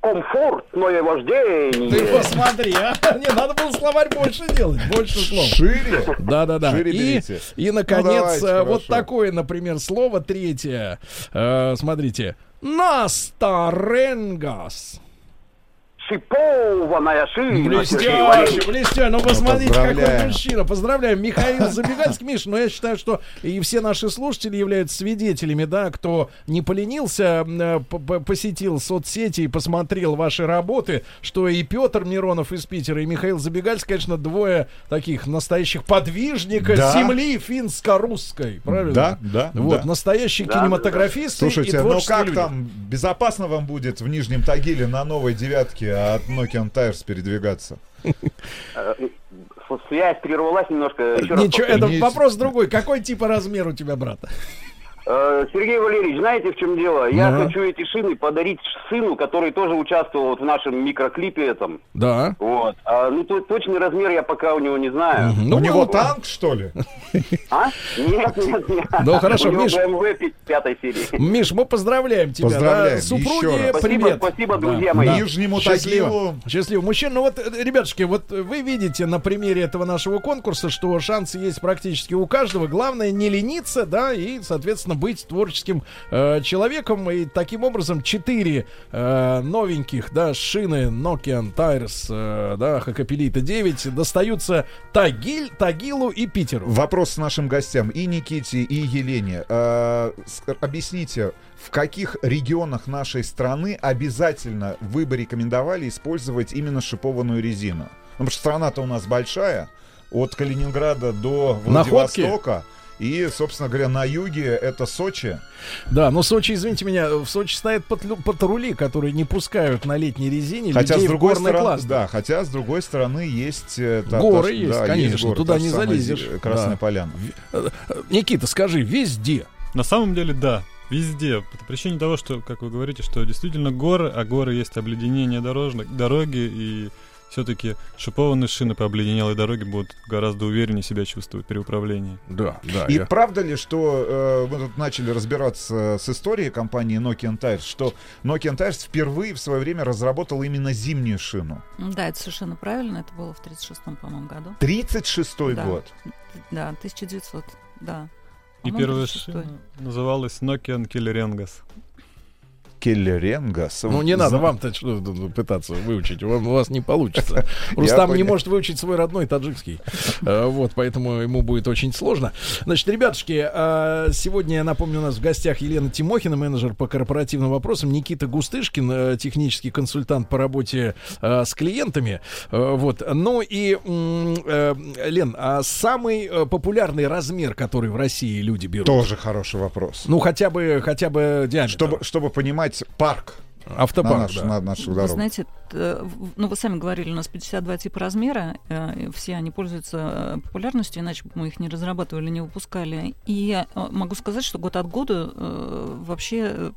Комфортное вождение. Ты посмотри, а? Не, надо было словарь больше делать, больше слов. Шире? Да, да, да. Шире И, берите. и Ну, наконец, давайте, э, вот хорошо. такое, например, слово третье. Э, смотрите. Настаренгас. Шипованная шина. Блестяще, блестяще. Ну, посмотрите, какой мужчина. Поздравляем. Михаил Забегальский. Миш, но я считаю, что и все наши слушатели являются свидетелями, да, кто не поленился, э, посетил соцсети и посмотрел ваши работы, что и Петр Миронов из Питера, и Михаил Забегальский, конечно, двое таких настоящих подвижника Да. земли финско-русской. Правильно? Да, да, Вот, да. настоящие Да, кинематографисты и Слушайте, ну как люди. там, безопасно вам будет в Нижнем Тагиле на новой девятке от Nokian Tires передвигаться? Э, Связь прервалась немножко. Еще раз Ничего, повторю. это вопрос другой. Какой типа размер у тебя, брата? Э, Сергей Валерьевич, знаете, в чем дело? Я хочу эти шины подарить сыну, который тоже участвовал вот в нашем микроклипе этом. Да. Вот. А, ну, то- точный размер я пока у него не знаю. Ну, У него ну, танк, что ли? А? Нет, нет, нет. Ну, хорошо, у него Миш. BMW пятой серии. Миш, мы поздравляем тебя. Поздравляем, да. Супруги, привет. Спасибо, друзья мои. Да. Нижнему Счастливо. Счастливо. Мужчин, ну вот, ребятушки, вот вы видите на примере этого нашего конкурса, что шансы есть практически у каждого. Главное не лениться, да, и, соответственно, быть творческим э, человеком. И таким образом четыре э, новеньких, да, шины Nokian Tires, э, да, Хакапелита 9 достаются Тагиль, Тагилу и Питеру. Вопрос с нашим гостям и Никите, и Елене. Э, Объясните, в каких регионах нашей страны обязательно вы бы рекомендовали использовать именно шипованную резину? Ну, Потому что страна-то у нас большая, от Калининграда до Находки? И, собственно говоря, на юге это Сочи. Да, но Сочи, извините меня, в Сочи стоят патру- патрули, которые не пускают на летней резине Хотя людей с другой в горный стороны, класс. да, хотя с другой стороны есть э, та- Горы та- есть, да, конечно, горы, туда та не залезешь. Красная Да. поляна. Э, э, Никита, скажи, везде. На самом деле, да, везде. По причине того, что, как вы говорите, что действительно горы, а горы есть обледенение дорожных, дороги, и все-таки шипованные шины по обледенелой дороге будут гораздо увереннее себя чувствовать при управлении. Да, да. И правда ли, что э, мы тут начали разбираться с историей компании Nokian Tires, что Nokian Tires впервые в свое время разработал именно зимнюю шину? Да, это совершенно правильно. Это было в 36-м, по-моему, году. 36-й Да. год. Да, 1900, да. И первая 36-й. шина называлась Nokian Killerengas. Келлеренгас. Ну, не надо вам-то пытаться выучить. Вам, у вас не получится. Рустам не может выучить свой родной таджикский. Э, Вот, поэтому ему будет очень сложно. Значит, ребятушки, э, сегодня, я напомню, у нас в гостях Елена Тимохина, менеджер по корпоративным вопросам, Никита Густышкин, э, технический консультант по работе с клиентами. Вот. Ну и, Лен, а самый популярный размер, который в России люди берут? Тоже хороший вопрос. Ну, хотя бы, хотя бы диаметр. Чтобы, чтобы понимать парк. Автопарк, на, наш- да. на наших Вы дорогах. знаете, в- ну вы сами говорили, у нас 52 типа размера, э, все они пользуются э, популярностью, иначе бы мы их не разрабатывали, не выпускали. И я э, могу сказать, что год от года э, вообще э,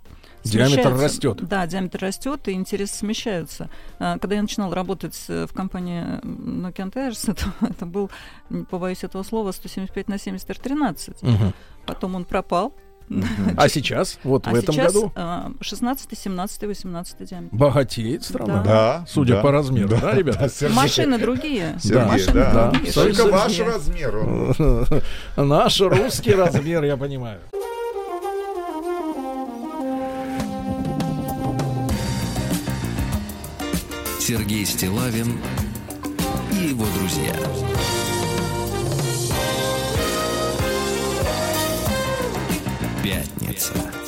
Диаметр растет. Да, диаметр растет, и интересы смещаются. Когда я начинала работать э, в компании Nokian Tires, это, это был, не побоюсь этого слова, 175 на 70 R13. Мгм. Потом он пропал. А сейчас? Вот А в этом сейчас, году? а, 16, 17, 18 диаметр. Богатеет страна. Да. Судя да, по размеру, да, да, ребята? да, Сергей. Машины другие. Сергей, Машины да. другие. Только ваш размер. Наш русский размер, я понимаю. Сергей Стилавин и его друзья. Пятница.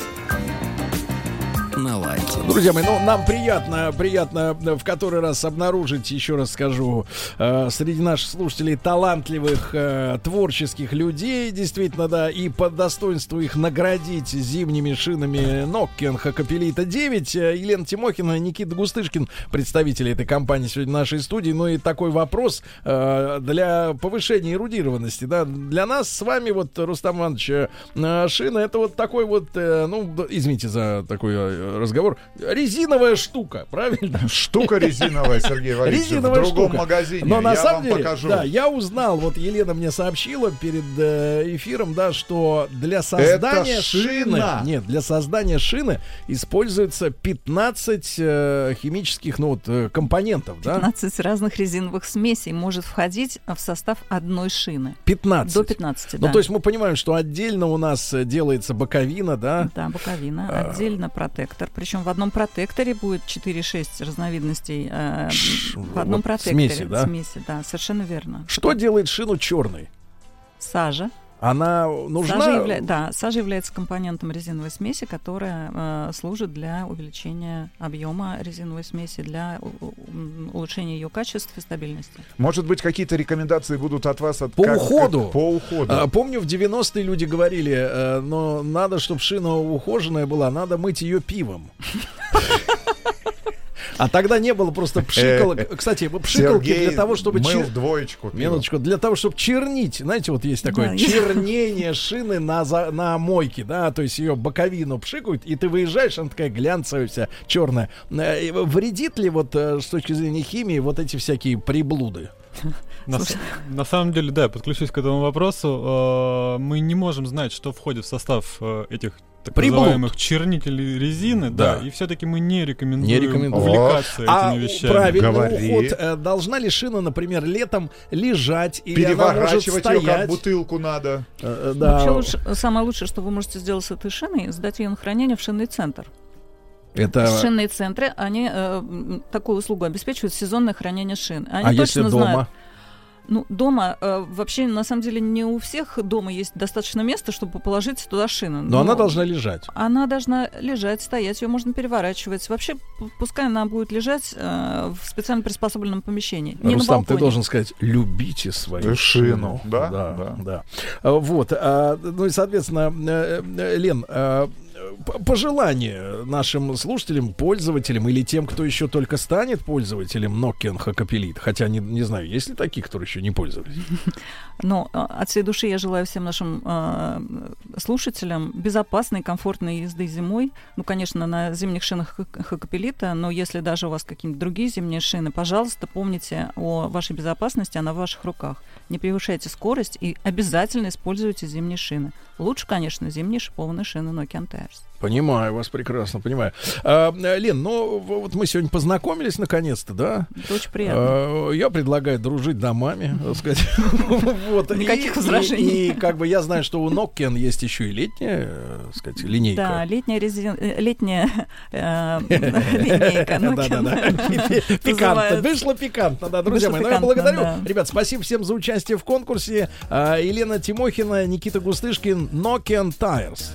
На лайте. Друзья мои, ну нам приятно, приятно в который раз обнаружить, еще раз скажу, э, среди наших слушателей талантливых, э, творческих людей, действительно, да, и по достоинству их наградить зимними шинами Nokian Хакапелита 9. Э, Елена Тимохина, Никита Густышкин, представители этой компании сегодня в нашей студии. Ну и такой вопрос э, для повышения эрудированности, да, для нас с вами, вот, Рустам Иванович, э, шина, это вот такой вот, э, ну, извините за такой э, разговор, резиновая штука, правильно? Штука резиновая, Сергей Валерьевич, Резиновая в другом штука. магазине. Но на Я самом вам деле, покажу. да, я узнал, вот Елена мне сообщила перед э, эфиром, да, что для создания Это шины, шина. нет, для создания шины используется 15 э, химических, ну вот, э, компонентов, да? 15 разных резиновых смесей может входить в состав одной шины. 15. До 15, Ну, да. то есть мы понимаем, что отдельно у нас делается боковина, да? Да, боковина, А. отдельно протектор. Причем в одном протекторе будет 4-6 разновидностей. э, в одном вот протекторе. смеси, да? Смеси, да, совершенно верно. Что делает шину черной? Сажа. Она нужна? Сажа, явля- да, сажа является компонентом резиновой смеси, которая э, служит для увеличения объема резиновой смеси, для улучшения ее качества и стабильности. Может быть, какие-то рекомендации будут от вас? От, По как- уходу. как- по уходу. А, помню, в 90-е люди говорили, э, но надо, чтобы шина ухоженная была, надо мыть ее пивом. А тогда не было просто пшикалок. Э, Кстати, пшикалки Сергей для того, чтобы... мыл чер- двоечку. Минуточку, для того, чтобы чернить, знаете, вот есть такое Да. чернение шины на, за- на мойке, да, то есть ее боковину пшикают, и ты выезжаешь, она такая глянцевая вся, черная. Э, Вредит ли вот э, с точки зрения химии вот эти всякие приблуды? На, с- на самом деле, да, я подключусь к этому вопросу. Э, Мы не можем знать, что входит в состав э, этих так Приблуд. называемых чернителей резины, да, Да. и все-таки мы не рекомендуем, Не рекомендуем. увлекаться А этими вещами. правильный Говори. уход, э, должна ли шина, например, летом лежать или она может Переворачивать ее, как бутылку надо. Э, э, да. Вообще лучше, самое лучшее, что вы можете сделать с этой шиной, сдать ее на хранение в шинный центр. Это... Шинные центры, они э, такую услугу обеспечивают сезонное хранение шин. Они А точно если дома? знают. Ну, дома э, вообще, на самом деле, не у всех дома есть достаточно места, чтобы положить туда шину. Но она должна лежать. Она должна лежать, стоять, ее можно переворачивать. Вообще, пускай она будет лежать э, в специально приспособленном помещении. Не на Рустам, ты должен сказать, любите свою Шину, шину. да, да, да. да. А, Вот, а, ну и, соответственно, э, э, Лен, а, пожелание нашим слушателям, пользователям или тем, кто еще только станет пользователем Nokia Хакапелит, хотя не, не знаю, есть ли такие, которые еще не пользовались? Но э, от всей души я желаю всем нашим э, слушателям безопасной, комфортной езды зимой. Ну, конечно, на зимних шинах Хак- Хакапелита, но если даже у вас какие-нибудь другие зимние шины, пожалуйста, помните о вашей безопасности, она в ваших руках. Не превышайте скорость и обязательно используйте зимние шины. Лучше, конечно, зимние шипованные шины Nokian Tires. Понимаю вас прекрасно, понимаю. А, Лен, ну вот мы сегодня познакомились наконец-то, да? Это очень приятно. А, Я предлагаю дружить домами, так сказать. Вот. Никаких И- возражений. И, и как бы я знаю, что у Nokia есть еще и летняя, так сказать, линейка. Да, летняя, резин... э, летняя э, линейка. Nokian Пикантно. Вышло пикантно, да, друзья мои. Ну, я благодарю. да. Ребят, спасибо всем за участие в конкурсе. А, Елена Тимохина, Никита Густышкин, Nokian Tires.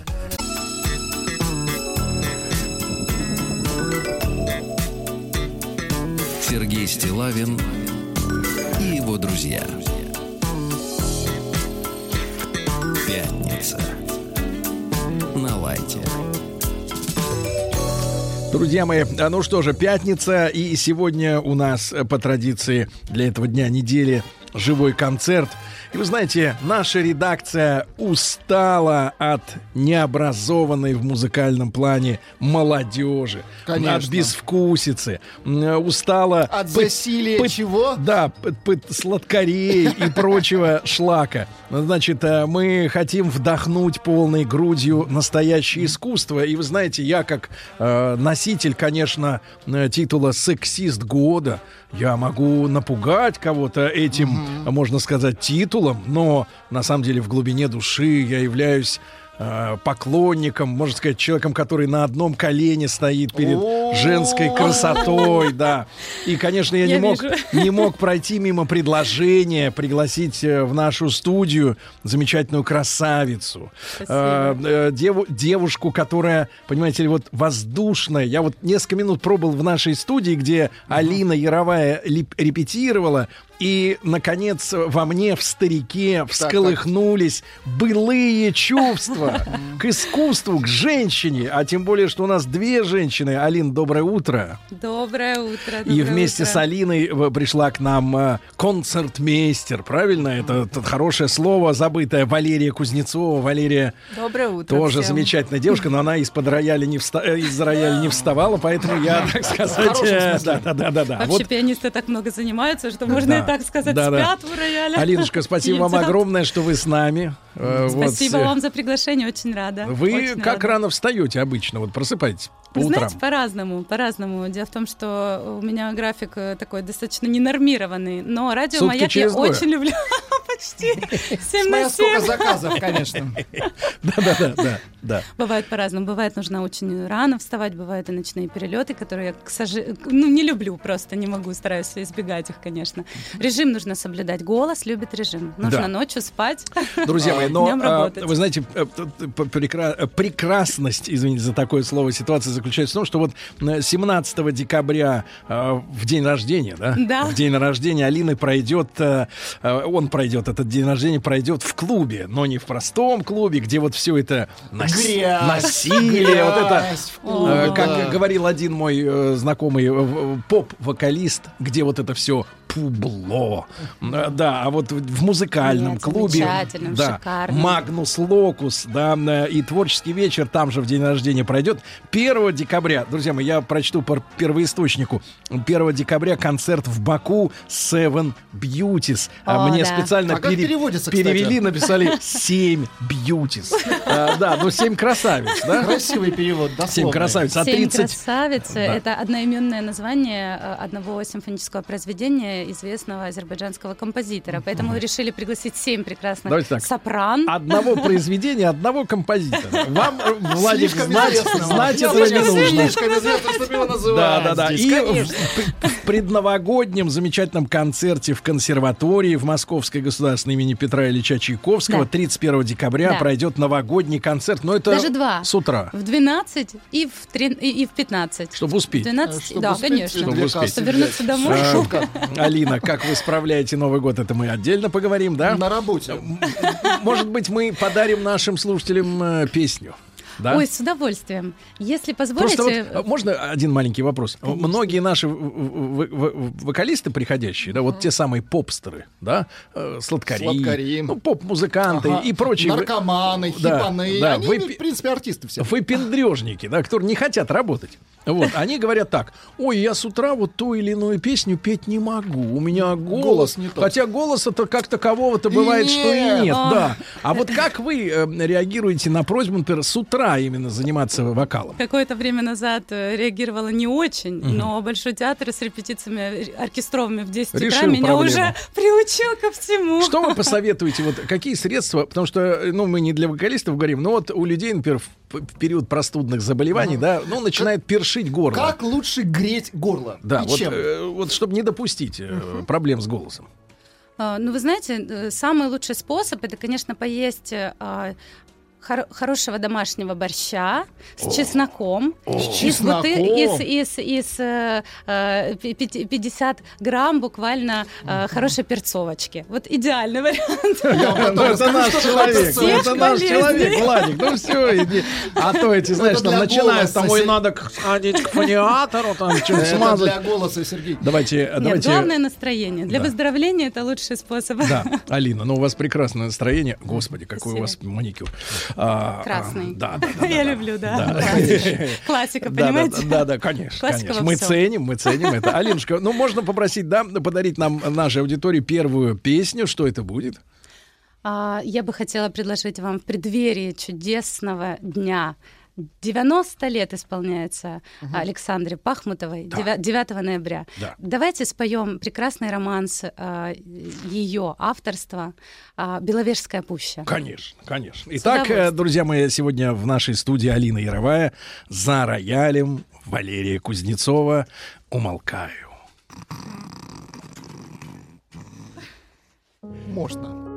Сергей Стилавин и его друзья. Пятница. На лайте. Друзья мои, а ну что же, пятница, и сегодня у нас э, по традиции для этого дня недели живой концерт. И вы знаете, наша редакция устала от необразованной в музыкальном плане молодежи, Конечно. от безвкусицы, устала От пы- засилия пы- чего? Да, п- п- сладкорей и прочего шлака. Значит, э, мы хотим вдохнуть полной грудью настоящее искусство. И вы знаете, я как э, носитель, конечно, э, титула «Сексист года», я могу напугать кого-то этим, можно сказать, титулом, но на самом деле в глубине души я являюсь э, поклонником, можно сказать, человеком, который на одном колене стоит перед женской красотой, да. И, конечно, я, Я не мог, вижу. не мог пройти мимо предложения пригласить э, в нашу студию замечательную красавицу, э, э, деву- девушку, которая, понимаете ли, вот воздушная. Я вот несколько минут пробыл в нашей студии, где Алина Яровая репетировала, и, наконец, во мне, в старике, всколыхнулись былые чувства к искусству, к женщине, а тем более, что у нас две женщины. Алин, доброе утро. Доброе утро. И доброе вместе утро. с Алиной э, пришла к нам э, концертмейстер, правильно? Это, это хорошее слово, забытое. Валерия Кузнецова. Валерия Доброе утро. тоже всем. замечательная девушка, но она из-под рояля не вста- э, из рояля не вставала, поэтому я, так сказать... смысле. Да, да, да, да. Вообще Вот пианисты так много занимаются, что можно Да. Так сказать, Да, да. спят в рояле. Алинушка, спасибо вам огромное, что вы с нами. Э, вот, Спасибо вам за приглашение, очень рада. Вы очень как рада. рано встаете обычно? Вот просыпаетесь по Вы утрам. знаете, по-разному, по-разному. Дело в том, что у меня график э, такой достаточно ненормированный, но радио «Маяк» я очень люблю. Почти 7 на Смотря сколько 7. заказов, конечно. Да-да-да, да, да. Бывает по-разному. Бывает нужно очень рано вставать, бывают и ночные перелеты, которые я, к сожалению, ну, не люблю просто, не могу, стараюсь избегать их, конечно. Режим нужно соблюдать. Голос любит режим. Нужно Да. ночью спать, Друзья мои, но днем а, вы знаете, э, прекра- э, прекрасность, извините за такое слово, ситуация заключается в том, что вот э, 17 декабря э, в день рождения, да? Да. В день рождения Алины пройдет, он пройдет, этот день рождения пройдет в клубе, но не в простом клубе, где вот все это нас- Грязь, насилие, вот это, грязь э, как говорил один мой э, знакомый э, в- поп-вокалист, где вот это все публо. Э, Да, а вот в музыкальном Нет, клубе. замечательном, Да, шикарном. Магнус Локус, да, э, и творческий вечер там же в день рождения пройдет. 1 декабря, друзья мои, я прочту по первоисточнику. 1 декабря концерт в Баку Seven Beauties. А О, Мне да. специально А как пере- кстати? перевели, написали 7 Beauties. А, Да, ну 7 красавиц, да? Красивый перевод, дословно. 7 красавиц, а «Семь 30... красавиц» — Да. это одноименное название э, одного симфонического произведения известного азербайджанского композитора. Поэтому решили пригласить семь прекрасных Давайте так. сопран. Одного произведения, одного композитора. Вам, э, Владик, знать, знать этого не нужно. слишком известно, чтобы его Да, называть да, да. И в, предновогоднем замечательном концерте в консерватории в Московской государственной имени Петра Ильича Чайковского Да. 31 декабря пройдет новогодний концерт. Но это Даже два. с утра. В 12 и в, три- и, и в 15. Чтобы успеть. В 12, Чтобы да, успеть, конечно. Чтобы успеть. Чтобы вернуться домой. Шутка. Алина, как вы справляете Новый год, это мы отдельно поговорим, да? На работе. Может быть, мы подарим нашим слушателям э, песню. Да? Ой, с удовольствием. Если позволите... Просто вот, э, можно один маленький вопрос? Многие наши вокалисты приходящие, да, вот те самые попстеры, да, э, сладкари, Сладкари. ну, поп-музыканты Ага. и прочие. Наркоманы, Да, хипаны. да, Они, вы- в принципе, артисты все. Выпендрежники, да, которые не хотят работать. Вот, они говорят так: ой, я с утра вот ту или иную песню петь не могу. У меня голос. Голос не тот. хотя голоса-то как такового-то бывает, что и Нет. нет. А. Да. А вот как вы э, реагируете на просьбу, например, с утра именно заниматься вокалом? Какое-то время назад э, реагировала не очень, но Большой театр с репетициями э, оркестровыми в 10 утра Решил меня проблему. уже приучил ко всему. Что вы посоветуете, вот какие средства, потому что, э, ну, мы не для вокалистов говорим, но вот у людей, например, в, период простудных заболеваний, да, ну, начинает першить горло. Как лучше греть горло? Да, И вот, чем? э, вот чтобы не допустить э, проблем с голосом. А, Ну, вы знаете, самый лучший способ это, конечно, поесть хор- хорошего домашнего борща с О. чесноком. О. С Из, чесноком. из, из, из, э, э, пи- пяти- 50 грамм буквально э, хорошей перцовочки. Вот идеальный вариант. Ну, это наш человек, ну, это наш человек, Владик, ну все, иди. А то эти, знаешь, там начинают, там, ой, надо к- сходить к фониатору, там что-то Это смазать. для голоса, Сергей. Давайте, давайте. главное настроение. Для выздоровления это лучший способ. Да, Алина, ну у вас прекрасное настроение. Господи, какой у вас маникюр. А, Красный. Да, да, да. Я люблю, да. Классика. Классика, Да, да, понимаете? Да, да, конечно, Классика конечно. Мы ценим, мы ценим это. Алинушка, ну можно попросить, да, подарить нам нашей аудитории первую песню. Что это будет? А, Я бы хотела предложить вам в преддверии чудесного дня 90 лет исполняется Мгм. Александре Пахмутовой, Да. девя- 9 ноября. Да. Давайте споем прекрасный романс ее авторства а, «Беловежская пуща». Конечно, конечно. Итак, э, друзья мои, сегодня в нашей студии Алина Яровая за роялем Валерия Кузнецова «Умолкаю». Можно.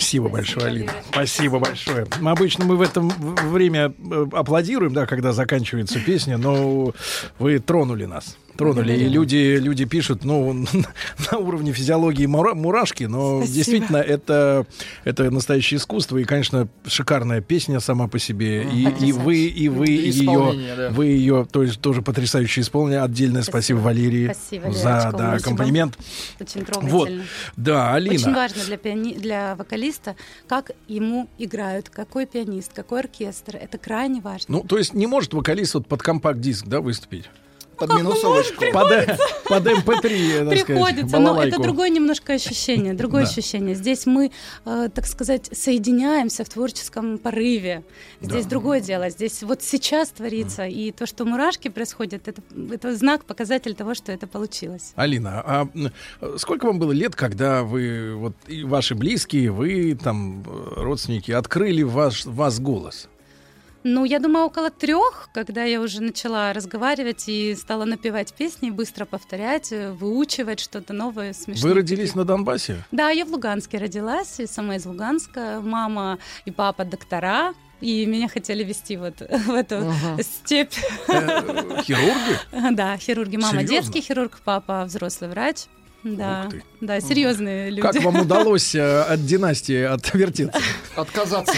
Спасибо большое, Алина. Спасибо большое. Мы обычно мы в это время э, аплодируем, да, когда заканчивается песня, но вы тронули нас. Тронули. И люди, люди пишут, ну, на уровне физиологии мура- мурашки, но Спасибо. действительно это, это настоящее искусство. И, конечно, шикарная песня сама по себе. И, и вы, и вы И ее, да. вы ее то есть, тоже потрясающе исполнили. Отдельное спасибо, Валерии Спасибо, за да, спасибо. комплимент. Очень Вот. трогательно. Да, Алина. Очень важно для, пиани... для вокалиста, как ему играют, какой пианист, какой оркестр. Это крайне важно. Ну, то есть не может вокалист вот под компакт-диск, да, выступить? Под минусовочку. Под, под MP3, так сказать, Приходится, но это другое немножко ощущение, другое Да. ощущение. Здесь мы, э, так сказать, соединяемся в творческом порыве. Здесь Да. другое дело. Здесь вот сейчас творится, и то, что мурашки происходят, это, это знак, показатель того, что это получилось. Алина, а сколько вам было лет, когда вы, вот и ваши близкие, вы там, э, родственники, открыли ваш, вас голос? Ну, я думаю, около трех, когда я уже начала разговаривать и стала напевать песни, быстро повторять, э, выучивать что-то новое, смешное. Вы родились на Донбассе? Да, я в Луганске родилась, и сама из Луганска. Мама и папа доктора, и меня хотели вести вот в эту Ага. степь. Э, хирурги? Да, хирурги. Мама Серьезно? детский хирург, папа взрослый врач. Да, да, серьезные люди. Как вам удалось э, от династии отвертеться? Отказаться.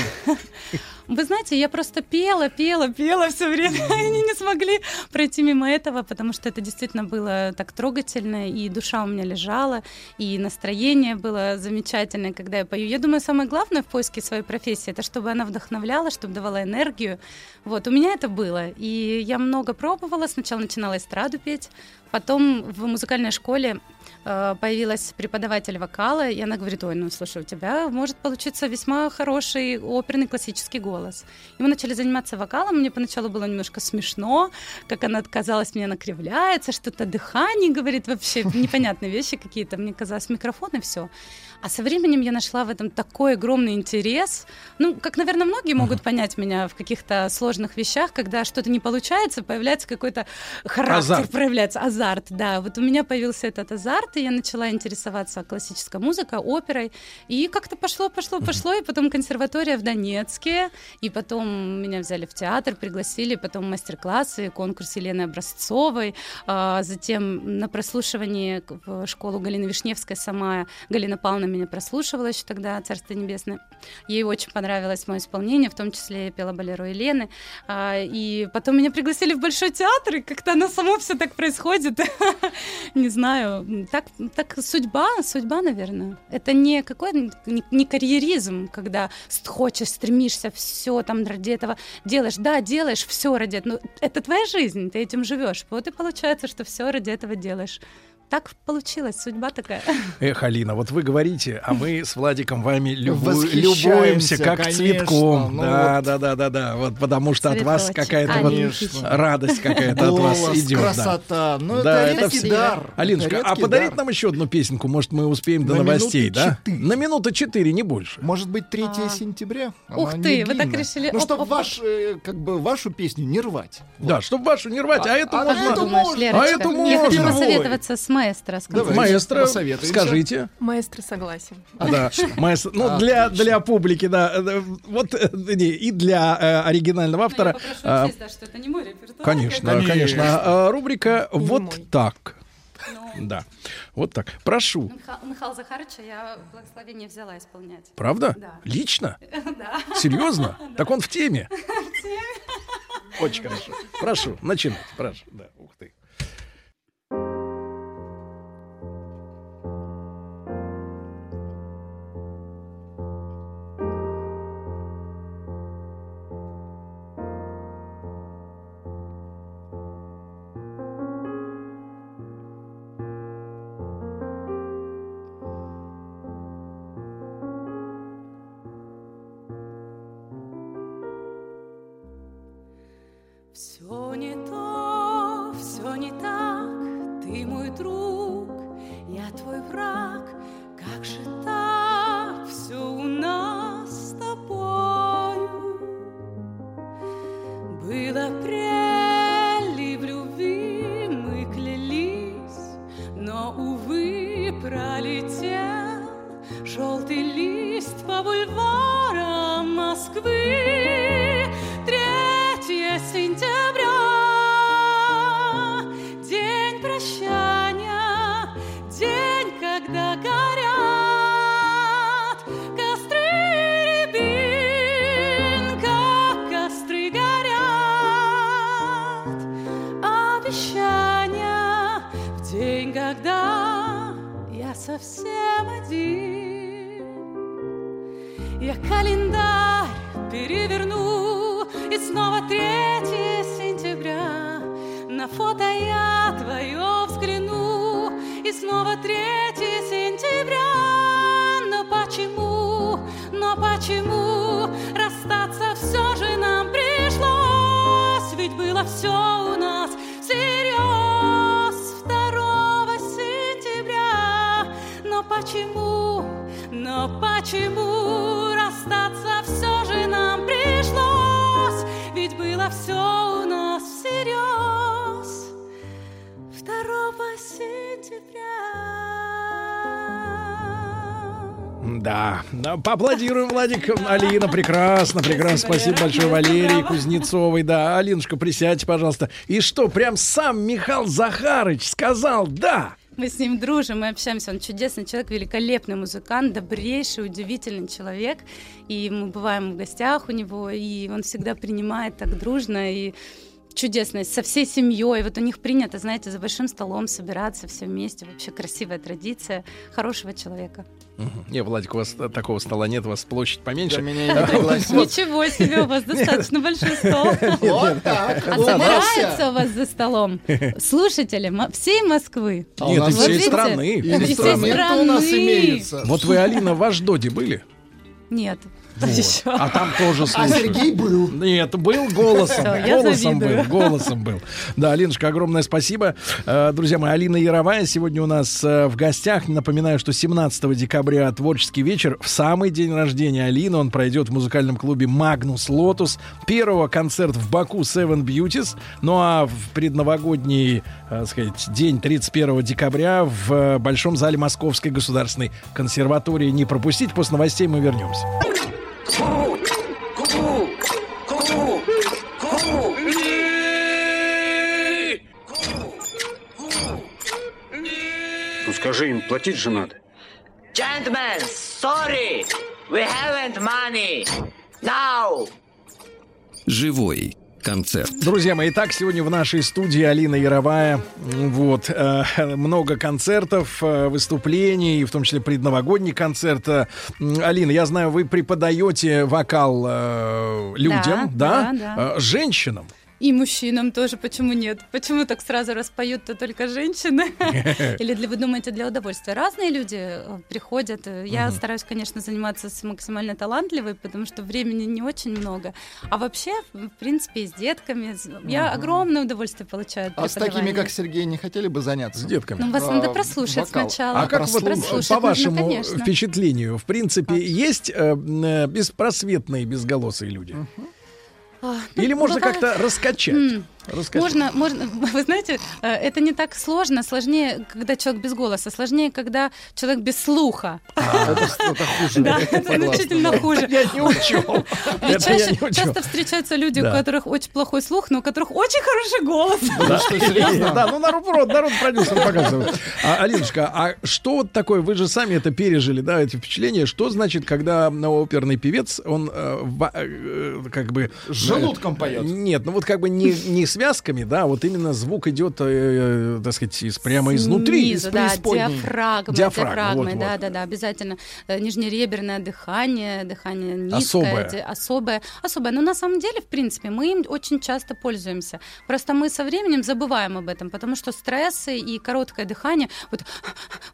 Вы знаете, я просто пела, пела, пела все время. Они не смогли пройти мимо этого, потому что это действительно было так трогательно, и душа у меня лежала, и настроение было замечательное, когда я пою. Я думаю, самое главное в поиске своей профессии, это чтобы она вдохновляла, чтобы давала энергию. Вот, у меня это было. И я много пробовала. Сначала начинала эстраду петь, потом в музыкальной школе э, появилась преподаватель вокала, и она говорит, ой, ну слушай, у тебя может получиться весьма хороший оперный классический голос. И мы начали заниматься вокалом, мне поначалу было немножко смешно, как она казалось, мне накривляется, что-то дыхание говорит, вообще непонятные вещи какие-то, мне казалось, микрофон и все. А со временем я нашла в этом такой огромный интерес. Ну, как, наверное, многие могут понять меня в каких-то сложных вещах, когда что-то не получается, появляется какой-то характер, Азарт. проявляется азарт. Да, вот у меня появился этот азарт, и я начала интересоваться классической музыкой, оперой. И как-то пошло, пошло, пошло, и потом консерватория в Донецке, и потом меня взяли в театр, пригласили, потом мастер-классы, конкурс Елены Образцовой, а, затем на прослушивании в школу Галины Вишневской сама Галина Павловна меня прослушивала еще тогда, Царство Небесное. Ей очень понравилось мое исполнение, в том числе я пела балеру Елены. А, И потом меня пригласили в Большой театр, и как-то оно само все так происходит. Не знаю, так, так судьба, судьба, наверное. Это не какой не, не карьеризм, когда хочешь, стремишься, все там ради этого делаешь. Да, делаешь все ради этого. Но это твоя жизнь, ты этим живешь. Вот и получается, что все ради этого делаешь. Так получилось, судьба такая. Эх, Алина, вот вы говорите, а мы с Владиком вами любу- любуемся как конечно, цветком. ну да, вот. да, да, да, да. Вот потому что от вас Цветочек. какая-то вот радость какая-то от вас идет. да. красота. Ну, Да, это это редкий дар. Алиночка, Это а подарить дар. нам еще одну песенку? Может, мы успеем до На новостей, да? На минуты четыре, не больше. Может быть, 3 сентября? А. Ух Она ты, вы так решили. Ну, чтобы ваш, э, как бы, вашу песню не рвать. Да, чтобы вашу не рвать, а, эту а можно... эту Думаешь, можно. А эту Я хочу можно. посоветоваться с маэстро. с Давай. Маэстро, скажите. Маэстро согласен. Да, маэстро. Ну, для, для публики, да. э, Вот э, не, и для э, оригинального автора. а, что это не мой репертуар. Конечно, Конечно. конечно. А, Рубрика И не «Вот мой. так». Да, вот так. Прошу. У Михаила Захаровича я благословение взяла исполнять. Правда? Да. Лично? Да. Серьезно? Так он в теме. Очень хорошо. Прошу, начинать. Прошу. Да, ух ты. Да, поаплодируем, Владик. Алина, прекрасно, прекрасно. Спасибо большое Валерии Кузнецовой. Да, Алинушка, присядьте, пожалуйста. И что, прям сам Михаил Захарыч сказал «да». Мы с ним дружим, мы общаемся. Он чудесный человек, великолепный музыкант, добрейший, удивительный человек. И мы бываем в гостях у него, и он всегда принимает так дружно и чудесно, со всей семьей. Вот у них принято, знаете, за большим столом собираться все вместе. Вообще красивая традиция хорошего человека. Не, Владик, у вас такого стола нет, у вас площадь поменьше. Да меня не. Ничего себе, у вас достаточно большой стол. Вот так. А Умылся. собираются у вас за столом слушатели всей Москвы. А Нет, нас и всей страны. И И всей инструменты у нас страны. имеются. Вот вы, Алина, в Аждоде были? Нет. Вот. А там тоже А слушают. Сергей был. Нет, был голосом. Голосом был, голосом был. Да, Алиночка, огромное спасибо. Э, Друзья мои, Алина Яровая сегодня у нас э, в гостях. Напоминаю, что 17 декабря творческий вечер. В самый день рождения Алины он пройдет в музыкальном клубе Magnus Locus. Первого концерт в Баку Seven Beauties. Ну а в предновогодний, э, сказать, день 31 декабря в Большом зале Московской государственной консерватории. Не пропустить. После новостей мы вернемся. Ну скажи им, платить же надо. Gentlemen, sorry, we haven't money. Now. Живой концерт. Друзья мои, итак, сегодня в нашей студии Алина Яровая. Вот, э, много концертов, э, выступлений, в том числе предновогодний концерт. Э, Алина, я знаю, вы преподаете вокал э, людям, да? да, да. Э, женщинам. И мужчинам тоже, почему нет? Почему так сразу распоют-то только женщины? Или для, вы думаете, для удовольствия? Разные люди э, приходят. Я Мгм. стараюсь, конечно, заниматься с максимально талантливой, потому что времени не очень много. А вообще, в принципе, с детками. Я огромное удовольствие получаю от А с такими, как Сергей, не хотели бы заняться? С детками. Ну, вас А, надо прослушать вокал. сначала. А как вот Прослушать по нужно, вашему конечно. впечатлению, в принципе, есть э, э, беспросветные безголосые люди? А, Или ну, можно как-то раскачать? Раскачать. Можно, можно, вы знаете, э, это не так сложно. Сложнее, когда человек без голоса. Сложнее, когда человек без слуха. Это хуже. Да, я это значительно хуже. Я не учел. Учел. часто встречаются люди, у которых очень плохой слух, но у которых очень хороший голос. Да, что, серьезно? Да, ну народ, народ продюсер показывает. А, Алиночка, а что вот такое, вы же сами это пережили, да, эти впечатления, что значит, когда ну, оперный певец, он э, э, как бы... Желудком поет. Нет, ну вот как бы не, не связками, да, вот именно звук идет, э, э, так сказать, из, прямо изнутри. Снизу, да, диафрагмой, Диафрагма, диафрагмой, вот, да, вот. да, да, обязательно. Э, Нижнереберное дыхание, дыхание низкое, Особое. ди- особое, особое. Но на самом деле, в принципе, мы им очень часто пользуемся. Просто мы со временем забываем об этом, потому что стрессы и короткое дыхание, вот,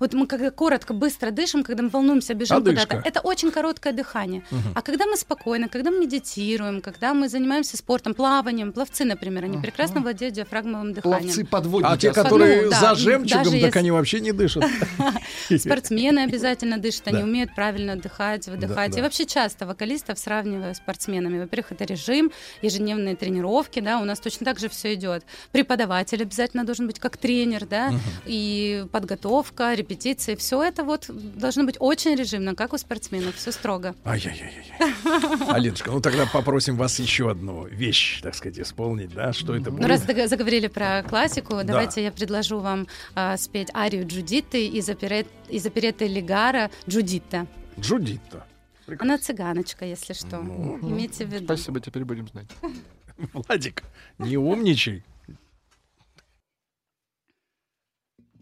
вот мы когда коротко, быстро дышим, когда мы волнуемся, бежим Одышка. куда-то, это очень короткое дыхание. Мгм. А когда мы спокойно, когда мы медитируем, когда мы занимаемся спортом, плаванием, пловцы, например, они прекрасно владеют диафрагмовым дыханием. Пловцы подводники. А те, которые Ну, да, за жемчугом, так если- они вообще не дышат. Спортсмены обязательно дышат, они умеют правильно отдыхать, выдыхать. И вообще часто вокалистов сравниваю с спортсменами. Во-первых, это режим, ежедневные тренировки, да, у нас точно так же все идет. Преподаватель обязательно должен быть как тренер, да, и подготовка, репетиции, все это вот должно быть очень режимно, как у спортсменов, все строго. Ай-яй-яй. Алиночка, ну тогда попросим вас еще одну вещь, так сказать, исполнить, да? Что это Ну, будет? раз дог- заговорили про классику, давайте я предложу вам а, спеть арию Джудиты из, оперет, из оперетты Лигара «Джудитта». Джудитта. Она цыганочка, если что. Ну, Имейте в виду. Спасибо, теперь будем знать. Владик, не умничай.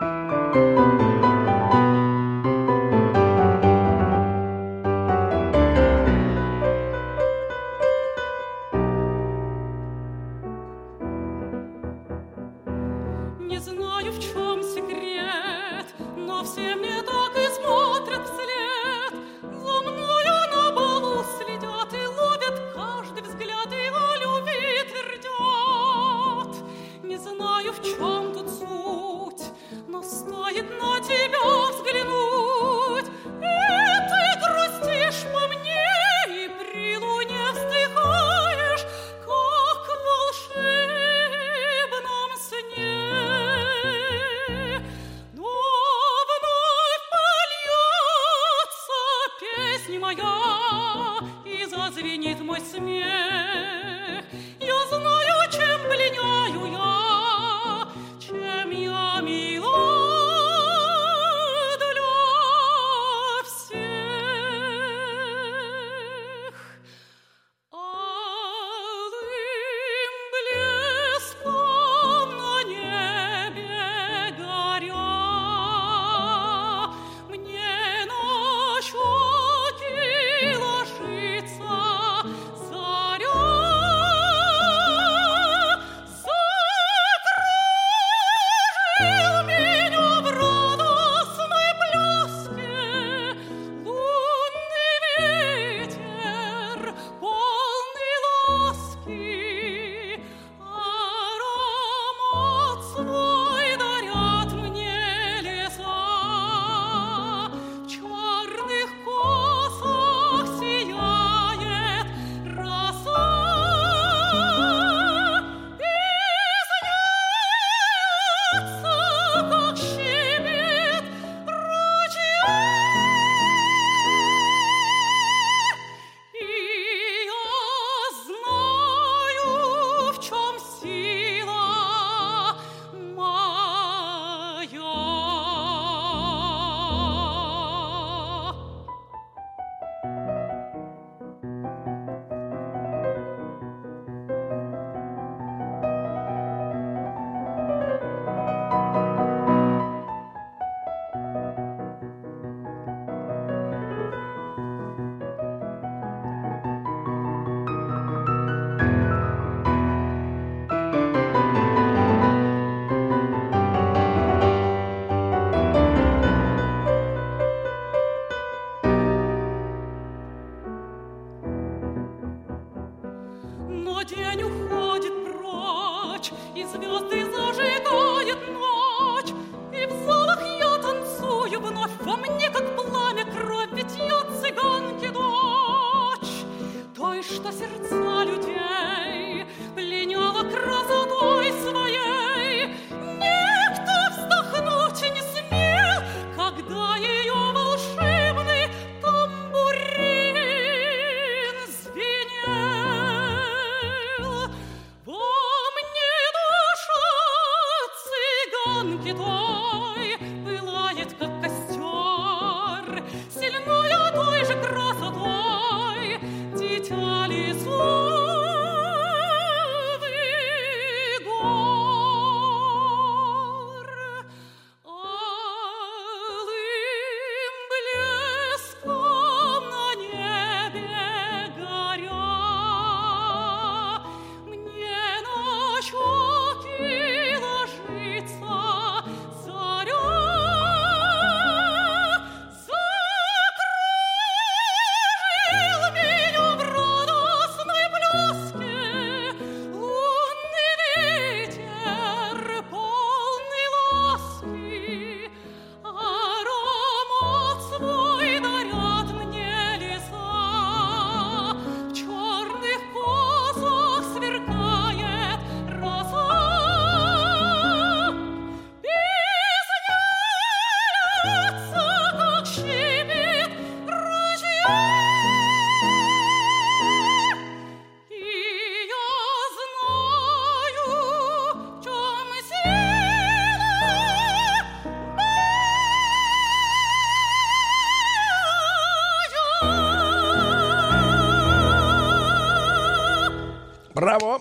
Не цыганки той пылает, как Браво!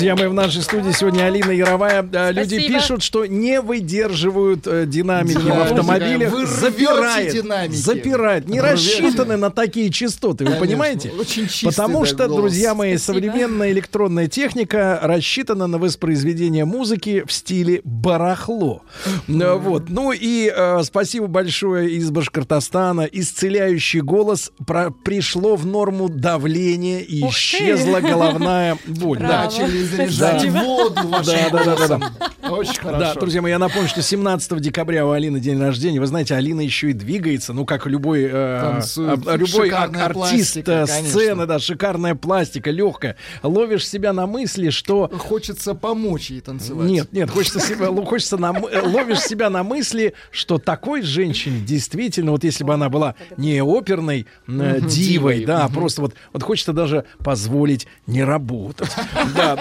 Друзья мои, в нашей студии сегодня Алина Яровая. Э, Люди Спасибо. пишут, что не выдерживают э, динамики в Динамики. автомобилях. Вы Запирает. динамики. Запирает. Не Рвете. рассчитаны на такие частоты, вы Конечно. понимаете? Очень чистый, Потому да, что, голос. друзья мои, Спасибо. современная электронная техника рассчитана на воспроизведение музыки в стиле барахло. Э, Вот. Ну и э, спасибо большое из Башкортостана. Исцеляющий голос про- пришло в норму давление и Ух ты! исчезла головная боль. Да. Начали заряжать Да. воду вашим Да, да, да, да. Очень хорошо. Да, друзья мои, я напомню, что 17 декабря у Алины день рождения. Вы знаете, Алина еще и двигается, ну, как любой, э, а- любой Шикарная артист пластика, э, сцены, да, шикарная пластика, легкая. Ловишь себя на мысли, что... Хочется помочь ей танцевать. Нет, нет, хочется себя, хочется на, э, ловишь себя на мысли, что такой женщине действительно, вот если бы она была не оперной э, дивой, да, а просто вот, вот хочется даже позволить не работать. Да,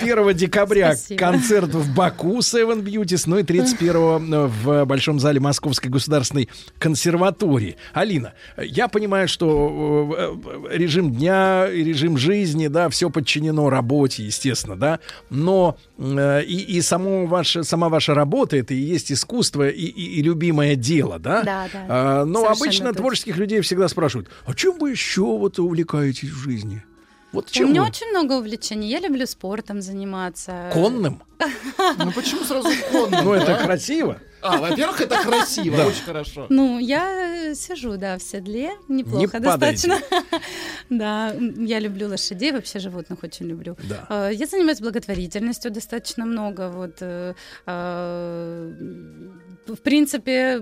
1 декабря Спасибо. концерт в Баку Seven Beauties, ну и 31 в Большом зале Московской государственной консерватории. Алина, я понимаю, что э, э, режим дня, и режим жизни, да, все подчинено работе, естественно, да, но э, и, и само ваше, сама ваша работа это и есть искусство и, и- и любимое дело, да? Да, да. А, но Совершенно обычно точно. творческих людей всегда спрашивают, а чем вы еще вот увлекаетесь в жизни? Вот У чем меня вы? очень много увлечений. Я люблю спортом заниматься. Конным? Ну почему сразу конным? Ну, это красиво. А, во-первых, это красиво, Да. очень хорошо. Ну, я э, сижу, да, в седле, неплохо Не достаточно. Да, я люблю лошадей, вообще животных очень люблю. Да. Э, Я занимаюсь благотворительностью достаточно много. Вот, э, в принципе,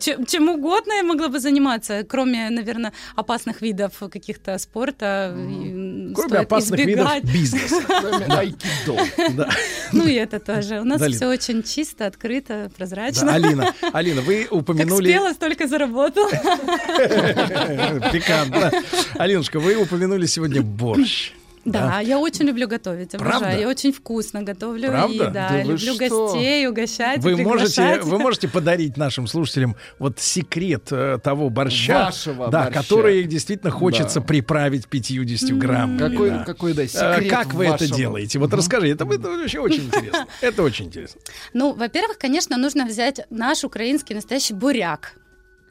чем, чем угодно я могла бы заниматься, кроме, наверное, опасных видов каких-то спорта. и Кроме стоит опасных избегать. видов бизнеса. Кроме айкидо. Да. Ну и это тоже. У нас все очень чисто, открыто, прозрачно. Алина, Алина, вы Как упомянули... спела, столько заработала. Пикантно. Алинушка, вы упомянули сегодня борщ. Да, я очень люблю готовить, обожаю. Правда? Я очень вкусно готовлю. Правда? И, да, Да люблю что? гостей, угощать, Вы можете, вы можете подарить нашим слушателям вот секрет э, того борща, Вашего да, борща. который действительно хочется Да. приправить 50 граммами. Какой- да. какой, да, Э, секрет Как вы это вашего? делаете? Вот расскажи, это, это вообще очень интересно. Это очень интересно. Ну, во-первых, конечно, нужно взять наш украинский настоящий буряк.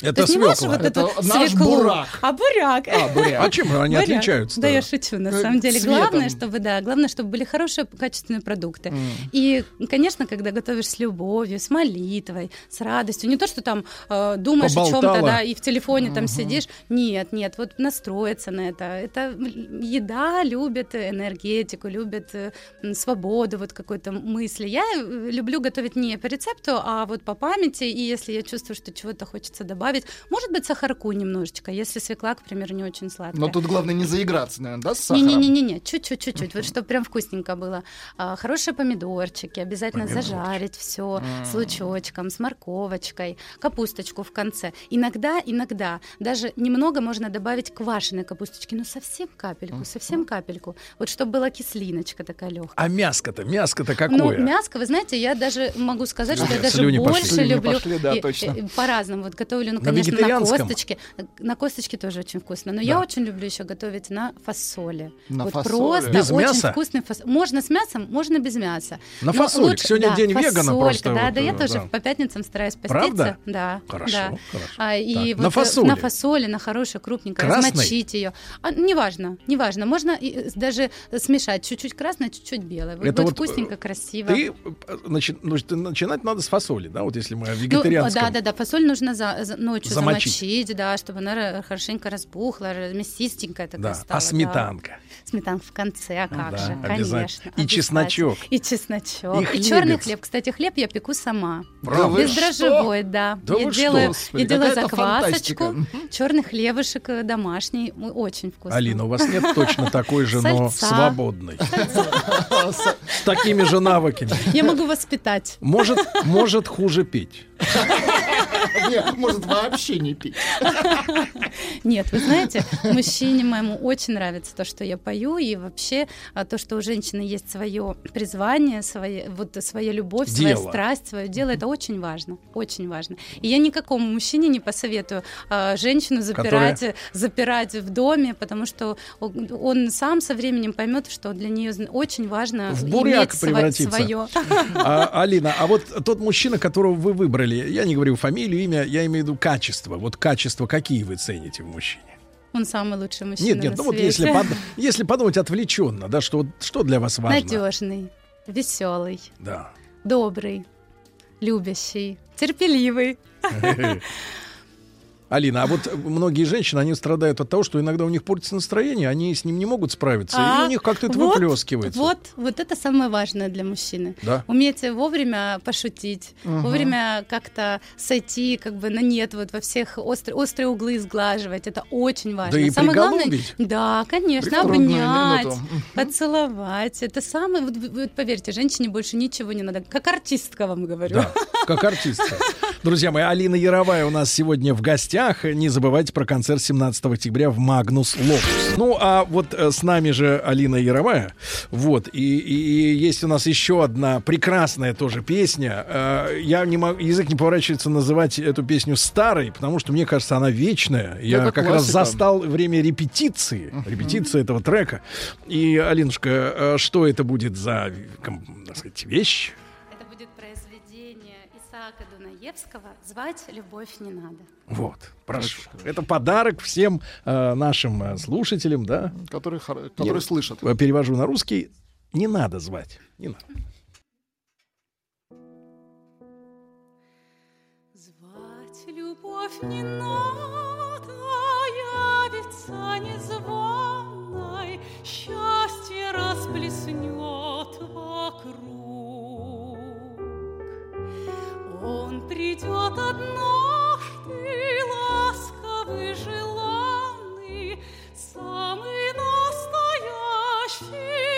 Это То свекла. вот Это наш свеклу. бурак. А буряк. А, буряк. А чем они Буряк. отличаются-то? Да, я шучу, на самом деле. цветом. Главное, чтобы, да, главное, чтобы были хорошие, качественные продукты. М. И, конечно, когда готовишь с любовью, с молитвой, с радостью, не то, что там э, думаешь о чем-то, Поболтала. да, и в телефоне там сидишь. Нет, нет, вот настроиться на это. Это еда любит энергетику, любит э, свободу, вот какой-то мысли. Я э, люблю готовить не по рецепту, а вот по памяти, и если я чувствую, что чего-то хочется добавить, может быть, сахарку немножечко, если свекла, к примеру, не очень сладкая. Но тут главное не заиграться, наверное, да, с сахаром? Не-не-не-не, чуть-чуть, чуть-чуть, вот чтобы прям вкусненько было. А, хорошие помидорчики, обязательно Помидорчики. зажарить все с М. лучочком, с морковочкой, капусточку в конце. Иногда, иногда даже немного можно добавить квашеной капусточки, ну совсем капельку, совсем капельку, вот чтобы была кислиночка такая легкая. А мяско-то, мяско-то Ну, какое? мяско, вы знаете, я даже могу сказать, что я даже больше люблю. пошли, да, и- точно. и по-разному. Вот готовлю, ну, На конечно, на вегетарианском? косточке. На косточке тоже очень вкусно. Но я очень люблю еще готовить на фасоли. На вот фасоли? просто Без очень мяса? вкусный фасоль. Можно с мясом, можно без мяса. На Но фасолик. Сегодня да, день вегана фасолька, просто Да, вот, да, я э, тоже да. по пятницам стараюсь поститься. Правда? Да. Хорошо, да. хорошо. А, и вот на э, фасоли? На фасоли, на хорошей, крупненькой, Красной? размочить ее. А, неважно, неважно. Можно и, э, даже смешать чуть-чуть красное, чуть-чуть белое. Вот Это будет вот, вкусненько, э, красиво. Ты, э, значит, ну, что начинать надо с фасоли, да, вот если мы о Ну, вегетарианском. да, да, да, фасоль нужно за, за- ночью Замочить. замочить. да, чтобы она хорошенько разбухла, ра- мясистенькая такая Да. стала. А да. сметанка? Сметанка в конце, а как Да, же, конечно. И чесночок. И чесночок. И И, черный хлеб. Кстати, хлеб я пеку сама. Да вы Бездрожжевой, да. Да я что? делаю, Господи, я делаю заквасочку, фантастика. черный хлебушек э, домашний, очень вкусный. Алина, у вас нет точно такой же, но свободной. С такими же навыками. Я могу воспитать. Может, может хуже петь. Нет, может вообще не пить. Нет, вы знаете, мужчине моему очень нравится то, что я пою, и вообще а, то, что у женщины есть свое призвание, свое, вот своя любовь, своя Дело. страсть, свое дело, это очень важно, очень важно. И я никакому мужчине не посоветую а, женщину запирать, запирать в доме, потому что он, он сам со временем поймет, что для нее очень важно В буряк иметь превратиться. свое. А, Алина, а вот тот мужчина, которого вы выбрали, я не говорю фамилию, имя, я имею в виду качество. Вот качество какие вы цените в мужчине? Он самый лучший мужчина Нет, нет, ну вот свете. если, под- если подумать отвлеченно, да, что, вот что для вас важно? Надежный, веселый, Да. добрый, любящий, терпеливый. Алина, а вот многие женщины, они страдают от того, что иногда у них портится настроение, они с ним не могут справиться, и А, у них как-то это вот, выплескивается. Вот, вот это самое важное для мужчины. Да. Уметь вовремя пошутить, Мгм. вовремя как-то сойти как бы на нет, вот во всех острые, острые углы сглаживать. Это очень важно. Да и самое главное, да, конечно, обнять, минуту. поцеловать. Это самое, вот, вот поверьте, женщине больше ничего не надо. Как артистка вам говорю. Да, как артистка. Друзья мои, Алина Яровая у нас сегодня в гостях. Не забывайте про концерт 17 октября в Магнус Локус. Ну, а вот э, с нами же Алина Яровая. Вот, и, и- и есть у нас еще одна прекрасная тоже песня. Э, Я не могу, язык не поворачивается называть эту песню старой, потому что мне кажется, она вечная. Я Это как раз классика. застал время репетиции, репетиции этого трека. И, Алинушка, э, что это будет за, так сказать, вещь? Дунаевского «Звать любовь не надо». Вот, прошу. Это подарок всем э, нашим э, слушателям, да? Которые, которые Я слышат. Перевожу на русский. Не надо звать. Не надо. Звать любовь не надо, явится незваной, счастье расплеснет вокруг. Он придет однажды, ласковый, желанный, самый настоящий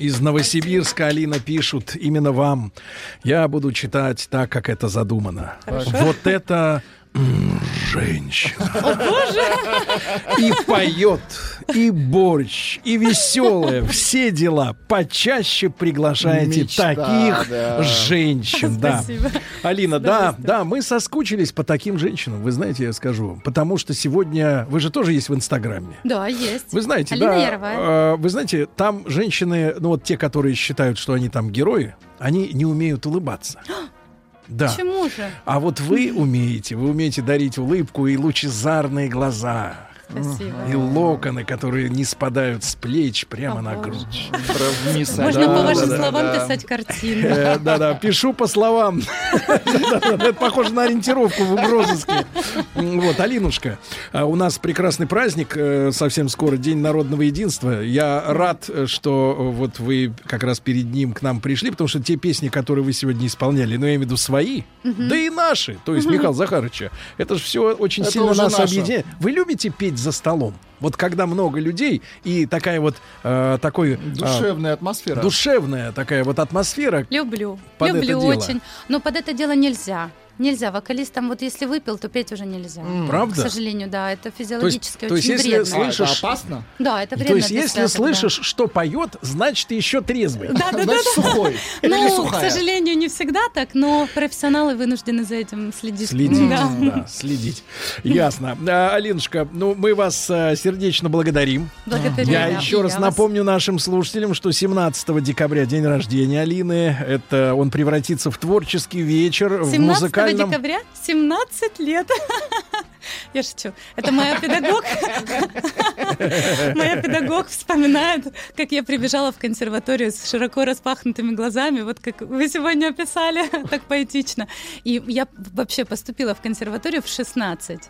Из Новосибирска Алина пишут именно вам. Я буду читать так, как это задумано. Хорошо. Вот это женщина. О, боже! И поет, и борщ, и веселая, все дела. Почаще приглашайте Мечта, таких да. женщин. Да. Спасибо. Алина, да, да, мы соскучились по таким женщинам. Вы знаете, я скажу. Потому что сегодня... Вы же тоже есть в Инстаграме. Да, есть. Вы знаете, Алина да, Яровая. э, вы знаете, там женщины, ну вот те, которые считают, что они там герои, они не умеют улыбаться. Да. Почему же? А вот вы умеете, вы умеете дарить улыбку и лучезарные глаза. Спасибо. И локоны, которые не спадают с плеч прямо на грудь. Можно по вашим словам да. писать картину. Э, Да-да, пишу по словам. Это похоже на ориентировку в угрозыске. Вот, Алинушка, а у нас прекрасный праздник, э, совсем скоро, День народного единства. Я рад, что вот вы как раз перед ним к нам пришли, потому что те песни, которые вы сегодня исполняли, ну, я имею в виду свои, да и наши, то есть Мгм. Михаила Захаровича, это же все очень сильно нас наше. объединяет. Вы любите петь за столом? Вот когда много людей и такая вот э, такой... э, Душевная атмосфера. Душевная такая вот атмосфера. Люблю. Под это Люблю дело. очень. Но под это дело нельзя. Нельзя. Вокалистам вот если выпил, то петь уже нельзя. М. Правда? К сожалению, да. Это физиологически то есть очень если вредно. слышишь- А, Это опасно? Да, это То вредно есть, для если связок, да. слышишь, что поет, значит, ты еще трезвый. Да, да, да, да. сухой. Ну, к сожалению, не всегда так, но профессионалы вынуждены за этим следить. Следить, Да. да, следить. Ясно. А, Алинушка, ну мы вас а, сердечно благодарим. Благодарю, Я да, еще раз напомню нашим слушателям, что 17 декабря день рождения Алины. Это он превратится в творческий вечер в 17 музыкальном. Декабря 17 лет. Я шучу. Это моя педагог. Моя педагог вспоминает, как я прибежала в консерваторию с широко распахнутыми глазами, вот как вы сегодня описали, так поэтично. И я вообще поступила в консерваторию в 16.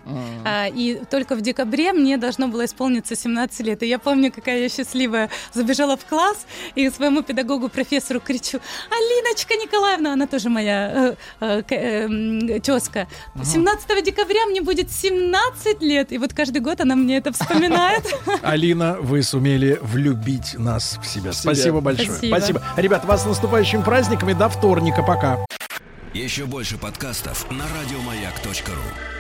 А, И только в декабре мне должно было исполниться 17 лет. И я помню, какая я счастливая. Забежала в класс и своему педагогу, профессору кричу, Алиночка Николаевна, она тоже моя э, э, э, тезка, 17 декабря мне будет 17 17 лет, и вот каждый год она мне это вспоминает. Алина, вы сумели влюбить нас в себя. Спасибо большое. Спасибо. Ребят, вас с наступающим праздником и до вторника. Пока. Еще больше подкастов на радиомаяк.ру.